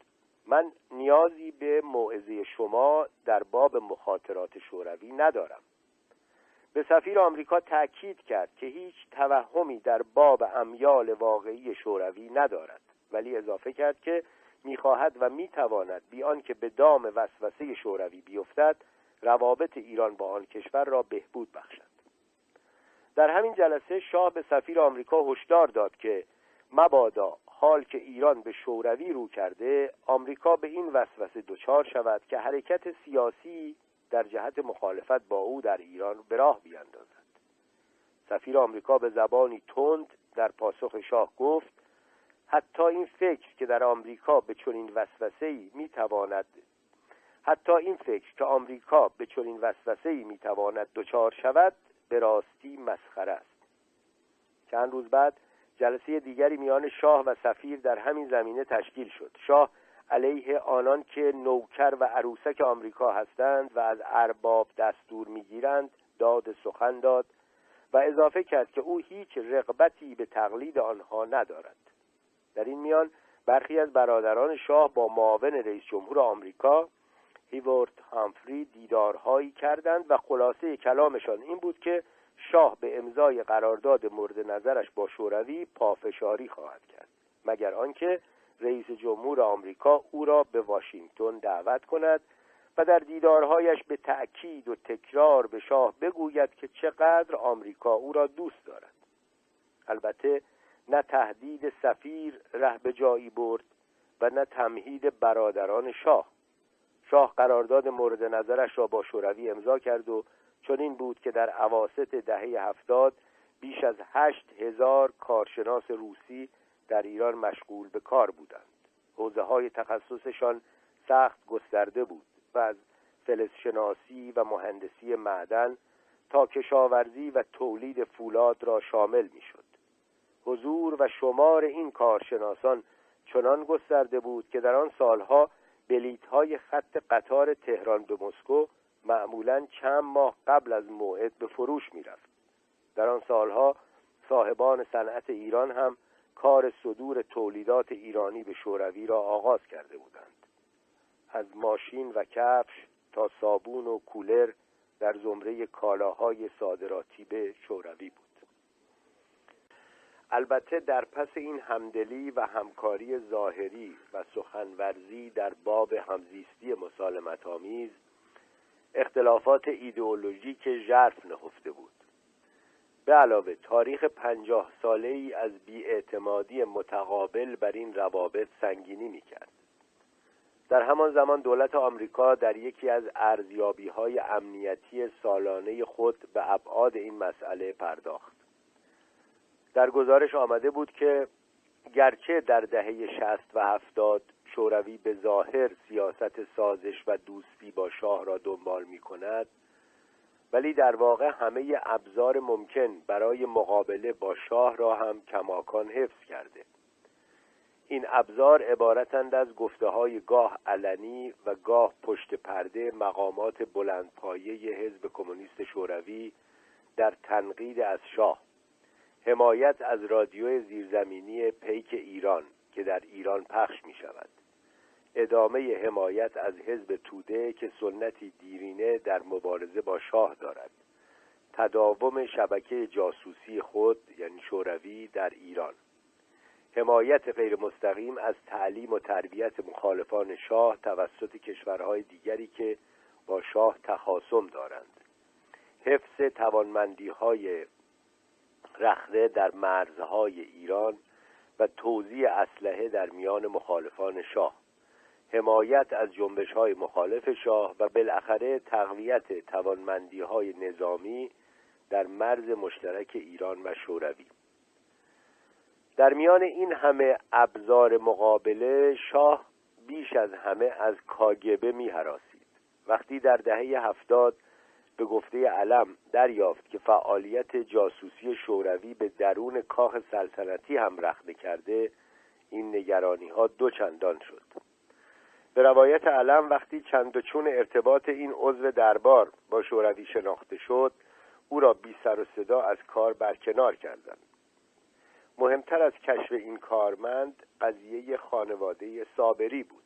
من نیازی به موعظه شما در باب مخاطرات شوروی ندارم. به سفیر آمریکا تأکید کرد که هیچ توهمی در باب امیال واقعی شوروی ندارد. ولی اضافه کرد که می‌خواهد و می‌تواند بیان که به دام وسوسه شوروی بیفتد روابط ایران با آن کشور را بهبود بخشد. در همین جلسه شاه به سفیر آمریکا هشدار داد که مبادا حال که ایران به شوروی رو کرده آمریکا به این وسوسه دچار شود که حرکت سیاسی در جهت مخالفت با او در ایران به راه بیاندازد. سفیر آمریکا به زبانی تند در پاسخ شاه گفت حتی این فکر که در آمریکا به چنین وسوسه‌ای می‌تواند حتی این فکر که آمریکا به چنین وسوسه‌ای می‌تواند دچار شود به راستی مسخره است. چند روز بعد جلسه دیگری میان شاه و سفیر در همین زمینه تشکیل شد. شاه علیه آنان که نوکر و عروسک آمریکا هستند و از ارباب دستور می‌گیرند داد سخن داد و اضافه کرد که او هیچ رغبتی به تقلید آنها ندارد. در این میان برخی از برادران شاه با معاون رئیس جمهور آمریکا هیورد هامفری دیدارهایی کردند و خلاصه کلامشان این بود که شاه به امضای قرارداد مورد نظرش با شوروی پافشاری خواهد کرد مگر آنکه رئیس جمهور آمریکا او را به واشنگتن دعوت کند و در دیدارهایش به تأکید و تکرار به شاه بگوید که چقدر آمریکا او را دوست دارد. البته نه تهدید سفیر ره به جایی برد و نه تمهید برادران شاه. شاه قرارداد مورد نظرش را با شوروی امضا کرد و چنین بود که در عواست دهه هفتاد بیش از هشت هزار کارشناس روسی در ایران مشغول به کار بودند حوزه های تخصصشان سخت گسترده بود و از فلزشناسی و مهندسی معدن تا کشاورزی و تولید فولاد را شامل می‌شد. حضور و شمار این کارشناسان چنان گسترده بود که در آن سالها بلیت های خط قطار تهران به مسکو معمولا چند ماه قبل از موعد به فروش می رفت. در آن سالها صاحبان صنعت ایران هم کار صدور تولیدات ایرانی به شوروی را آغاز کرده بودند. از ماشین و کفش تا صابون و کولر در زمره کالاهای صادراتی به شوروی بود. البته در پس این همدلی و همکاری ظاهری و سخنورزی در باب همزیستی مسالمت آمیز اختلافات ایدئولوژیک ژرف نهفته بود. به علاوه تاریخ پنجاه ساله ای از بیاعتمادی متقابل بر این روابط سنگینی می‌کرد. در همان زمان دولت آمریکا در یکی از ارزیابی های امنیتی سالانه خود به ابعاد این مسئله پرداخت. در گزارش آمده بود که گرچه در دهه شست و هفتاد شوروی به ظاهر سیاست سازش و دوستی با شاه را دنبال می کند ولی در واقع همه ابزار ممکن برای مقابله با شاه را هم کماکان حفظ کرده. این ابزار عبارتند از گفته های گاه علنی و گاه پشت پرده مقامات بلندپایه حزب کمونیست شوروی در تنقید از شاه. حمایت از رادیو زیرزمینی پیک ایران که در ایران پخش می شود ادامه حمایت از حزب توده که سنتی دیرینه در مبارزه با شاه دارد. تداوم شبکه جاسوسی خود یعنی شوروی در ایران. حمایت غیر مستقیم از تعلیم و تربیت مخالفان شاه توسط کشورهای دیگری که با شاه تخاصم دارند. حفظ توانمندی های رخنه در مرزهای ایران و توزیع اسلحه در میان مخالفان شاه. حمایت از جنبش های مخالف شاه و بالاخره تقویت توانمندی های نظامی در مرز مشترک ایران و شوروی در میان این همه ابزار مقابله شاه بیش از همه از کاگبه می هراسید. وقتی در دهه هفتاد به گفته علم دریافت که فعالیت جاسوسی شوروی به درون کاخ سلطنتی هم رخنه کرده این نگرانی ها دو شد به روایت علم وقتی چند چون ارتباط این عضو دربار با شوروی شناخته شد او را بی سر و صدا از کار برکنار کردند. مهمتر از کشف این کارمند قضیه خانواده صابری بود.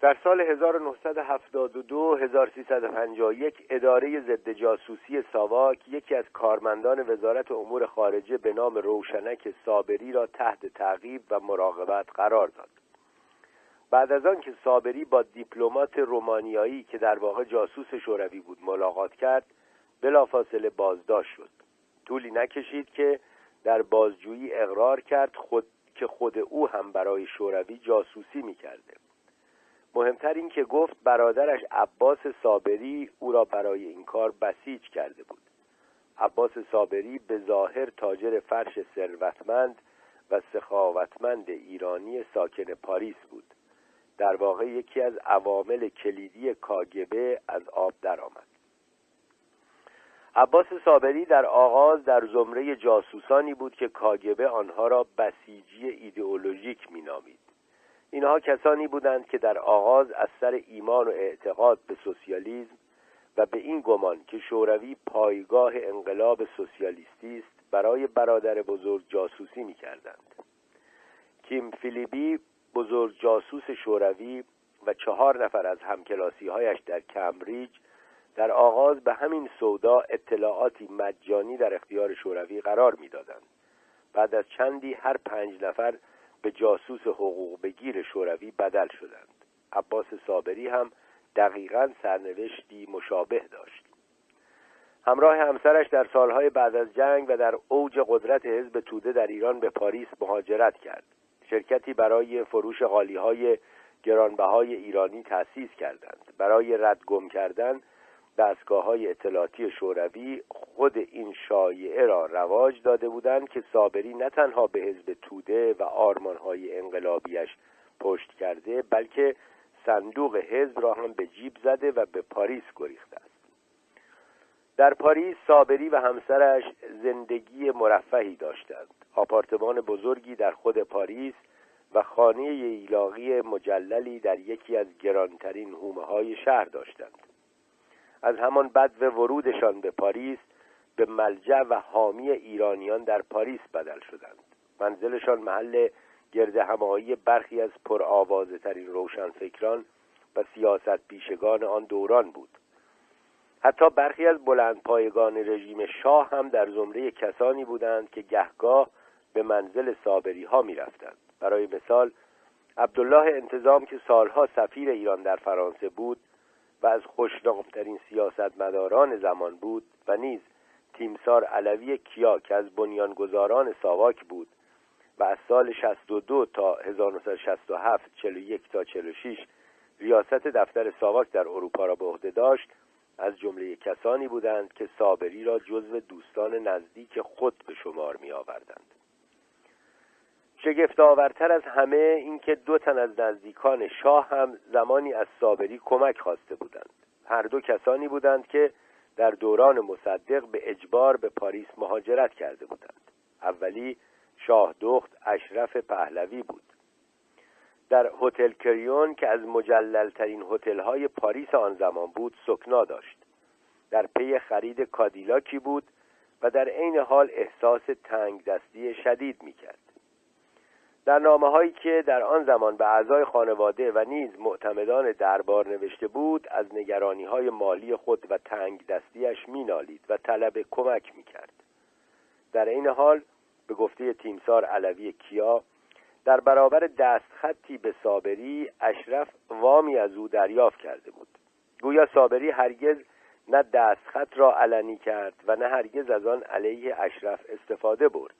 در سال 1972 1351 اداره ضد جاسوسی ساواک یکی از کارمندان وزارت امور خارجه به نام روشنک صابری را تحت تعقیب و مراقبت قرار داد. بعد از آن که صابری با دیپلمات رومانیایی که در واقع جاسوس شوروی بود ملاقات کرد بلافاصله بازداشت شد. طولی نکشید که در بازجویی اقرار کرد خود که خود او هم برای شوروی جاسوسی می‌کرده. مهمتر این که گفت برادرش عباس صابری او را برای این کار بسیج کرده بود. عباس صابری به ظاهر تاجر فرش ثروتمند و سخاوتمند ایرانی ساکن پاریس بود. در واقع یکی از عوامل کلیدی کاگبه از آب درآمد. عباس صابری در آغاز در زمره جاسوسانی بود که کاگبه آنها را بسیجی ایدئولوژیک مینامید. اینها کسانی بودند که در آغاز از سر ایمان و اعتقاد به سوسیالیسم و به این گمان که شوروی پایگاه انقلاب سوسیالیستی است برای برادر بزرگ جاسوسی می‌کردند. کیم فیلیبی بزرگ جاسوس شوروی و چهار نفر از همکلاسی هایش در کمبریج در آغاز به همین سودا اطلاعاتی مجانی در اختیار شوروی قرار می‌دادند. بعد از چندی هر پنج نفر به جاسوس حقوق بگیر شوروی بدل شدند. عباس صابری هم دقیقا سرنوشتی مشابه داشت. همراه همسرش در سالهای بعد از جنگ و در اوج قدرت حزب توده در ایران به پاریس مهاجرت کرد. شرکتی برای فروش های گرانبهای ایرانی تأسیس کردند. برای رد گم کردن دستگاه های اطلاعاتی شوروی خود این شایعه را رواج داده بودند که صابری نه تنها به حزب توده و های انقلابیش پشت کرده بلکه صندوق حزب را هم به جیب زده و به پاریس گریخته در پاریس صابری و همسرش زندگی مرفهی داشتند. آپارتمان بزرگی در خود پاریس و خانه ایلاقی مجللی در یکی از گرانترین هومه های شهر داشتند. از همان بد و ورودشان به پاریس به ملجع و حامی ایرانیان در پاریس بدل شدند. منزلشان محل گرد همایی برخی از پرآوازه ترین روشنفکران و سیاست پیشگان آن دوران بود. حتی برخی از بلند پایگان رژیم شاه هم در زمره کسانی بودند که گهگاه به منزل صابری ها می رفتند. برای مثال عبدالله انتظام که سالها سفیر ایران در فرانسه بود و از خوشنامترین سیاستمداران زمان بود و نیز تیمسار علوی کیا که از بنیانگذاران ساواک بود و از سال 62 تا 1967 41 تا 46 ریاست دفتر ساواک در اروپا را به عهده داشت از جمله کسانی بودند که صابری را جزو دوستان نزدیک خود به شمار می آوردند شگفت آورتر از همه اینکه دو تن از نزدیکان شاه هم زمانی از صابری کمک خواسته بودند. هر دو کسانی بودند که در دوران مصدق به اجبار به پاریس مهاجرت کرده بودند. اولی شاه دخت اشرف پهلوی بود. در هتل کریون که از مجللترین هتل‌های پاریس آن زمان بود سکنا داشت. در پی خرید کادیلاکی بود و در عین حال احساس تنگ دستی شدید می‌کرد. در نامه هایی که در آن زمان به اعضای خانواده و نیز معتمدان دربار نوشته بود از نگرانی های مالی خود و تنگ دستیش مینالید و طلب کمک می‌کرد. در این حال به گفته تیمسار علوی کیا در برابر دستخطی به صابری اشرف وامی از او دریافت کرده بود. گویا صابری هرگز نه دستخط را علنی کرد و نه هرگز از آن علیه اشرف استفاده برد.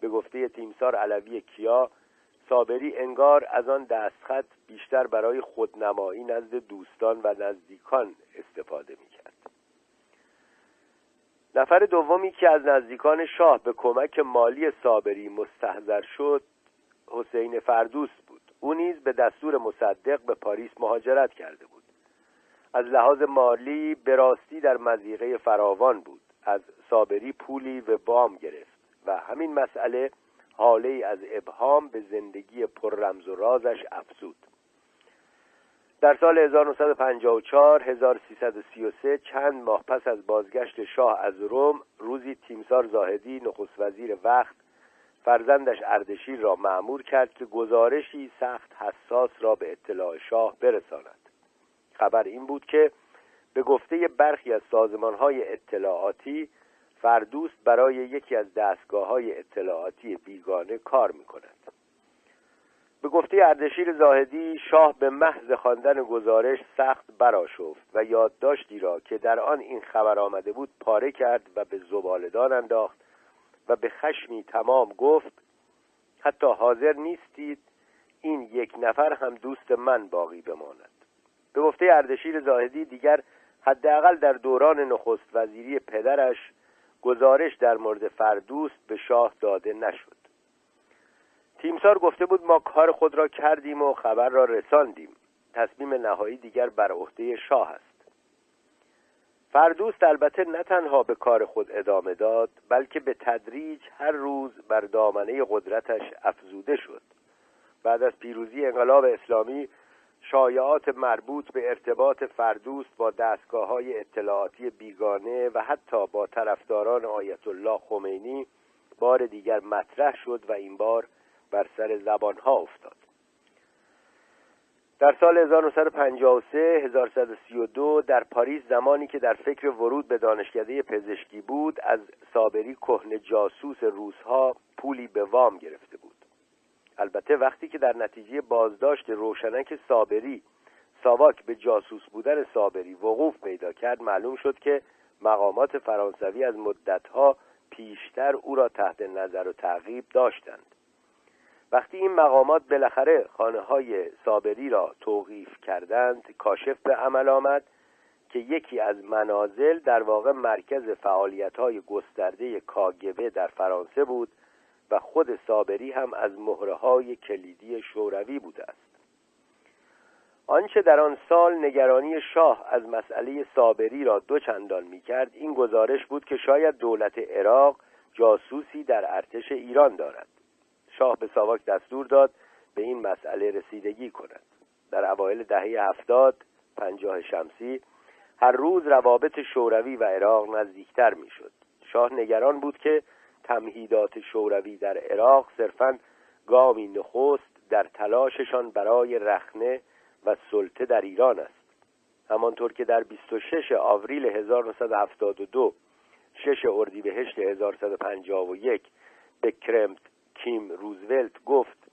به گفته تیمسار علوی کیا صابری انگار از آن دستخط بیشتر برای خودنمایی نزد دوستان و نزدیکان استفاده می‌کرد. نفر دومی که از نزدیکان شاه به کمک مالی صابری مستحضر شد حسین فردوست بود. او نیز به دستور مصدق به پاریس مهاجرت کرده بود. از لحاظ مالی به راستی در مزیقه فراوان بود. از صابری پولی و بام گرفت و همین مسئله حاله از ابهام به زندگی پر رمز و رازش افزود. در سال 1954 1333 چند ماه پس از بازگشت شاه از روم روزی تیمسار زاهدی نخست وزیر وقت فرزندش اردشیر را معمور کرد که گزارشی سخت حساس را به اطلاع شاه برساند. خبر این بود که به گفته برخی از سازمان های اطلاعاتی فردوست برای یکی از دستگاه های اطلاعاتی بیگانه کار می کند به گفته اردشیر زاهدی شاه به محض خواندن گزارش سخت براشفت و یادداشتی را که در آن این خبر آمده بود پاره کرد و به زبالدان انداخت. و به خشمی تمام گفت حتی حاضر نیستید این یک نفر هم دوست من باقی بماند. به گفته اردشیر زاهدی دیگر حداقل در دوران نخست وزیری پدرش گزارش در مورد فردوست به شاه داده نشد. تیمسار گفته بود ما کار خود را کردیم و خبر را رساندیم. تصمیم نهایی دیگر بر عهده شاه است. فردوست البته نه تنها به کار خود ادامه داد بلکه به تدریج هر روز بر دامنه قدرتش افزوده شد. بعد از پیروزی انقلاب اسلامی شایعات مربوط به ارتباط فردوست با دستگاه های اطلاعاتی بیگانه و حتی با طرفداران آیت الله خمینی بار دیگر مطرح شد و این بار بر سر زبانها افتاد. در سال 1953 1132 در پاریس زمانی که در فکر ورود به دانشکده پزشکی بود از صابری کهن جاسوس روزها پولی به وام گرفته بود. البته وقتی که در نتیجه بازداشت روشنک صابری ساواک به جاسوس بودن صابری وقوف پیدا کرد معلوم شد که مقامات فرانسوی از مدتها پیشتر او را تحت نظر و تعقیب داشتند. وقتی این مقامات بالاخره خانه های صابری را توقیف کردند کاشف به عمل آمد که یکی از منازل در واقع مرکز فعالیت های گسترده کاگبه در فرانسه بود و خود صابری هم از مهره های کلیدی شوروی بوده است. آنچه در آن سال نگرانی شاه از مسئله صابری را دو چندان می کرد این گزارش بود که شاید دولت عراق جاسوسی در ارتش ایران دارد. شاه به ساواک دستور داد به این مسئله رسیدگی کند. در اوایل دهه هفتاد پنجاه شمسی هر روز روابط شوروی و عراق نزدیکتر می‌شد. شاه نگران بود که تمهیدات شوروی در عراق صرفا گامی نخست در تلاششان برای رخنه و سلطه در ایران است. همانطور که در 26 آوریل 1972 شش اردیبهشت 1151 به کرمت کیم روزولت گفت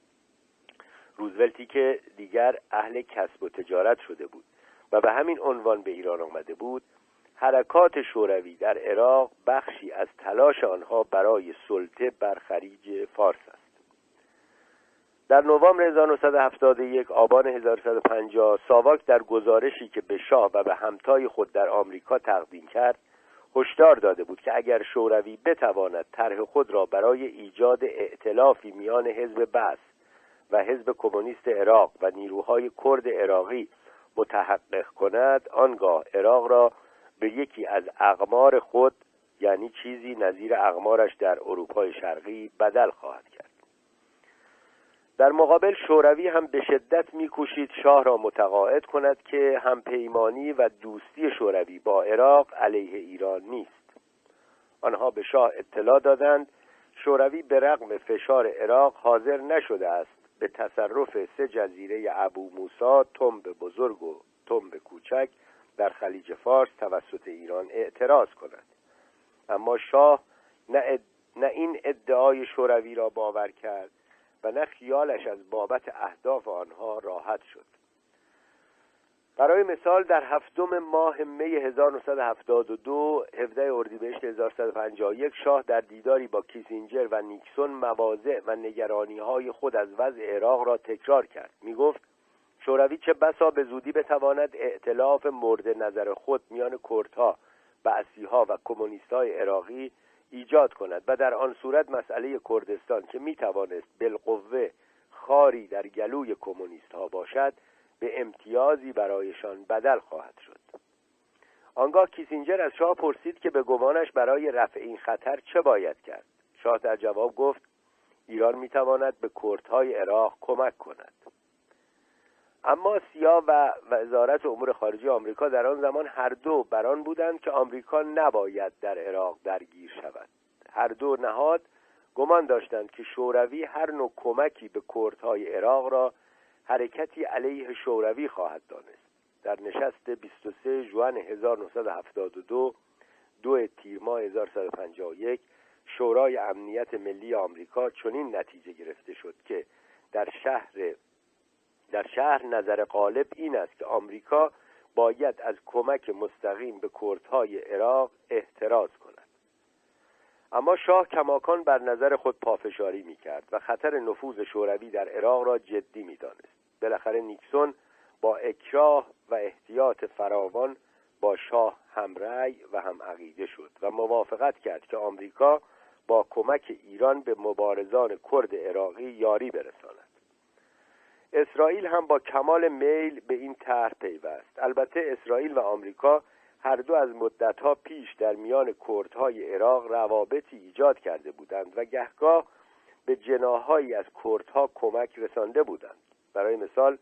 روزولتی که دیگر اهل کسب و تجارت شده بود و به همین عنوان به ایران آمده بود حرکات شوروی در عراق بخشی از تلاش آنها برای سلطه بر خلیج فارس است. در نوامبر 1971 آبان 1150 ساواک در گزارشی که به شاه و به همتای خود در آمریکا تقدیم کرد هشدار داده بود که اگر شوروی بتواند طرح خود را برای ایجاد ائتلافی میان حزب بس و حزب کمونیست عراق و نیروهای کرد عراقی متحقق کند آنگاه عراق را به یکی از اقمار خود یعنی چیزی نظیر اقمارش در اروپای شرقی بدل خواهد کرد. در مقابل شوروی هم به شدت میکوشید شاه را متقاعد کند که همپیمانی و دوستی شوروی با عراق علیه ایران نیست. آنها به شاه اطلاع دادند. شوروی به رغم فشار عراق حاضر نشده است به تصرف سه جزیره ابو موسا تنب بزرگ و تنب کوچک در خلیج فارس توسط ایران اعتراض کند. اما شاه نه, نه این ادعای شوروی را باور کرد و نه خیالش از بابت اهداف آنها راحت شد. برای مثال در هفتم ماه می 1972 17 اردیبهشت 1151 شاه در دیداری با کیسینجر و نیکسون مواضع و نگرانی های خود از وضع عراق را تکرار کرد. می گفت شوروی چه بسا به زودی بتواند ائتلاف مورد نظر خود میان کردها بعثیها و کمونیستهای عراقی ایجاد کند و در آن صورت مسئله کردستان که می توانست بالقوه خاری در گلوی کمونیست ها باشد به امتیازی برایشان بدل خواهد شد. آنگاه کیسینجر از شاه پرسید که به گمانش برای رفع این خطر چه باید کرد. شاه در جواب گفت ایران می‌تواند به کردهای عراق کمک کند. اما سیا و وزارت امور خارجه آمریکا در آن زمان هر دو بران بودند که آمریکا نباید در عراق درگیر شود. هر دو نهاد گمان داشتند که شوروی هر نوع کمکی به کردهای عراق را حرکتی علیه شوروی خواهد دانست. در نشست 23 جوان 1972 دو تیر ماه 1151 شورای امنیت ملی آمریکا چنین نتیجه گرفته شد که در شهر در شهر نظر غالب این است که آمریکا باید از کمک مستقیم به کردهای عراق احتراز کند. اما شاه کماکان بر نظر خود پافشاری می کرد و خطر نفوذ شوروی در عراق را جدی می دانست بالاخره نیکسون با اکراه و احتیاط فراوان با شاه همرأی و هم عقیده شد و موافقت کرد که آمریکا با کمک ایران به مبارزان کرد عراقی یاری برساند. اسرائیل هم با کمال میل به این طرح پیوست. البته اسرائیل و آمریکا هر دو از مدتها پیش در میان کردهای عراق روابطی ایجاد کرده بودند و گهگاه به جناهایی از کردها کمک رسانده بودند. برای مثال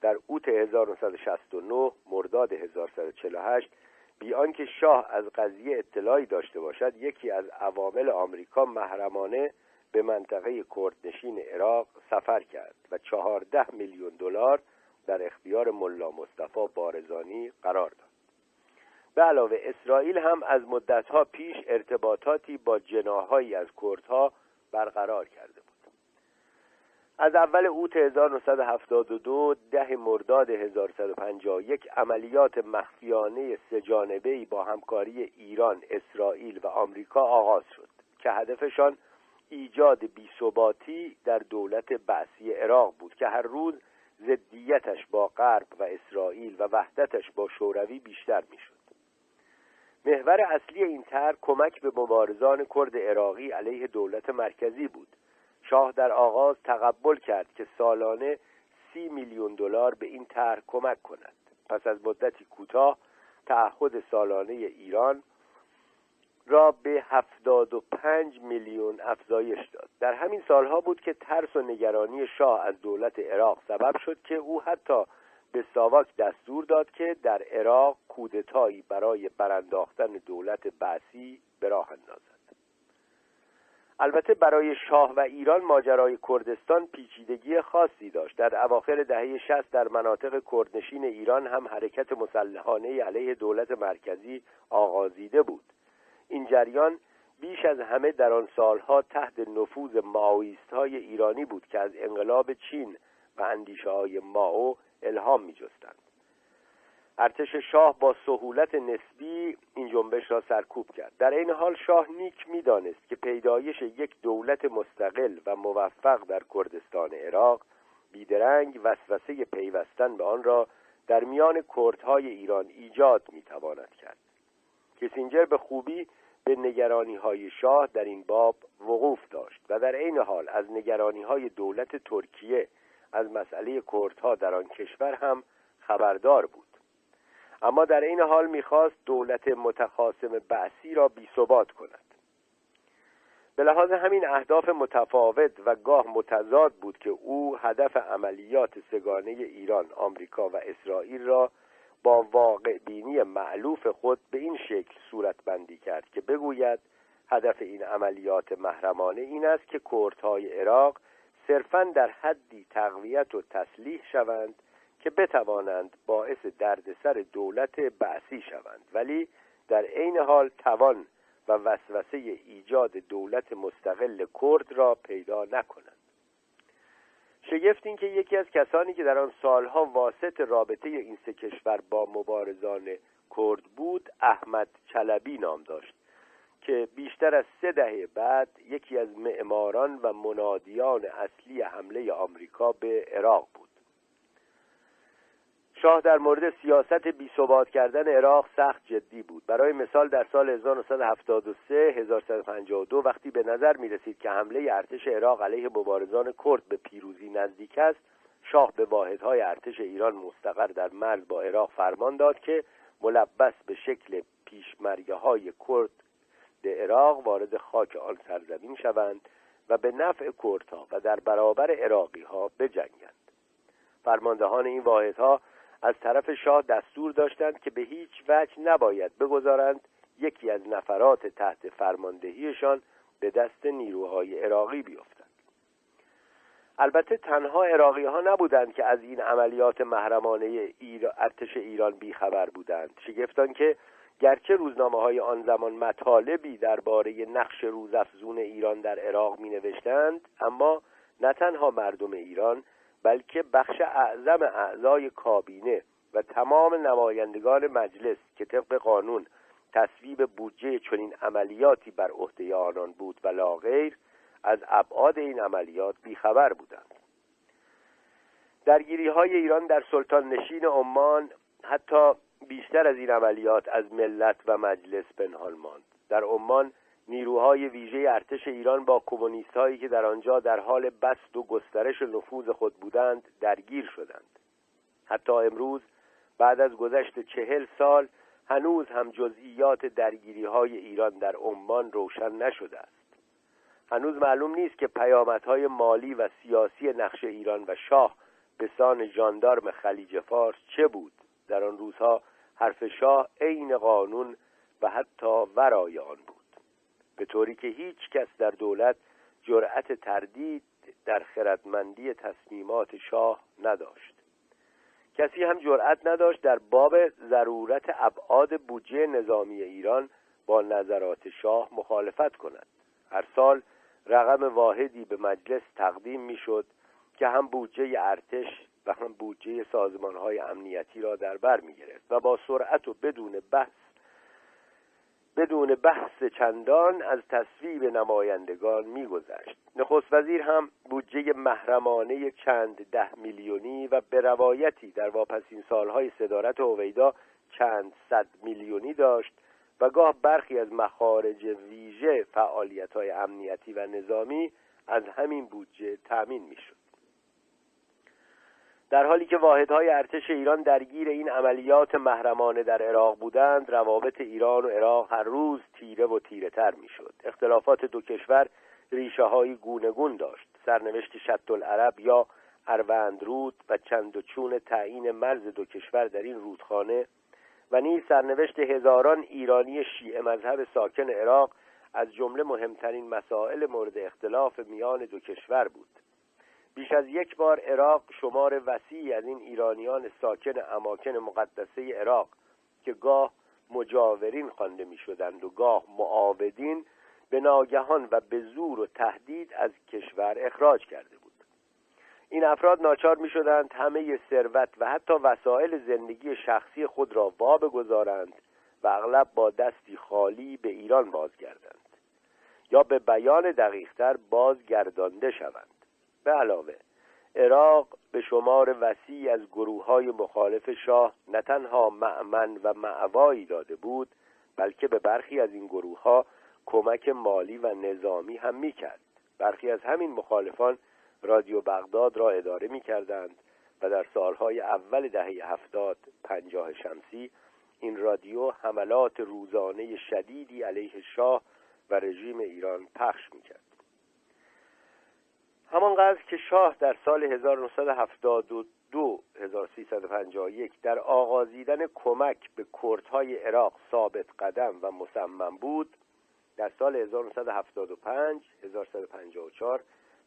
در اوت 1969 مرداد 1148 بی آنکه شاه از قضیه اطلاعی داشته باشد یکی از عوامل آمریکا محرمانه به منطقه کردنشین عراق سفر کرد و چهارده میلیون دلار در اختیار ملا مصطفی بارزانی قرار داد. به علاوه اسرائیل هم از مدتها پیش ارتباطاتی با جناهایی از کردها برقرار کرده بود. از اول اوت 1972 ده مرداد 1151 عملیات مخفیانه سجانبهی با همکاری ایران، اسرائیل و آمریکا آغاز شد که هدفشان ایجاد بیثباتی در دولت بعثی عراق بود که هر روز ضدیتش با غرب و اسرائیل و وحدتش با شوروی بیشتر می‌شد. محور اصلی این طرح کمک به مبارزان کرد عراقی علیه دولت مرکزی بود. شاه در آغاز تقبل کرد که سالانه سی میلیون دلار به این طرح کمک کند. پس از مدتی کوتاه تعهد سالانه ایران را به هفتاد و پنج میلیون افزایش داد. در همین سالها بود که ترس و نگرانی شاه از دولت عراق سبب شد که او حتی به ساواک دستور داد که در عراق کودتایی برای برانداختن دولت بعثی به راه اندازد. البته برای شاه و ایران ماجرای کردستان پیچیدگی خاصی داشت. در اواخر دهه شست در مناطق کردنشین ایران هم حرکت مسلحانه علیه دولت مرکزی آغازیده بود. این جریان بیش از همه در آن سالها تحت نفوذ ماویست های ایرانی بود که از انقلاب چین و اندیشه های ماو الهام می جستند. ارتش شاه با سهولت نسبی این جنبش را سرکوب کرد در این حال شاه نیک می‌دانست که پیدایش یک دولت مستقل و موفق در کردستان عراق بیدرنگ وسوسه پیوستن به آن را در میان کردهای ایران ایجاد می‌تواند کرد کسینجر به خوبی به نگرانی های شاه در این باب وقوف داشت و در عین حال از نگرانی های دولت ترکیه از مسئله کردها در آن کشور هم خبردار بود. اما در این حال می‌خواست دولت متخاصم بعثی را بیثبات کند. به لحاظ همین اهداف متفاوت و گاه متضاد بود که او هدف عملیات سگانه ایران، آمریکا و اسرائیل را با واقع بینی معلوف خود به این شکل صورت بندی کرد که بگوید هدف این عملیات محرمانه این است که کردهای عراق صرفا در حدی تقویت و تسلیح شوند که بتوانند باعث دردسر دولت بعثی شوند. ولی در عین حال توان و وسوسه ایجاد دولت مستقل کرد را پیدا نکنند. شگفت این که یکی از کسانی که در آن سالها واسط رابطه این سه کشور با مبارزان کرد بود احمد چلبی نام داشت که بیشتر از سه دهه بعد یکی از معماران و منادیان اصلی حمله آمریکا به عراق بود. شاه در مورد سیاست بیثبات کردن عراق سخت جدی بود. برای مثال در سال 1973 1152 وقتی به نظر می رسید که حمله ارتش عراق علیه مبارزان کرد به پیروزی نزدیک است شاه به واحدهای ارتش ایران مستقر در مرز با عراق فرمان داد که ملبس به شکل پیشمرگه های کرد عراق وارد خاک آن سرزمین شوند و به نفع کردها و در برابر عراقی ها بجنگند. فرماندهان این واحدها از طرف شاه دستور داشتند که به هیچ وجه نباید بگذارند یکی از نفرات تحت فرماندهیشان به دست نیروهای عراقی بیفتند البته تنها عراقی ها نبودند که از این عملیات محرمانه ارتش ایران بیخبر بودند. شگفتان که گرچه روزنامه های آن زمان مطالبی درباره نقش روزافزون ایران در عراق می نوشتند اما نه تنها مردم ایران بلکه بخش اعظم اعضای کابینه و تمام نمایندگان مجلس که طبق قانون تصویب بودجه چنین عملیاتی بر عهده آنان بود و لاغیر از ابعاد این عملیات بیخبر بودند. درگیری های ایران در سلطان نشین عمان حتی بیشتر از این عملیات از ملت و مجلس پنهان ماند. در عمان نیروهای ویژه ارتش ایران با کمونیست هایی که در آنجا در حال بست و گسترش نفوذ خود بودند درگیر شدند. حتی امروز بعد از گذشت چهل سال هنوز هم جزئیات درگیری های ایران در عمان روشن نشده است. هنوز معلوم نیست که پیامدهای مالی و سیاسی نقش ایران و شاه به سان ژاندارم خلیج فارس چه بود؟ در آن روزها حرف شاه عین قانون و حتی ورای آن بود. به طوری که هیچ کس در دولت جرأت تردید در خردمندی تصمیمات شاه نداشت. کسی هم جرأت نداشت در باب ضرورت ابعاد بودجه نظامی ایران با نظرات شاه مخالفت کند. هر سال رقم واحدی به مجلس تقدیم می‌شد که هم بودجه ارتش و هم بودجه سازمان های امنیتی را در بر می گرفت و با سرعت و بدون بحث بدون بحث چندان از تصویب نمایندگان میگذشت. نخست وزیر هم بودجه محرمانه چند ده میلیونی و به روایتی در واپسین سالهای صدارت هویدا چند صد میلیونی داشت و گاه برخی از مخارج ویژه فعالیت های امنیتی و نظامی از همین بودجه تأمین می‌شد. در حالی که واحدهای ارتش ایران درگیر این عملیات محرمانه در عراق بودند روابط ایران و عراق هر روز تیره و تیره تر می‌شد. اختلافات دو کشور ریشه های گونگون داشت. سرنوشت شط العرب یا اروند رود و چند و چون تعیین مرز دو کشور در این رودخانه و نیز سرنوشت هزاران ایرانی شیعه مذهب ساکن عراق از جمله مهمترین مسائل مورد اختلاف میان دو کشور بود. بیش از یک بار عراق شمار وسیعی از این ایرانیان ساکن اماکن مقدسه عراق که گاه مجاورین خوانده می شدند و گاه معاودین به ناگهان و به زور و تهدید از کشور اخراج کرده بود. این افراد ناچار می شدند همه ثروت و حتی وسایل زندگی شخصی خود را وا بگذارند و اغلب با دستی خالی به ایران بازگردند یا به بیان دقیقتر بازگردانده شوند. به علاوه عراق به شمار وسیعی از گروه های مخالف شاه نه تنها معمن و معوایی داده بود بلکه به برخی از این گروه ها کمک مالی و نظامی هم می کرد برخی از همین مخالفان رادیو بغداد را اداره می کردند و در سالهای اول دهه هفتاد پنجاه شمسی این رادیو حملات روزانه شدیدی علیه شاه و رژیم ایران پخش می کرد همانقدر که شاه در سال 1972 1351 در آغازیدن کمک به کردهای عراق ثابت قدم و مصمم بود در سال 1975 1354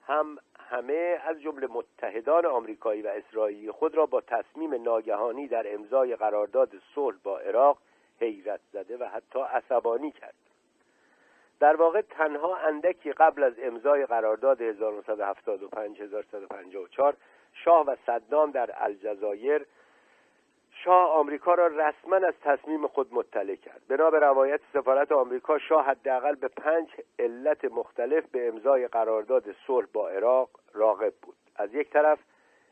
هم همه از جمله متحدان آمریکایی و اسرائیلی خود را با تصمیم ناگهانی در امضای قرارداد صلح با عراق حیرت زده و حتی عصبانی کرد. در واقع تنها اندکی قبل از امضای قرارداد 1975 1154 شاه و صدام در الجزایر شاه آمریکا را رسما از تصمیم خود مطلع کرد. بنا به روایت سفارت آمریکا شاه حداقل به پنج علت مختلف به امضای قرارداد صلح با عراق راغب بود. از یک طرف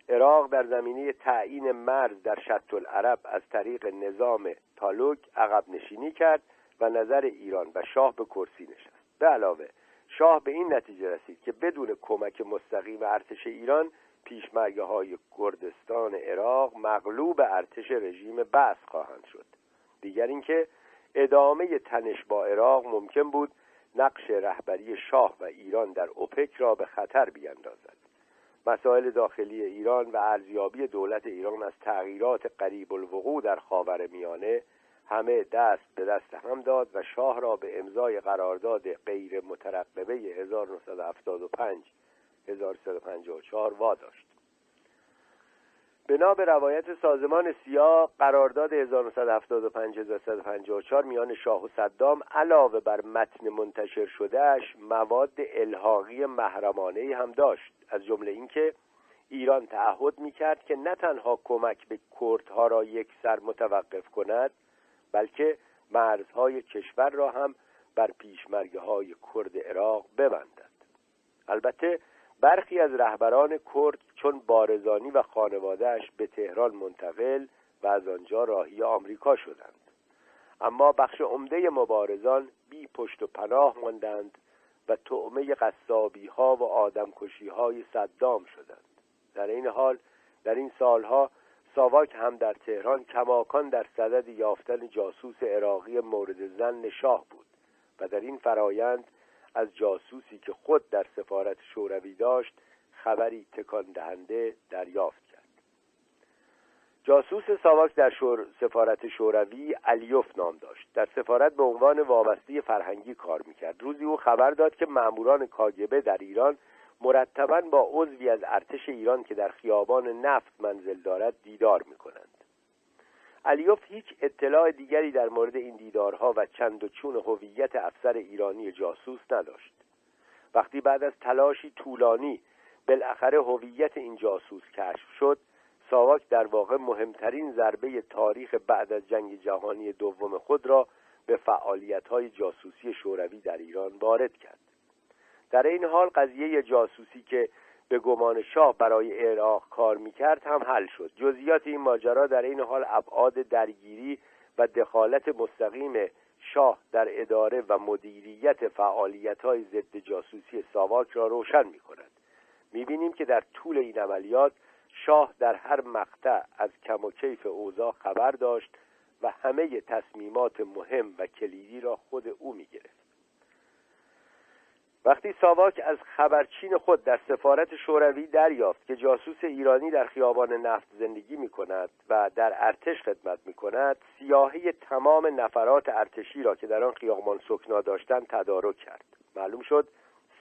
عراق در زمینه تعیین مرز در شط العرب از طریق نظام تالوک عقب نشینی کرد. و نظر ایران و شاه به کرسی نشست. به علاوه شاه به این نتیجه رسید که بدون کمک مستقیم ارتش ایران پیشمرگه های کردستان عراق مغلوب ارتش رژیم بس خواهند شد. دیگر اینکه ادامه تنش با عراق ممکن بود نقش رهبری شاه و ایران در اوپک را به خطر بیندازد مسائل داخلی ایران و ارزیابی دولت ایران از تغییرات قریب الوقوع در خاور میانه همه دست به دست هم داد و شاه را به امضای قرارداد غیر مترقبه 1975 1354 واداشت. بنا به روایت سازمان سیا قرارداد 1975 1354 میان شاه و صدام علاوه بر متن منتشر شدهش مواد الحاقی محرمانه هم داشت. از جمله اینکه ایران تعهد می‌کرد که نه تنها کمک به کردها را یک سر متوقف کند بلکه مرزهای کشور را هم بر پیشمرگه های کرد عراق ببندد. البته برخی از رهبران کرد چون بارزانی و خانوادهش به تهران منتقل و از آنجا راهی آمریکا شدند. اما بخش عمده مبارزان بی پشت و پناه ماندند و تعمه قصابی ها و آدمکشی های صدام شدند. در این حال در این سالها ساواک هم در تهران کماکان در صدد یافتن جاسوس عراقی مورد زن شاه بود و در این فرایند از جاسوسی که خود در سفارت شوروی داشت خبری تکان دهنده دریافت کرد. جاسوس ساواک در شور... سفارت شوروی الیوف نام داشت. در سفارت به عنوان وابسته فرهنگی کار می‌کرد. روزی او خبر داد که ماموران کاگبه در ایران مرتبا با عضوی از ارتش ایران که در خیابان نفت منزل دارد دیدار می‌کنند علیوف هیچ اطلاع دیگری در مورد این دیدارها و چند و چون هویت افسر ایرانی جاسوس نداشت. وقتی بعد از تلاشی طولانی بالاخره هویت این جاسوس کشف شد ساواک در واقع مهمترین ضربه تاریخ بعد از جنگ جهانی دوم خود را به فعالیت‌های جاسوسی شوروی در ایران وارد کرد. در این حال قضیه جاسوسی که به گمان شاه برای عراق کار می‌کرد هم حل شد. جزئیات این ماجرا در این حال ابعاد درگیری و دخالت مستقیم شاه در اداره و مدیریت فعالیت های ضد جاسوسی ساواک را روشن می کند می بینیم که در طول این عملیات شاه در هر مقطع از کم و کیف اوضاع خبر داشت و همه تصمیمات مهم و کلیدی را خود او می گرفت وقتی ساواک از خبرچین خود در سفارت شوروی دریافت که جاسوس ایرانی در خیابان نفت زندگی می کند و در ارتش خدمت می کند سیاهی تمام نفرات ارتشی را که در آن خیابان سکنا داشتند تدارک کرد. معلوم شد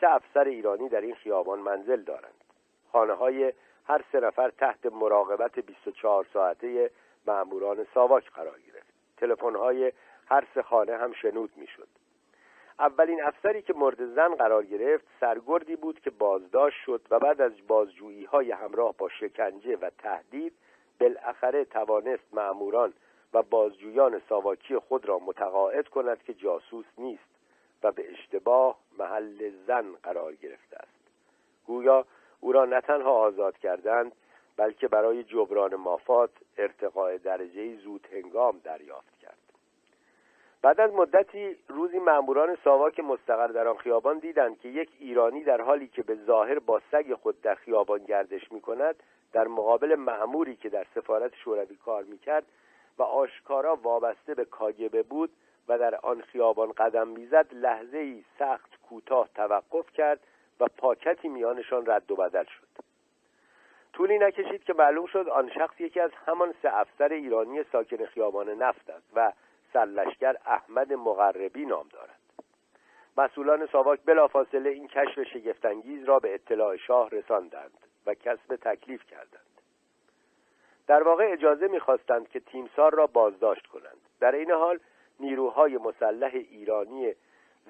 سه افسر ایرانی در این خیابان منزل دارند. خانه های هر سه نفر تحت مراقبت 24 ساعته مأموران ساواک قرار گرفت. تلفن های هر سه خانه هم شنود می‌شد. اولین افسری که مورد زن قرار گرفت سرگردی بود که بازداشت شد و بعد از بازجویی های همراه با شکنجه و تهدید بالاخره توانست معموران و بازجویان ساواکی خود را متقاعد کند که جاسوس نیست و به اشتباه محل زن قرار گرفته است. گویا او را نه تنها آزاد کردند بلکه برای جبران مافات ارتقاء درجه زود هنگام دریافت کرد. بعد از مدتی روزی ماموران ساواک مستقر در آن خیابان دیدند که یک ایرانی در حالی که به ظاهر با سگ خود در خیابان گردش می کند در مقابل معموری که در سفارت شوروی کار می کرد و آشکارا وابسته به کاگبه بود و در آن خیابان قدم می‌زد لحظه ای سخت کوتاه توقف کرد و پاکتی میانشان رد و بدل شد. طولی نکشید که معلوم شد آن شخص یکی از همان سه افسر ایرانی ساکن خیابان نفت است و سرلشکر احمد مغربی نام دارد. مسئولان ساواک بلافاصله این کشف شگفتانگیز را به اطلاع شاه رساندند و کسب تکلیف کردند. در واقع اجازه می‌خواستند که تیمسار را بازداشت کنند. در این حال نیروهای مسلح ایرانی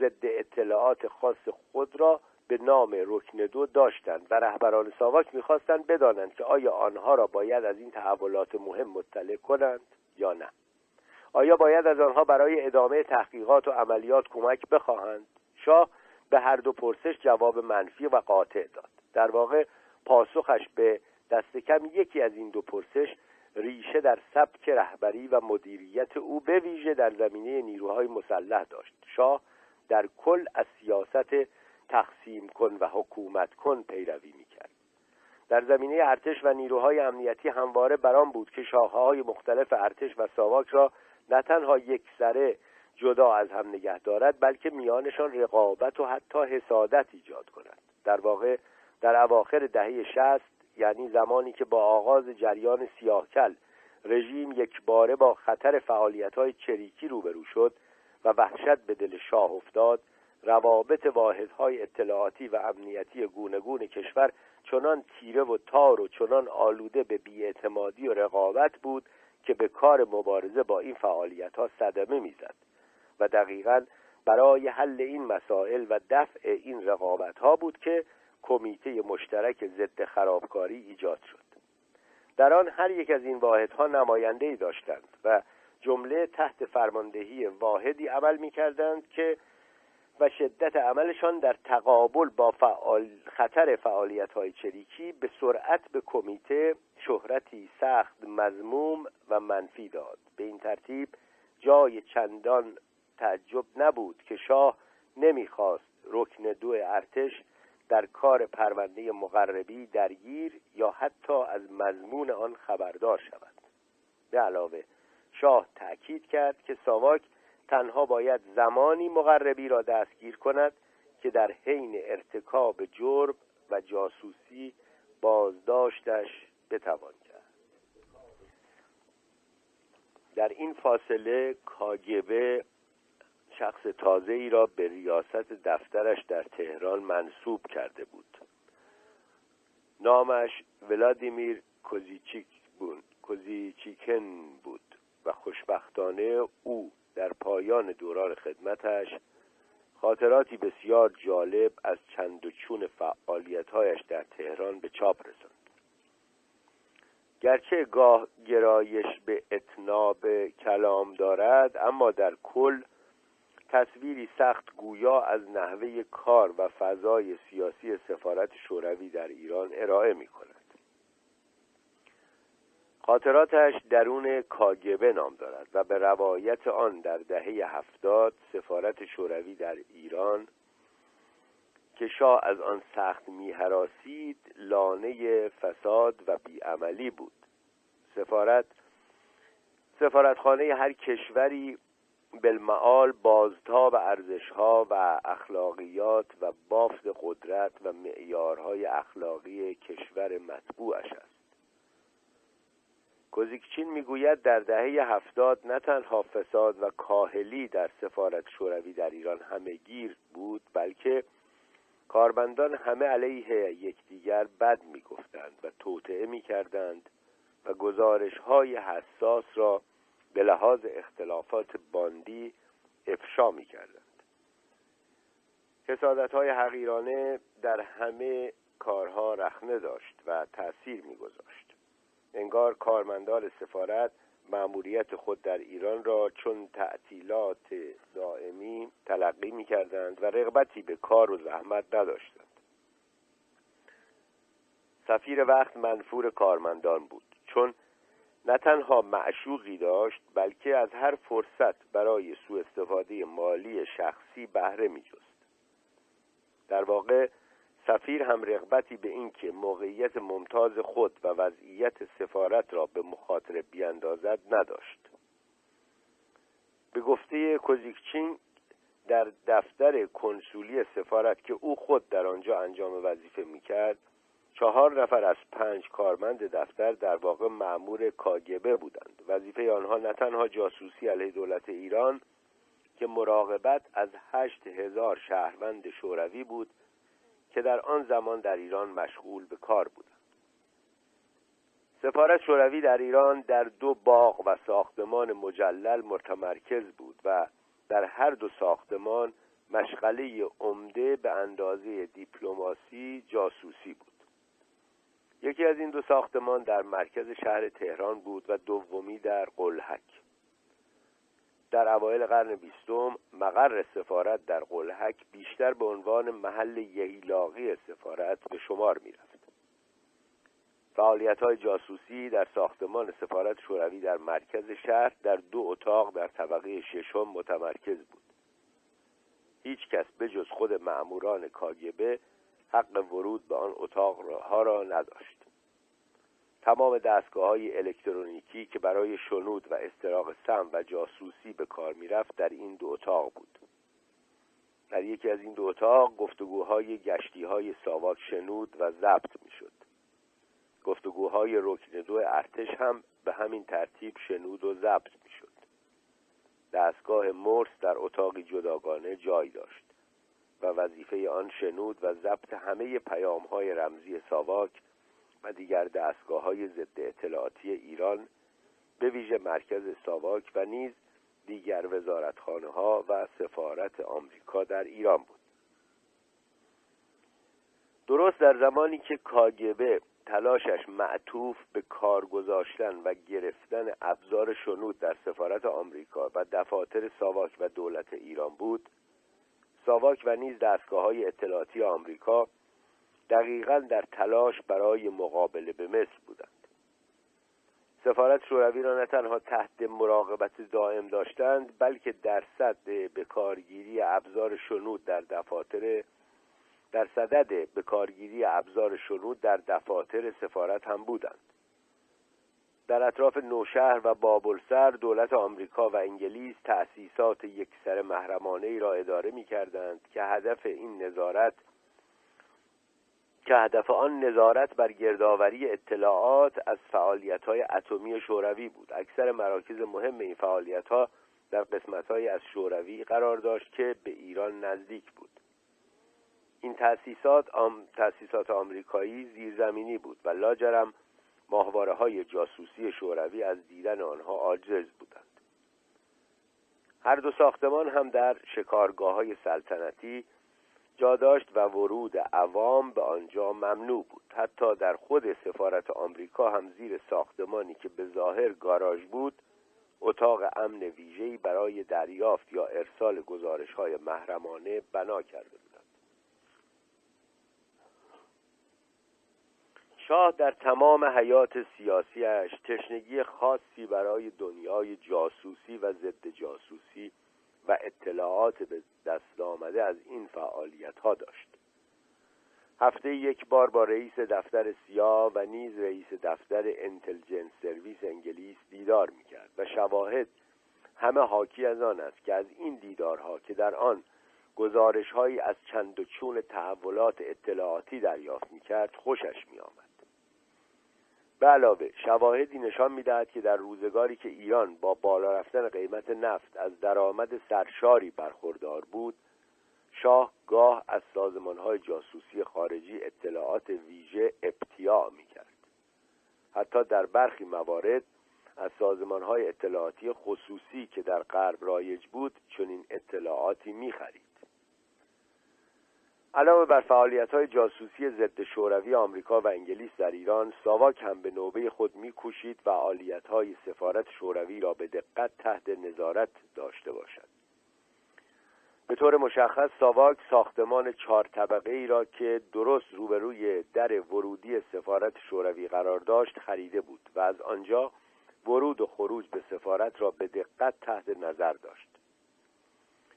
ضد اطلاعات خاص خود را به نام رکن دو داشتند و رهبران ساواک می‌خواستند بدانند که آیا آنها را باید از این تحولات مهم مطلع کنند یا نه. آیا باید از آنها برای ادامه تحقیقات و عملیات کمک بخواهند؟ شاه به هر دو پرسش جواب منفی و قاطع داد. در واقع پاسخش به دست کم یکی از این دو پرسش ریشه در سبک رهبری و مدیریت او به ویژه در زمینه نیروهای مسلح داشت. شاه در کل از سیاست تقسیم کن و حکومت کن پیروی می‌کرد. در زمینه ارتش و نیروهای امنیتی همواره بران بود که شاخه های مختلف ارتش و ساواک را نه تنها یک سره جدا از هم نگه دارد بلکه میانشان رقابت و حتی حسادت ایجاد کند. در واقع در اواخر دهه شست یعنی زمانی که با آغاز جریان سیاهکل رژیم یک باره با خطر فعالیت های چریکی روبرو شد و وحشت به دل شاه افتاد روابط واحدهای اطلاعاتی و امنیتی گونگون کشور چنان تیره و تار و چنان آلوده به بیاعتمادی و رقابت بود که به کار مبارزه با این فعالیت ها صدمه می‌زد و دقیقا برای حل این مسائل و دفع این رقابت ها بود که کمیته مشترک ضد خرابکاری ایجاد شد. در آن هر یک از این واحدها نماینده ای داشتند و جمله تحت فرماندهی واحدی عمل می کردند که و شدت عملشان در تقابل با فعال خطر فعالیت های چریکی به سرعت به کمیته شهرتی سخت مزموم و منفی داد. به این ترتیب جای چندان تعجب نبود که شاه نمی‌خواست رکن دو ارتش در کار پرونده مقربی درگیر یا حتی از مضمون آن خبردار شود. به علاوه شاه تأکید کرد که ساواک تنها باید زمانی مقربی را دستگیر کند که در حین ارتکاب جرم و جاسوسی بازداشتش بتوان کرد. در این فاصله کاگبه شخص تازه ای را به ریاست دفترش در تهران منصوب کرده بود. نامش ولادیمیر کوزیچیکن بود و خوشبختانه او در پایان دوران خدمتش خاطراتی بسیار جالب از چند و چون فعالیتهایش در تهران به چاپ رساند. گرچه گاه گرایش به اتناب کلام دارد اما در کل تصویری سخت گویا از نحوه کار و فضای سیاسی سفارت شوروی در ایران ارائه می کند خاطراتش درون کاگبه نام دارد و به روایت آن در دهه هفتاد سفارت شوروی در ایران که شاه از آن سخت میهراسید لانه فساد و بیعملی بود. سفارت سفارتخانه هر کشوری بالمعال بازتاب ارزشها و اخلاقیات و بافت قدرت و معیارهای اخلاقی کشور مطبوعش است. کوزیکچین می‌گوید در دهه هفتاد نه تنها فساد و کاهلی در سفارت شوروی در ایران همه گیر بود بلکه کارمندان همه علیه یکدیگر بد می‌گفتند و توطعه می‌کردند و گزارش های حساس را به لحاظ اختلافات باندی افشا می‌کردند. حسادت های حقیرانه در همه کارها رخنه داشت و تأثیر میگذاشت. انگار کارمندان سفارت مأموریت خود در ایران را چون تعطیلات دائمی تلقی می کردند و رغبتی به کار و زحمت نداشتند سفیر وقت منفور کارمندان بود چون نه تنها معشوقی داشت بلکه از هر فرصت برای سوء استفاده مالی شخصی بهره می جست. در واقع سفیر هم رغبتی به اینکه موقعیت ممتاز خود و وضعیت سفارت را به مخاطره بیاندازد نداشت. به گفته کوزیکچین در دفتر کنسولی سفارت که او خود در آنجا انجام وظیفه می‌کرد چهار نفر از پنج کارمند دفتر در واقع معمور کاگبه بودند. وظیفه آنها نه تنها جاسوسی علیه دولت ایران که مراقبت از هشت هزار شهروند شوروی بود که در آن زمان در ایران مشغول به کار بودند سفارت شوروی در ایران در دو باغ و ساختمان مجلل متمرکز بود و در هر دو ساختمان مشغله عمده به اندازه دیپلماسی جاسوسی بود. یکی از این دو ساختمان در مرکز شهر تهران بود و دومی در قلحک. در اوایل قرن بیستم مقر سفارت در قلحک بیشتر به عنوان محل یهیلاقی سفارت به شمار می‌رفت. فعالیت های جاسوسی در ساختمان سفارت شوروی در مرکز شهر در دو اتاق در طبقه ششم متمرکز بود. هیچ کس به جز خود معموران کاگبه حق ورود به آن اتاق ها را نداشت. تمام دستگاه های الکترونیکی که برای شنود و استراق سم و جاسوسی به کار می‌رفت در این دو اتاق بود. در یکی از این دو اتاق گفتگوهای گشتی های ساواک شنود و ضبط می‌شد. گفتگوهای رکن دو ارتش هم به همین ترتیب شنود و ضبط می‌شد. دستگاه مرس در اتاقی جداگانه جای داشت و وظیفه آن شنود و ضبط همه پیام های رمزی ساواک و دیگر دستگاه های ضد اطلاعاتی ایران به ویژه مرکز ساواک و نیز دیگر وزارتخانه ها و سفارت آمریکا در ایران بود. درست در زمانی که کاگبه تلاشش معطوف به کار گذاشتن و گرفتن ابزار شنود در سفارت آمریکا و دفاتر ساواک و دولت ایران بود ساواک و نیز دستگاه های اطلاعاتی آمریکا دقیقا در تلاش برای مقابله به مصر بودند. سفارت شوروی را نه تنها تحت مراقبت دائم داشتند بلکه در صد به کارگیری ابزار شنود در دفاتر در صدد به کارگیری ابزار شنود در دفاتر سفارت هم بودند. در اطراف نوشهر و بابلسر دولت آمریکا و انگلیس تأسیسات یکسر محرمانه ای را اداره می کردند که هدف این نظارت که هدف آن نظارت بر گردآوری اطلاعات از فعالیت های اتمی شوروی بود. اکثر مراکز مهم این فعالیت ها در قسمت های از شوروی قرار داشت که به ایران نزدیک بود. این تأسیسات آم... تأسیسات آمریکایی زیرزمینی بود و لاجرم ماهواره های جاسوسی شوروی از دیدن آنها عاجز بودند. هر دو ساختمان هم در شکارگاه های سلطنتی جا داشت و ورود عوام به آنجا ممنوع بود. حتی در خود سفارت آمریکا هم زیر ساختمانی که به ظاهر گاراژ بود اتاق امن ویژه‌ای برای دریافت یا ارسال گزارش های محرمانه بنا کرده بودند. شاه در تمام حیات سیاسیش تشنگی خاصی برای دنیای جاسوسی و ضد جاسوسی و اطلاعات به دست آمده از این فعالیت ها داشت. هفته یک بار با رئیس دفتر سیا و نیز رئیس دفتر انتلجنس سرویس انگلیس دیدار می‌کرد و شواهد همه حاکی از آن است که از این دیدارها که در آن گزارش هایی از چند و چون تحولات اطلاعاتی دریافت می‌کرد خوشش میآمد. به علاوه شواهدی نشان می‌دهد که در روزگاری که ایران با بالا رفتن قیمت نفت از درآمد سرشاری برخوردار بود شاه گاه از های جاسوسی خارجی اطلاعات ویژه ابتیاع می‌کرد. حتی در برخی موارد از های اطلاعاتی خصوصی که در غرب رایج بود چنین اطلاعاتی می‌خرید. علاوه بر فعالیت های جاسوسی ضد شوروی آمریکا و انگلیس در ایران ساواک هم به نوبه خود میکوشید و های سفارت شوروی را به دقت تحت نظارت داشته باشد. به طور مشخص ساواک ساختمان چهار طبقه ای را که درست روبروی در ورودی سفارت شوروی قرار داشت خریده بود و از آنجا ورود و خروج به سفارت را به دقت تحت نظر داشت.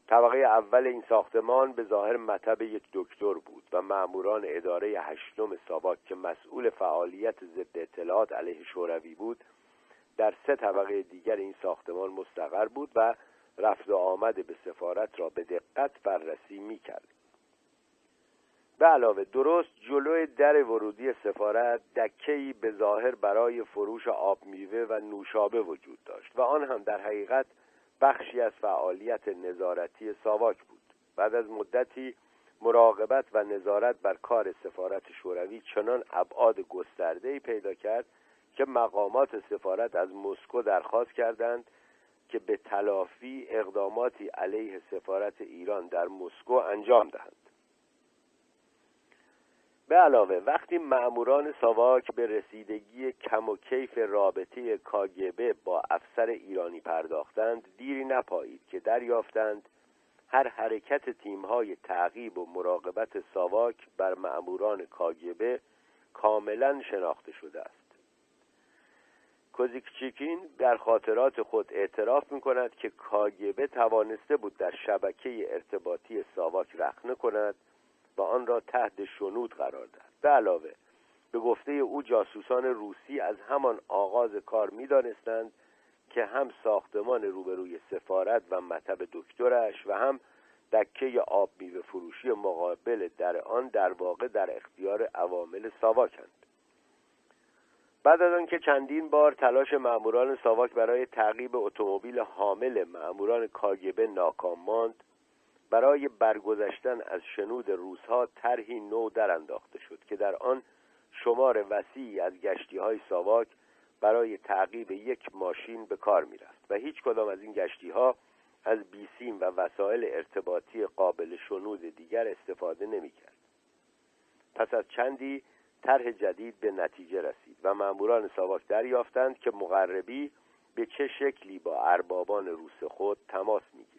طبقه اول این ساختمان به ظاهر مطب یک دکتر بود و مأموران اداره هشتم ساواک که مسئول فعالیت ضد اطلاعات علیه شوروی بود در سه طبقه دیگر این ساختمان مستقر بود و رفت و آمد به سفارت را به دقت بررسی می کرد. به علاوه درست جلوی در ورودی سفارت دکهی به ظاهر برای فروش آب میوه و نوشابه وجود داشت و آن هم در حقیقت بخشی از فعالیت نظارتی ساواک بود. بعد از مدتی مراقبت و نظارت بر کار سفارت شوروی چنان ابعاد گسترده‌ای پیدا کرد که مقامات سفارت از مسکو درخواست کردند که به تلافی اقداماتی علیه سفارت ایران در مسکو انجام دهند. به علاوه وقتی مأموران ساواک به رسیدگی کم و کیف رابطه کاگبه با افسر ایرانی پرداختند دیری نپایید که دریافتند. هر حرکت تیمهای تعقیب و مراقبت ساواک بر مأموران کاگبه کاملا شناخته شده است. کوزیکچیکین در خاطرات خود اعتراف می کند که کاگبه توانسته بود در شبکه ارتباطی ساواک رخنه کند و آن را تحت شنود قرار داد به علاوه به گفته او جاسوسان روسی از همان آغاز کار می‌دانستند که هم ساختمان روبروی سفارت و مطب دکترش و هم دکه آب میوه فروشی مقابل در آن در واقع در اختیار عوامل ساواکند. بعد از آنکه چندین بار تلاش مأموران ساواک برای تعقیب اتومبیل حامل مأموران کاگبه ناکام ماند برای برگذشتن از شنود روزها طرحی نو در انداخته شد که در آن شمار وسیعی از گشتی های ساواک برای تعقیب یک ماشین به کار می رفت و هیچ کدام از این گشتی ها از بیسیم و وسایل ارتباطی قابل شنود دیگر استفاده نمی کرد. پس از چندی طرح جدید به نتیجه رسید و ماموران ساواک دریافتند که مقربی به چه شکلی با اربابان روس خود تماس می‌گیرد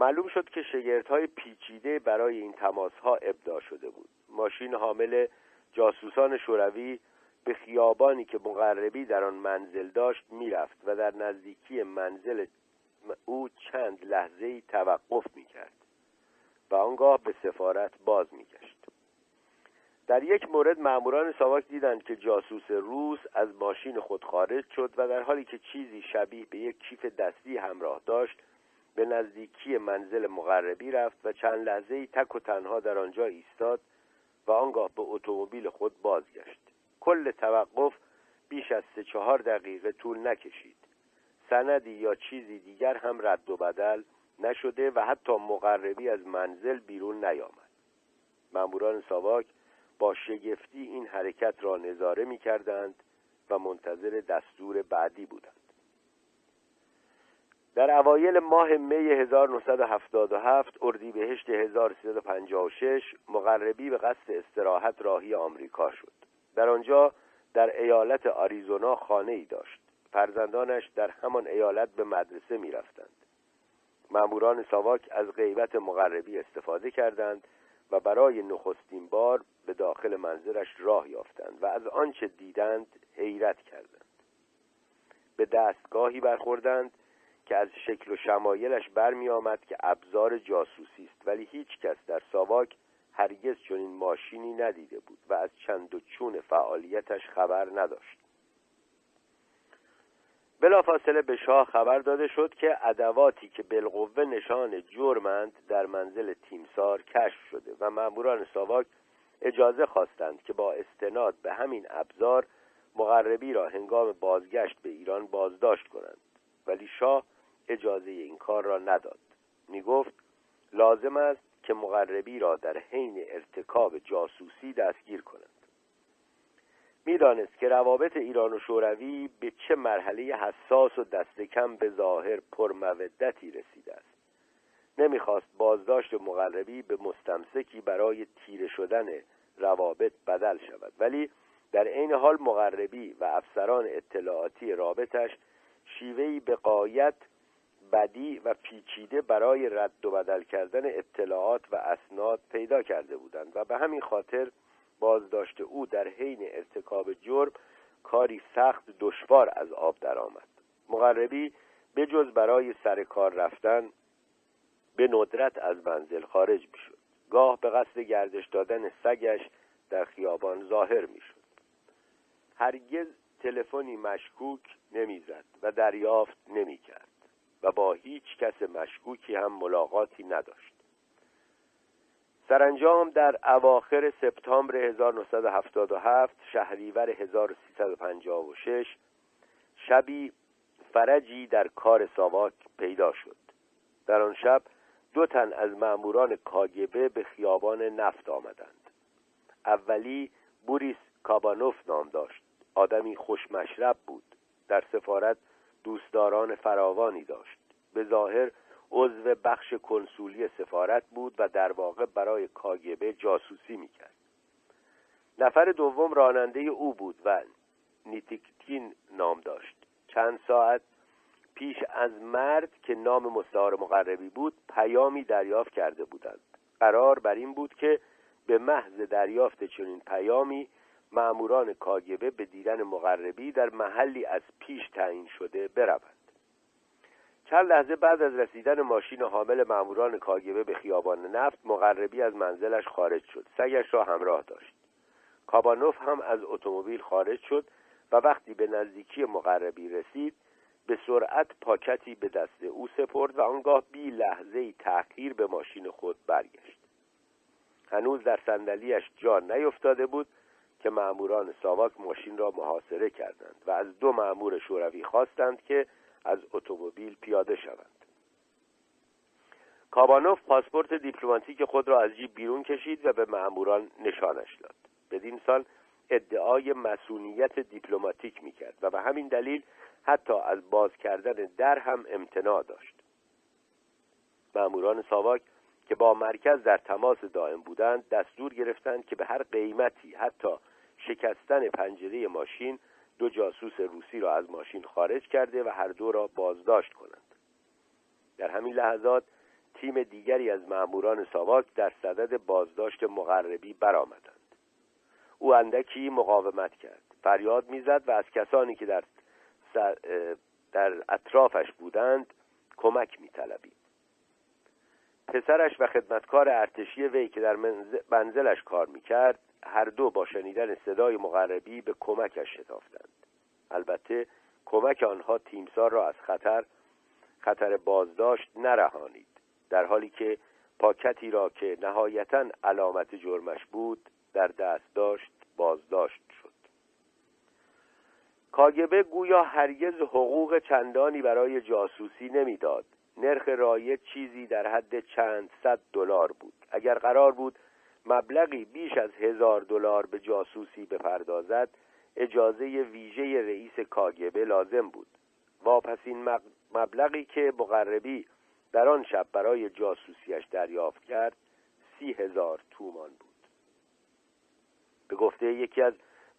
معلوم شد که های پیچیده برای این تماس ها ابداع شده بود. ماشین حامل جاسوسان شوروی به خیابانی که مقربی در آن منزل داشت می‌رفت و در نزدیکی منزل او چند لحظه توقف می‌کرد و آنگاه به سفارت باز میگشت. در یک مورد ماموران ساواک دیدند که جاسوس روس از ماشین خود خارج شد و در حالی که چیزی شبیه به یک کیف دستی همراه داشت به نزدیکی منزل مغربی رفت و چند لحظه ای تک و تنها در آنجا ایستاد و آنگاه به اتومبیل خود بازگشت. کل توقف بیش از سه چهار دقیقه طول نکشید. سندی یا چیزی دیگر هم رد و بدل نشده و حتی مقربی از منزل بیرون نیامد. ماموران ساواک با شگفتی این حرکت را نظاره می کردند و منتظر دستور بعدی بودند. در اوایل ماه می 1977 اردیبهشت 1356 مقربی به قصد استراحت راهی آمریکا شد. در آنجا در ایالت آریزونا خانه ای داشت. فرزندانش در همان ایالت به مدرسه می رفتند. ماموران ساواک از غیبت مقربی استفاده کردند و برای نخستین بار به داخل منزلش راه یافتند و از آنچه دیدند حیرت کردند. به دستگاهی برخوردند که از شکل و شمایلش برمی آمد که ابزار جاسوسی است ولی هیچ کس در ساواک هرگز چنین ماشینی ندیده بود و از چند و چون فعالیتش خبر نداشت. بلافاصله به شاه خبر داده شد که ادواتی که بالقوه نشان جرمند در منزل تیمسار کشف شده و ماموران ساواک اجازه خواستند که با استناد به همین ابزار مغربی را هنگام بازگشت به ایران بازداشت کنند. ولی شاه اجازه این کار را نداد. می گفت لازم است که مغربی را در حین ارتکاب جاسوسی دستگیر کنند. می‌دانست که روابط ایران و شوروی به چه مرحله حساس و دست کم به ظاهر پرمودتی رسیده است. نمی‌خواست بازداشت مغربی به مستمسکی برای تیره شدن روابط بدل شود ولی در عین حال مغربی و افسران اطلاعاتی رابطش شیوهی به قایت بدی و پیچیده برای رد و بدل کردن اطلاعات و اسناد پیدا کرده بودند و به همین خاطر بازداشت او در حین ارتکاب جرم کاری سخت دشوار از آب درآمد. مقربی به جز برای سر کار رفتن به ندرت از منزل خارج می‌شد. گاه به قصد گردش دادن سگش در خیابان ظاهر می‌شد. هرگز تلفنی مشکوک نمی‌زد و دریافت نمی‌کرد. و با هیچ کس مشکوکی هم ملاقاتی نداشت. سرانجام در اواخر سپتامبر 1977 شهریور 1356 شبی فرجی در کار ساواک پیدا شد. در آن شب دو تن از ماموران کاگبه به خیابان نفت آمدند. اولی بوریس کابانوف نام داشت. آدمی خوشمشرب بود. در سفارت دوستداران فراوانی داشت. به ظاهر عضو بخش کنسولی سفارت بود و در واقع برای کاگبه جاسوسی می‌کرد. نفر دوم راننده او بود و نیتیکتین نام داشت. چند ساعت پیش از مرد که نام مستعار مقربی بود پیامی دریافت کرده بودند. قرار بر این بود که به محض دریافت چنین پیامی معموران کاگبه به دیدن مقربی در محلی از پیش تعیین شده بروند. چند لحظه بعد از رسیدن ماشین حامل ماموران کاگبه به خیابان نفت مقربی از منزلش خارج شد. سگش را همراه داشت. کابانوف هم از اتومبیل خارج شد و وقتی به نزدیکی مقربی رسید به سرعت پاکتی به دست او سپرد و آنگاه بی لحظه تأخیر به ماشین خود برگشت. هنوز در صندلیاش جا نیفتاده بود که ماموران ساواک ماشین را محاصره کردند و از دو مامور شوروی خواستند که از اتومبیل پیاده شوند. کابانوف پاسپورت دیپلماتیک خود را از جیب بیرون کشید و به مأموران نشانش داد. بدین سال ادعای مسئولیت دیپلماتیک می‌کرد و به همین دلیل حتی از باز کردن در هم امتناع داشت. مأموران ساواک که با مرکز در تماس دائم بودند دستور گرفتند که به هر قیمتی حتی شکستن پنجره ماشین دو جاسوس روسی را از ماشین خارج کرده و هر دو را بازداشت کنند. در همین لحظات تیم دیگری از ماموران ساواک در صدد بازداشت مغربی برآمدند. او اندکی مقاومت کرد. فریاد می‌زد و از کسانی که در, در اطرافش بودند کمک میطلبید. پسرش و خدمتکار ارتشی وی که در منزلش کار می‌کرد هر دو با شنیدن صدای مغربی به کمکش شتافتند. البته کمک آنها تیمسار را از خطر خطر بازداشت نرهانید در حالی که پاکتی را که نهایتا علامت جرمش بود در دست داشت بازداشت شد. کاگبه گویا هرگز حقوق چندانی برای جاسوسی نمی‌داد. نرخ رایج چیزی در حد چند صد دلار بود. اگر قرار بود مبلغی بیش از هزار دلار به جاسوسی بپردازد اجازه ویژه رئیس کاگبه لازم بود. واپسین مبلغی که مقربی در آن شب برای جاسوسیش دریافت کرد سی هزار تومان بود. به گفته یکی از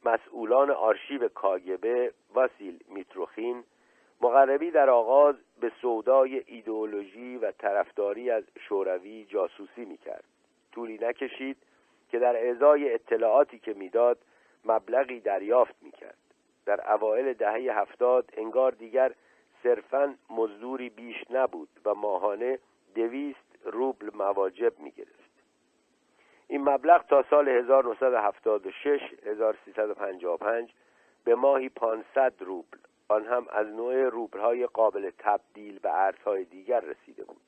مسئولان آرشیو کاگبه واسیل میتروخین مقربی در آغاز به سودای ایدئولوژی و طرفداری از شوروی جاسوسی می‌کرد. طولی نکشید که در ازای اطلاعاتی که می‌داد مبلغی دریافت می‌کرد. در اوایل دهه هفتاد انگار دیگر صرفا مزدوری بیش نبود و ماهانه دویست روبل مواجب می‌گرفت. این مبلغ تا سال 1976 1355 به ماهی 500 روبل آن هم از نوع روبلهای قابل تبدیل به ارزهای دیگر رسیده بود.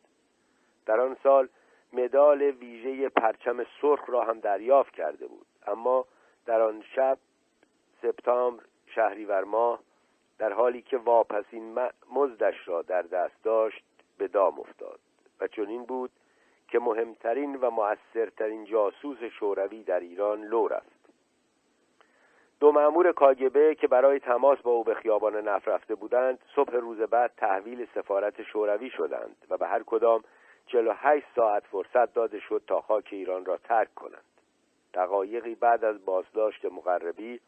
در آن سال مدال ویژه پرچم سرخ را هم دریافت کرده بود. اما در آن شب سپتامبر شهریور ماه در حالی که واپسین مزدش را در دست داشت به دام افتاد و چنین بود که مهمترین و مؤثرترین جاسوس شوروی در ایران لو رفت. دو مأمور کاگبه که برای تماس با او به خیابان نفت رفته بودند صبح روز بعد تحویل سفارت شوروی شدند و به هر کدام 48 ساعت فرصت داده شد تا خاک ایران را ترک کنند. دقایقی بعد از بازداشت مقربی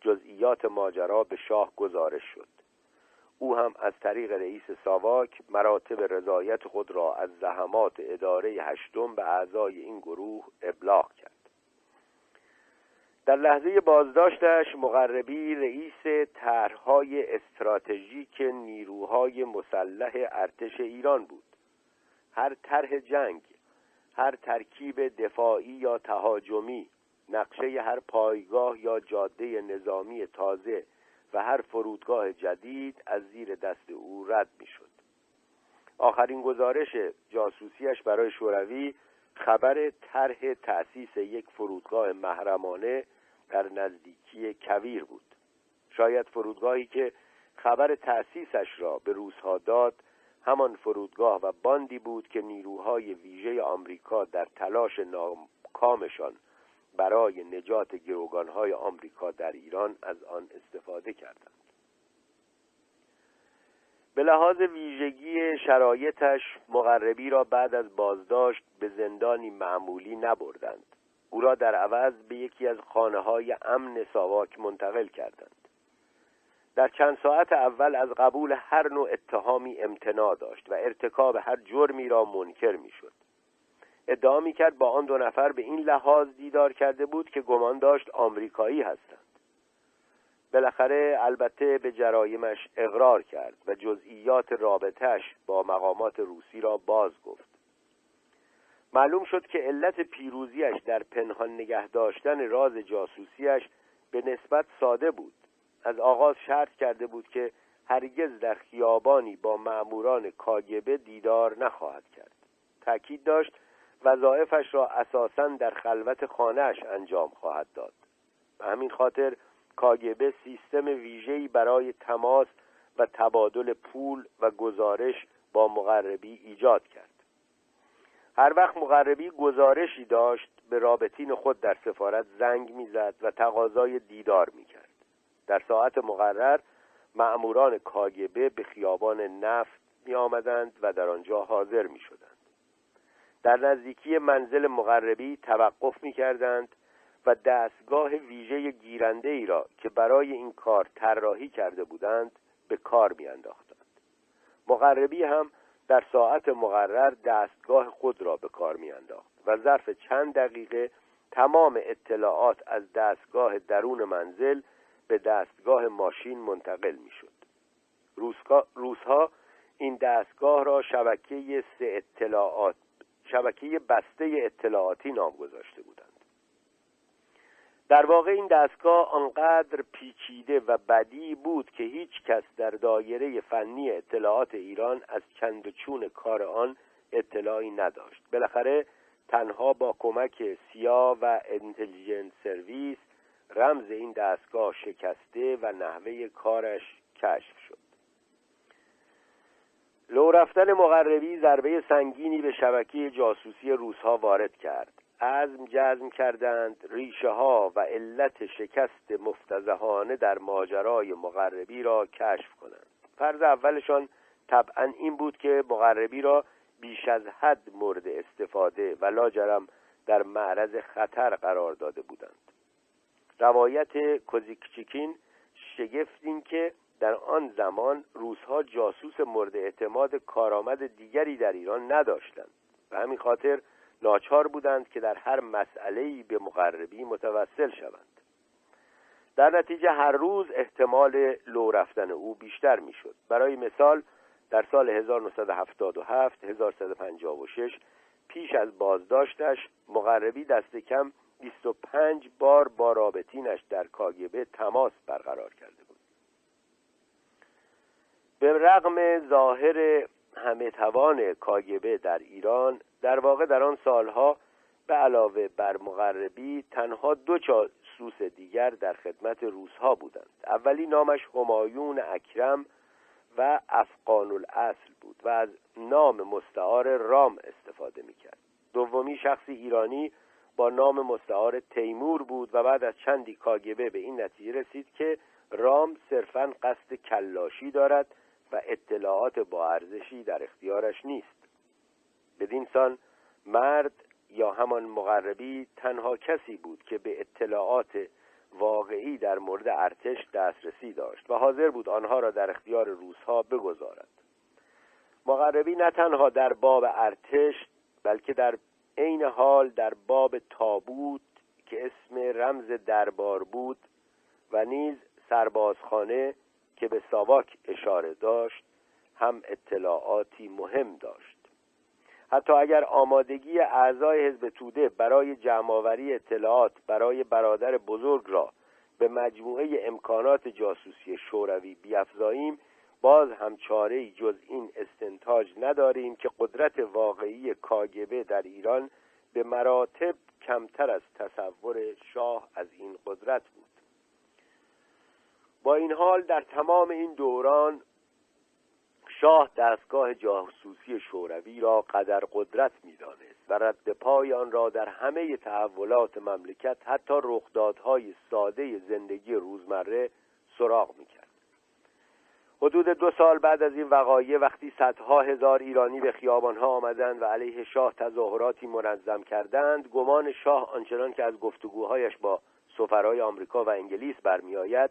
جزئیات ماجرا به شاه گزارش شد. او هم از طریق رئیس ساواک مراتب رضایت خود را از زحمات اداره هشتم به اعضای این گروه ابلاغ کرد. در لحظه بازداشتش مقربی رئیس طرحهای استراتژیک نیروهای مسلح ارتش ایران بود هر طرح جنگ هر ترکیب دفاعی یا تهاجمی نقشه هر پایگاه یا جاده نظامی تازه و هر فرودگاه جدید از زیر دست او رد می‌شد. آخرین گزارش جاسوسیش برای شوروی خبر طرح تأسیس یک فرودگاه محرمانه در نزدیکی کویر بود. شاید فرودگاهی که خبر تأسیسش را به روزها داد همان فرودگاه و باندی بود که نیروهای ویژه آمریکا در تلاش ناکامشان برای نجات گروگانهای آمریکا در ایران از آن استفاده کردند. به لحاظ ویژگی شرایطش مغربی را بعد از بازداشت به زندانی معمولی نبردند. او را در عوض به یکی از خانه های امن ساواک منتقل کردند. در چند ساعت اول از قبول هر نوع اتهامی امتناع داشت و ارتکاب هر جرمی را منکر می‌شد. ادعا می‌کرد با آن دو نفر به این لحاظ دیدار کرده بود که گمان داشت آمریکایی هستند. بالاخره البته به جرایمش اقرار کرد و جزئیات رابطش با مقامات روسی را باز گفت. معلوم شد که علت پیروزیش در پنهان نگه داشتن راز جاسوسیش به نسبت ساده بود. از آغاز شرط کرده بود که هرگز در خیابانی با مأموران کاگبه دیدار نخواهد کرد. تأکید داشت وظایفش را اساسا در خلوت خانهاش انجام خواهد داد. به همین خاطر کاگبه سیستم ویژه‌ای برای تماس و تبادل پول و گزارش با مقربی ایجاد کرد هر وقت مقربی گزارشی داشت به رابطین خود در سفارت زنگ می‌زد و تقاضای دیدار می‌کرد در ساعت مقرر مأموران کاگبه به خیابان نفت می آمدند و در آنجا حاضر می شدند. در نزدیکی منزل مقربی توقف می کردند و دستگاه ویژه گیرنده ای را که برای این کار طراحی کرده بودند به کار می انداختند. مقربی هم در ساعت مقرر دستگاه خود را به کار می انداخت و ظرف چند دقیقه تمام اطلاعات از دستگاه درون منزل به دستگاه ماشین منتقل می‌شد روزها این دستگاه را شبکه سه اطلاعات شبکه بسته اطلاعاتی نام گذاشته بودند در واقع این دستگاه آنقدر پیچیده و بدی بود که هیچ کس در دایره فنی اطلاعات ایران از چند و چون کار آن اطلاعی نداشت. بالاخره تنها با کمک سیا و انتلیجنت سرویس رمز این دستگاه شکسته و نحوه کارش کشف شد. لو رفتن مغربی ضربه سنگینی به شبکه جاسوسی روزها وارد کرد. عزم جزم کردند ریشه ها و علت شکست مفتزهانه در ماجرای مغربی را کشف کنند. فرض اولشان طبعا این بود که مغربی را بیش از حد مورد استفاده و لاجرم در معرض خطر قرار داده بودند. روایت کوزیکچیکین شگفت این که در آن زمان روزها جاسوس مورد اعتماد کارآمد دیگری در ایران نداشتند. و همین خاطر ناچار بودند که در هر مسئله‌ای به مقربی متوسل شوند. در نتیجه هر روز احتمال لو رفتن او بیشتر می‌شد. برای مثال در سال 1977 1156 پیش از بازداشتش مقربی دست کم 25 بار با رابطینش در کاگبه تماس برقرار کرده بود. به رغم ظاهر همه توان کاگبه در ایران در واقع در آن سالها به علاوه بر مغربی تنها دو جاسوس دیگر در خدمت روزها بودند. اولی نامش همایون اکرم و افغان الاصل بود و از نام مستعار رام استفاده می‌کرد. دومی شخصی ایرانی با نام مستعار تیمور بود و بعد از چندی کاگبه به این نتیجه رسید که رام صرفا قصد کلاشی دارد و اطلاعات با ارزشی در اختیارش نیست. بدین سان مرد یا همان مغربی تنها کسی بود که به اطلاعات واقعی در مورد ارتش دسترسی داشت و حاضر بود آنها را در اختیار روزها بگذارد. مغربی نه تنها در باب ارتش بلکه در عین حال در باب تابوت که اسم رمز دربار بود و نیز سربازخانه که به ساواک اشاره داشت هم اطلاعاتی مهم داشت. حتی اگر آمادگی اعضای حزب توده برای جمعآوری اطلاعات برای برادر بزرگ را به مجموعه امکانات جاسوسی شوروی بیافزاییم باز هم چاره جز این استنتاج نداریم که قدرت واقعی کاگبه در ایران به مراتب کمتر از تصور شاه از این قدرت بود. با این حال در تمام این دوران شاه دستگاه جاسوسی شوروی را قدر قدرت می‌دانست و رد پای آن را در همه تحولات مملکت حتی رخدادهای ساده زندگی روزمره سراغ می‌کرد. حدود دو سال بعد از این وقایع وقتی صدها هزار ایرانی به خیابانها آمدند و علیه شاه تظاهراتی منظم کردند گمان شاه آنچنان که از گفتگوهایش با سفرای آمریکا و انگلیس برمیآید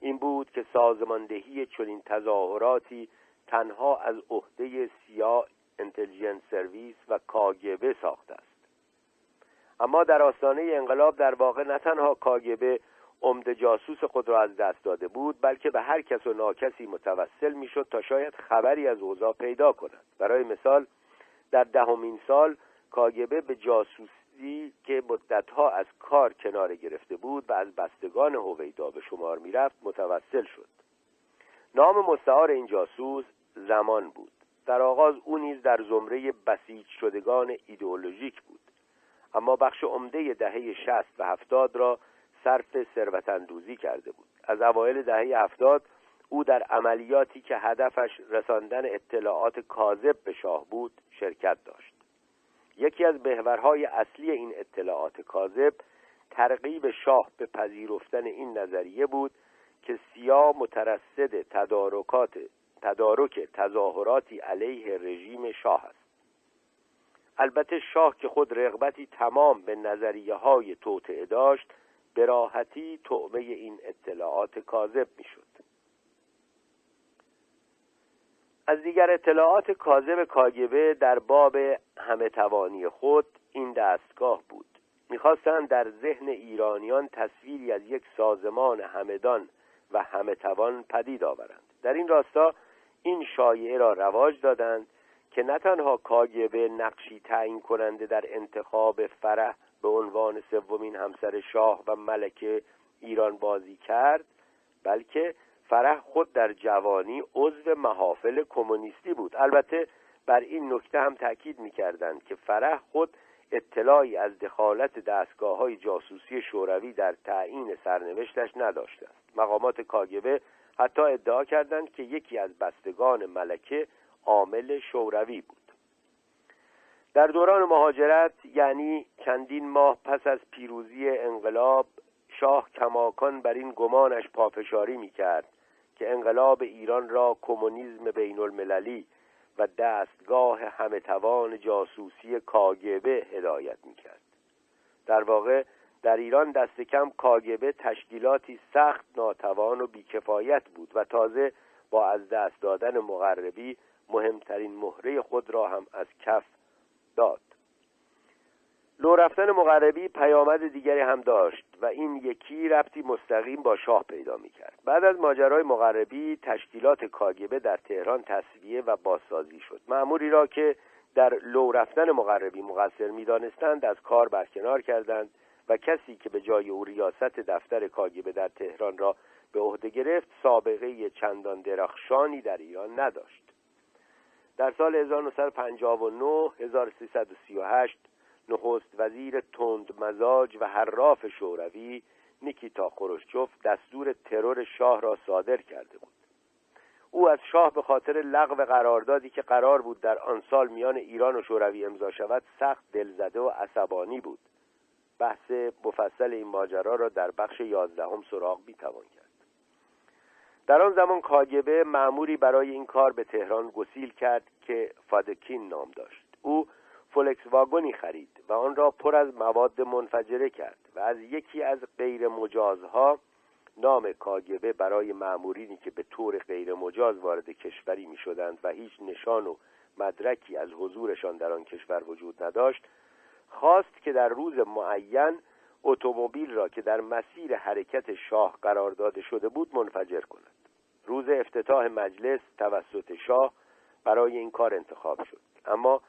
این بود که سازماندهی چنین تظاهراتی تنها از عهده سیا انتلیجنس سرویس و کاگبه ساخته است. اما در آستانه انقلاب در واقع نه تنها کاگبه عمده جاسوس خود را از دست داده بود بلکه به هر کس و ناکسی متوسل می‌شد تا شاید خبری از اوضاع پیدا کند. برای مثال در دهمین سال کاگبه به جاسوسی که مدتها از کار کنار گرفته بود و از بستگان هویدا به شمار می‌رفت متوسل شد. نام مستعار این جاسوس زمان بود. در آغاز او نیز در زمره بسیج شدگان ایدئولوژیک بود. اما بخش عمده دهه شست و هفتاد را صرف ثروت اندوزی کرده بود. از اوایل دهه هفتاد او در عملیاتی که هدفش رساندن اطلاعات کاذب به شاه بود شرکت داشت. یکی از محورهای اصلی این اطلاعات کاذب ترغیب شاه به پذیرفتن این نظریه بود که سیا مترصد تدارکات تدارک تظاهراتی علیه رژیم شاه است. البته شاه که خود رغبتی تمام به نظریه های توطعه داشت به راحتی تعمه این اطلاعات کاذب می‌شد. از دیگر اطلاعات کاذب کاگبه در باب همه توانی خود این دستگاه بود. می‌خواستند در ذهن ایرانیان تصویری از یک سازمان همدان و همه توان پدید آورند. در این راستا این شایعه را رواج دادند که نه تنها کاگبه نقشی تعیین کننده در انتخاب فرح به عنوان سومین همسر شاه و ملکه ایران بازی کرد بلکه فرح خود در جوانی عضو محافل کمونیستی بود. البته بر این نکته هم تاکید می‌کردند که فرح خود اطلاعی از دخالت دستگاه های جاسوسی شوروی در تعیین سرنوشتش نداشته است. مقامات کاگبه حتی ادعا کردند که یکی از بستگان ملکه عامل شوروی بود. در دوران مهاجرت یعنی چندین ماه پس از پیروزی انقلاب شاه کماکان بر این گمانش پافشاری می‌کرد که انقلاب ایران را کمونیسم بین المللی و دستگاه همه توان جاسوسی کاگبه هدایت می‌کرد. در واقع در ایران دست کم کاگبه تشکیلاتی سخت ناتوان و بیکفایت بود و تازه با از دست دادن مغربی مهمترین مهره خود را هم از کف داد. لو رفتن مغربی پیامد دیگری هم داشت و این یکی ربطی مستقیم با شاه پیدا می کرد بعد از ماجرای مغربی تشکیلات کاگبه در تهران تصویه و بازسازی شد. معموری را که در لو رفتن مغربی مقصر می دانستند از کار برکنار کردند و کسی که به جای او ریاست دفتر کاگبه در تهران را به عهده گرفت سابقه چندان درخشانی در ایران نداشت. در سال 1959 1338 نخست وزیر تند مزاج و حراف شوروی نیکیتا خروشچوف دستور ترور شاه را صادر کرده بود. او از شاه به خاطر لغو قراردادی که قرار بود در آن سال میان ایران و شوروی امضا شود سخت دلزده و عصبانی بود. بحث مفصل این ماجرا را در بخش یازدهم سراغ می‌توان کرد. در آن زمان کاگبه معموری برای این کار به تهران گسیل کرد که فادکین نام داشت. او فولکس واگونی خرید و آن را پر از مواد منفجره کرد و از یکی از غیر مجازها نام کاگبه برای معمورینی که به طور غیر مجاز وارد کشوری می شدند و هیچ نشان و مدرکی از حضورشان در آن کشور وجود نداشت خواست که در روز معین اتومبیل را که در مسیر حرکت شاه قرار داده شده بود منفجر کند. روز افتتاح مجلس توسط شاه برای این کار انتخاب شد. اما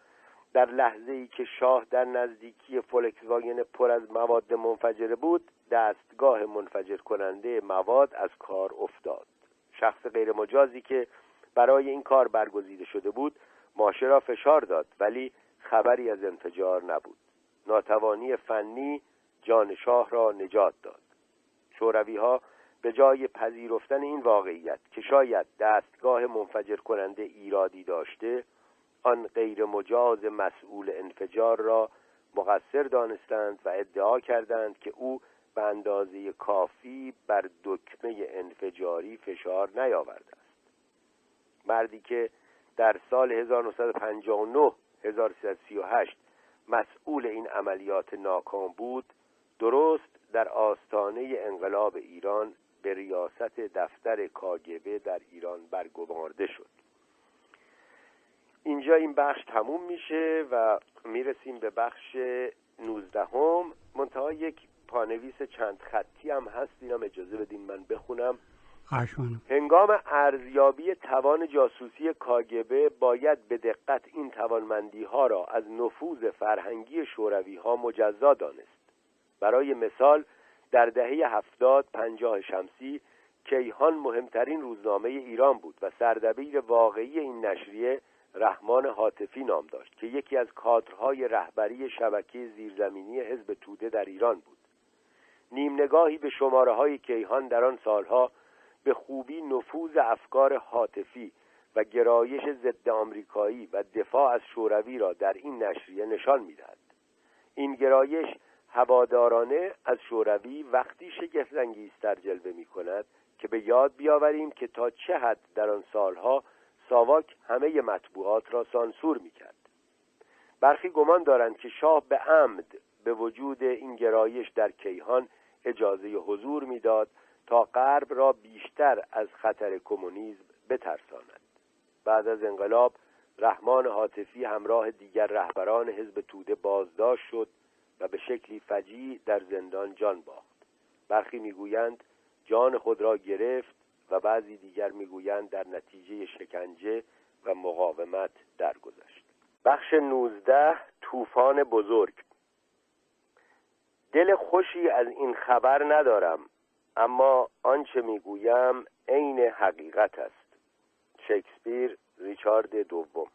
در لحظه ای که شاه در نزدیکی فولکس واگن پر از مواد منفجره بود دستگاه منفجر کننده مواد از کار افتاد. شخص غیر مجازی که برای این کار برگزیده شده بود ماشه را فشار داد ولی خبری از انفجار نبود. ناتوانی فنی جان شاه را نجات داد. شوروی ها به جای پذیرفتن این واقعیت که شاید دستگاه منفجر کننده ایرادی داشته آن غیر مجاز مسئول انفجار را مقصر دانستند و ادعا کردند که او به اندازه کافی بر دکمه انفجاری فشار نیاورده است. مردی که در سال 1959 1338 مسئول این عملیات ناکام بود درست در آستانه انقلاب ایران به ریاست دفتر کاگبه در ایران برگمارده شد. اینجا این بخش تموم میشه و می‌رسیم به بخش نوزدهم. منتها یک پانویس چند خطی هم هست اینم اجازه بدین من بخونم. هنگام ارزیابی توان جاسوسی کاگبه باید به دقت این توانمندی ها را از نفوذ فرهنگی شوروی ها مجزا دانست. برای مثال در دهه هفتاد پنجاه شمسی کیهان مهمترین روزنامه ایران بود و سردبیر واقعی این نشریه رحمان حاطفی نام داشت که یکی از کادرهای رهبری شبکه زیرزمینی حزب توده در ایران بود. نیم نگاهی به شماره های کیهان در آن سالها به خوبی نفوذ افکار حاطفی و گرایش ضد آمریکایی و دفاع از شوروی را در این نشریه نشان می‌دهد. این گرایش هوادارانه از شوروی وقتی شگفتانگیزتر جلوه می کند که به یاد بیاوریم که تا چه حد در آن سالها ساواک همه مطبوعات را سانسور می کرد برخی گمان دارند که شاه به عمد به وجود این گرایش در کیهان اجازه حضور می‌داد تا غرب را بیشتر از خطر کمونیسم بترساند. بعد از انقلاب رحمان حاطفی همراه دیگر رهبران حزب توده بازداشت شد و به شکلی فجی در زندان جان باخت. برخی می‌گویند جان خود را گرفت و بعضی دیگر می‌گویند در نتیجه شکنجه و مقاومت درگذشت. بخش نوزده طوفان بزرگ. دل خوشی از این خبر ندارم. اما آنچه می‌گویم عین حقیقت است. شکسپیر ریچارد دوم.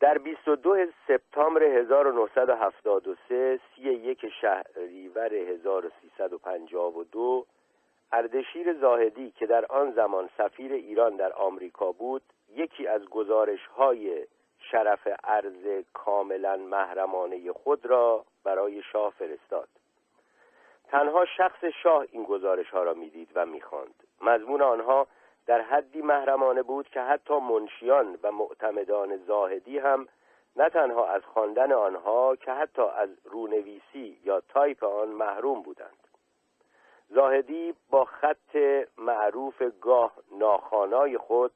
در 22 سپتامبر 1973 سی یک شهریور 1352 اردشیر زاهدی که در آن زمان سفیر ایران در آمریکا بود یکی از گزارش های شرف عرض کاملا محرمانه خود را برای شاه فرستاد. تنها شخص شاه این گزارش ها را می‌دید و می‌خواند. مضمون آنها در حدی محرمانه بود که حتی منشیان و معتمدان زاهدی هم نه تنها از خواندن آنها که حتی از رونویسی یا تایپ آن محروم بودند. زاهدی با خط معروف گاه ناخانای خود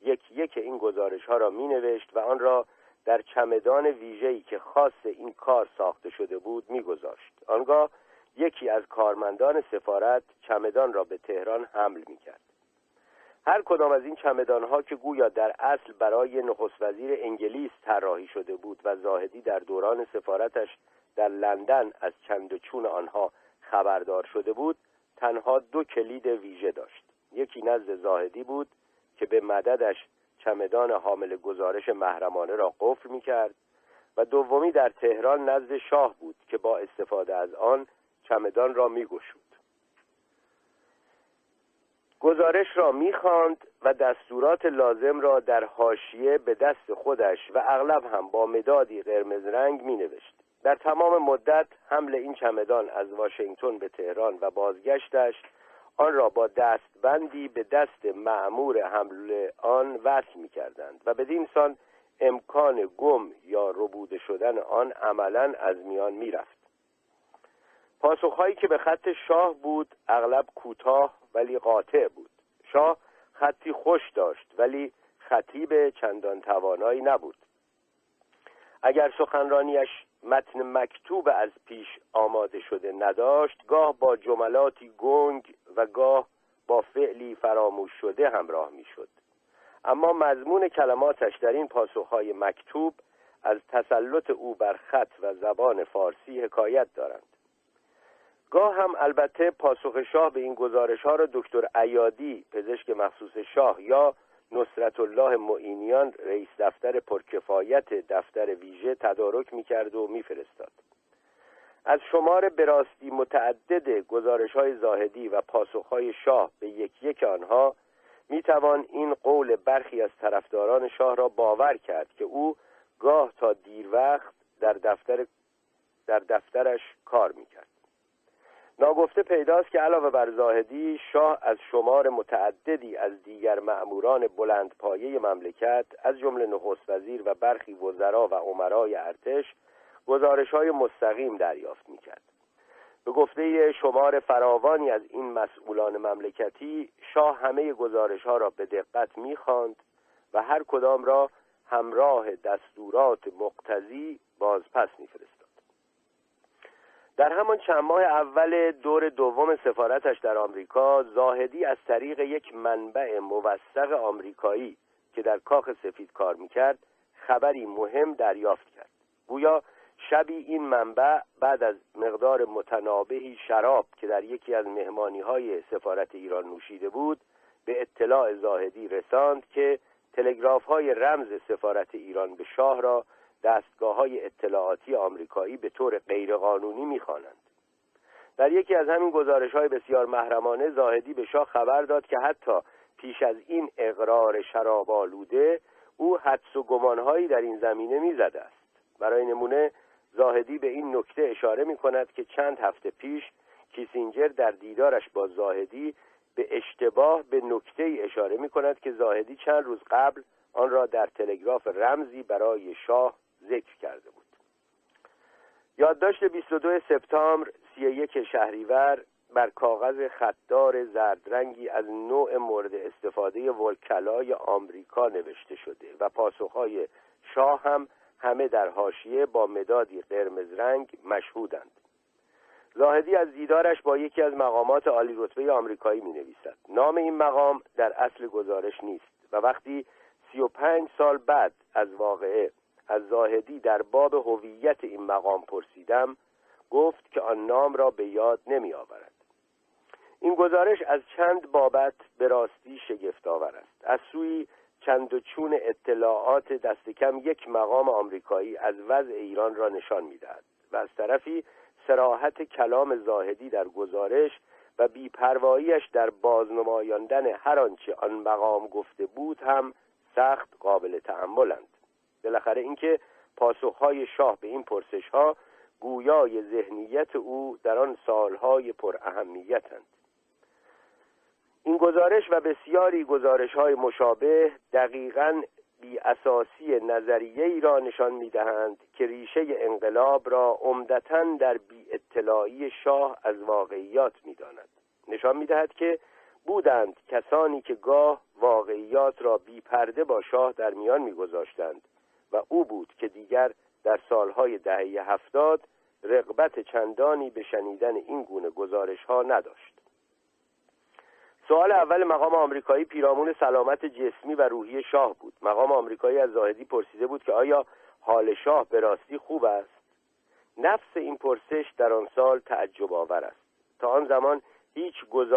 یک یک این گزارش ها را می نوشت و آن را در چمدان ویژه‌ای که خاص این کار ساخته شده بود میگذاشت. آنگاه یکی از کارمندان سفارت چمدان را به تهران حمل می کرد هر کدام از این چمدان ها که گویا در اصل برای نخست وزیر انگلیس طراحی شده بود و زاهدی در دوران سفارتش در لندن از چند چون آنها خبردار شده بود تنها دو کلید ویژه داشت. یکی نزد زاهدی بود که به مددش چمدان حامل گزارش محرمانه را قفل می کرد و دومی در تهران نزد شاه بود که با استفاده از آن چمدان را می گشود. گزارش را می‌خواند و دستورات لازم را در حاشیه به دست خودش و اغلب هم با مدادی قرمز رنگ می نوشت. در تمام مدت حمل این چمدان از واشنگتن به تهران و بازگشتش آن را با دستبندی به دست معمور حمل آن وصل می کردند و بدین سان امکان گم یا ربوده شدن آن عملا از میان می رفت پاسخهایی که به خط شاه بود اغلب کوتاه ولی قاطع بود. شاه خطی خوش داشت ولی خطیب چندان توانایی نبود. اگر سخنرانیش متن مکتوب از پیش آماده شده نداشت گاه با جملاتی گنگ و گاه با فعلی فراموش شده همراه می‌شد. اما مضمون کلماتش در این پاسخهای مکتوب از تسلط او بر خط و زبان فارسی حکایت دارند. گاه هم البته پاسخ شاه به این گزارش ها را دکتر ایادی پزشک مخصوص شاه یا نصرت الله معینیان رئیس دفتر پرکفایت دفتر ویژه تدارک می‌کرد و میفرستاد. از شمار براستی متعدد گزارش های زاهدی و پاسخ های شاه به یک یک آنها می‌توان این قول برخی از طرفداران شاه را باور کرد که او گاه تا دیر وقت در دفتر در دفترش کار می‌کرد. ناگفته پیداست که علاوه بر زاهدی شاه از شمار متعددی از دیگر مأموران بلند پایه مملکت از جمله نخست وزیر و برخی وزرا و عمرای ارتش گزارش های مستقیم دریافت می‌کرد. به گفته شمار فراوانی از این مسئولان مملکتی شاه همه گزارش ها را به دقت می‌خواند و هر کدام را همراه دستورات مقتضی بازپس میفرست در همان چند ماه اول دور دوم سفارتش در آمریکا زاهدی از طریق یک منبع موثق آمریکایی که در کاخ سفید کار می‌کرد خبری مهم دریافت کرد. گویا شبی این منبع بعد از مقدار متنابهی شراب که در یکی از مهمانی های سفارت ایران نوشیده بود به اطلاع زاهدی رساند که تلگراف های رمز سفارت ایران به شاه را دستگاه های اطلاعاتی آمریکایی به طور غیرقانونی می‌خوانند. در یکی از همین گزارش های بسیار محرمانه زاهدی به شاه خبر داد که حتی پیش از این اقرار شراب آلوده او حدس و گمانهایی در این زمینه می‌زده است. برای نمونه زاهدی به این نکته اشاره می کند که چند هفته پیش کیسینجر در دیدارش با زاهدی به اشتباه به نکته ای اشاره می کند که زاهدی چند روز قبل آن را در تلگراف رمزی برای شاه ذکر کرده بود. یادداشت 22 سپتامبر 31 شهریور بر کاغذ خطدار زردرنگی از نوع مورد استفاده وکلای آمریکا نوشته شده و پاسخهای شاه هم همه در حاشیه با مدادی قرمز رنگ مشهودند. زاهدی از دیدارش با یکی از مقامات عالی رتبه آمریکایی می نویسد نام این مقام در اصل گزارش نیست و وقتی سی و پنج سال بعد از واقعه از زاهدی در باب هویت این مقام پرسیدم گفت که آن نام را به یاد نمی آورد. این گزارش از چند بابت به راستی شگفتآور است. از سوی چند و چون اطلاعات دست کم یک مقام آمریکایی از وضع ایران را نشان می‌دهد و از طرفی سراحت کلام زاهدی در گزارش و بیپرواییش در بازنمایاندن هر آنچه آن مقام گفته بود هم سخت قابل تحملند بالاخره اینکه پاسخهای شاه به این پرسشها گویای ذهنیت او در آن سالهای پر اهمیتند این گزارش و بسیاری گزارش های مشابه دقیقا بی اساسی نظریه ای را نشان می دهند که ریشه انقلاب را عمدتا در بی اطلاعی شاه از واقعیات می داند. نشان می دهد که بودند کسانی که گاه واقعیات را بی پرده با شاه در میان می گذاشتند و او بود که دیگر در سالهای دهه هفتاد رغبت چندانی به شنیدن این گونه گزارش ها نداشت. سوال اول مقام آمریکایی پیرامون سلامت جسمی و روحی شاه بود. مقام آمریکایی از زاهدی پرسیده بود که آیا حال شاه به راستی خوب است؟ نفس این پرسش در آن سال تعجب آور است. تا آن زمان هیچ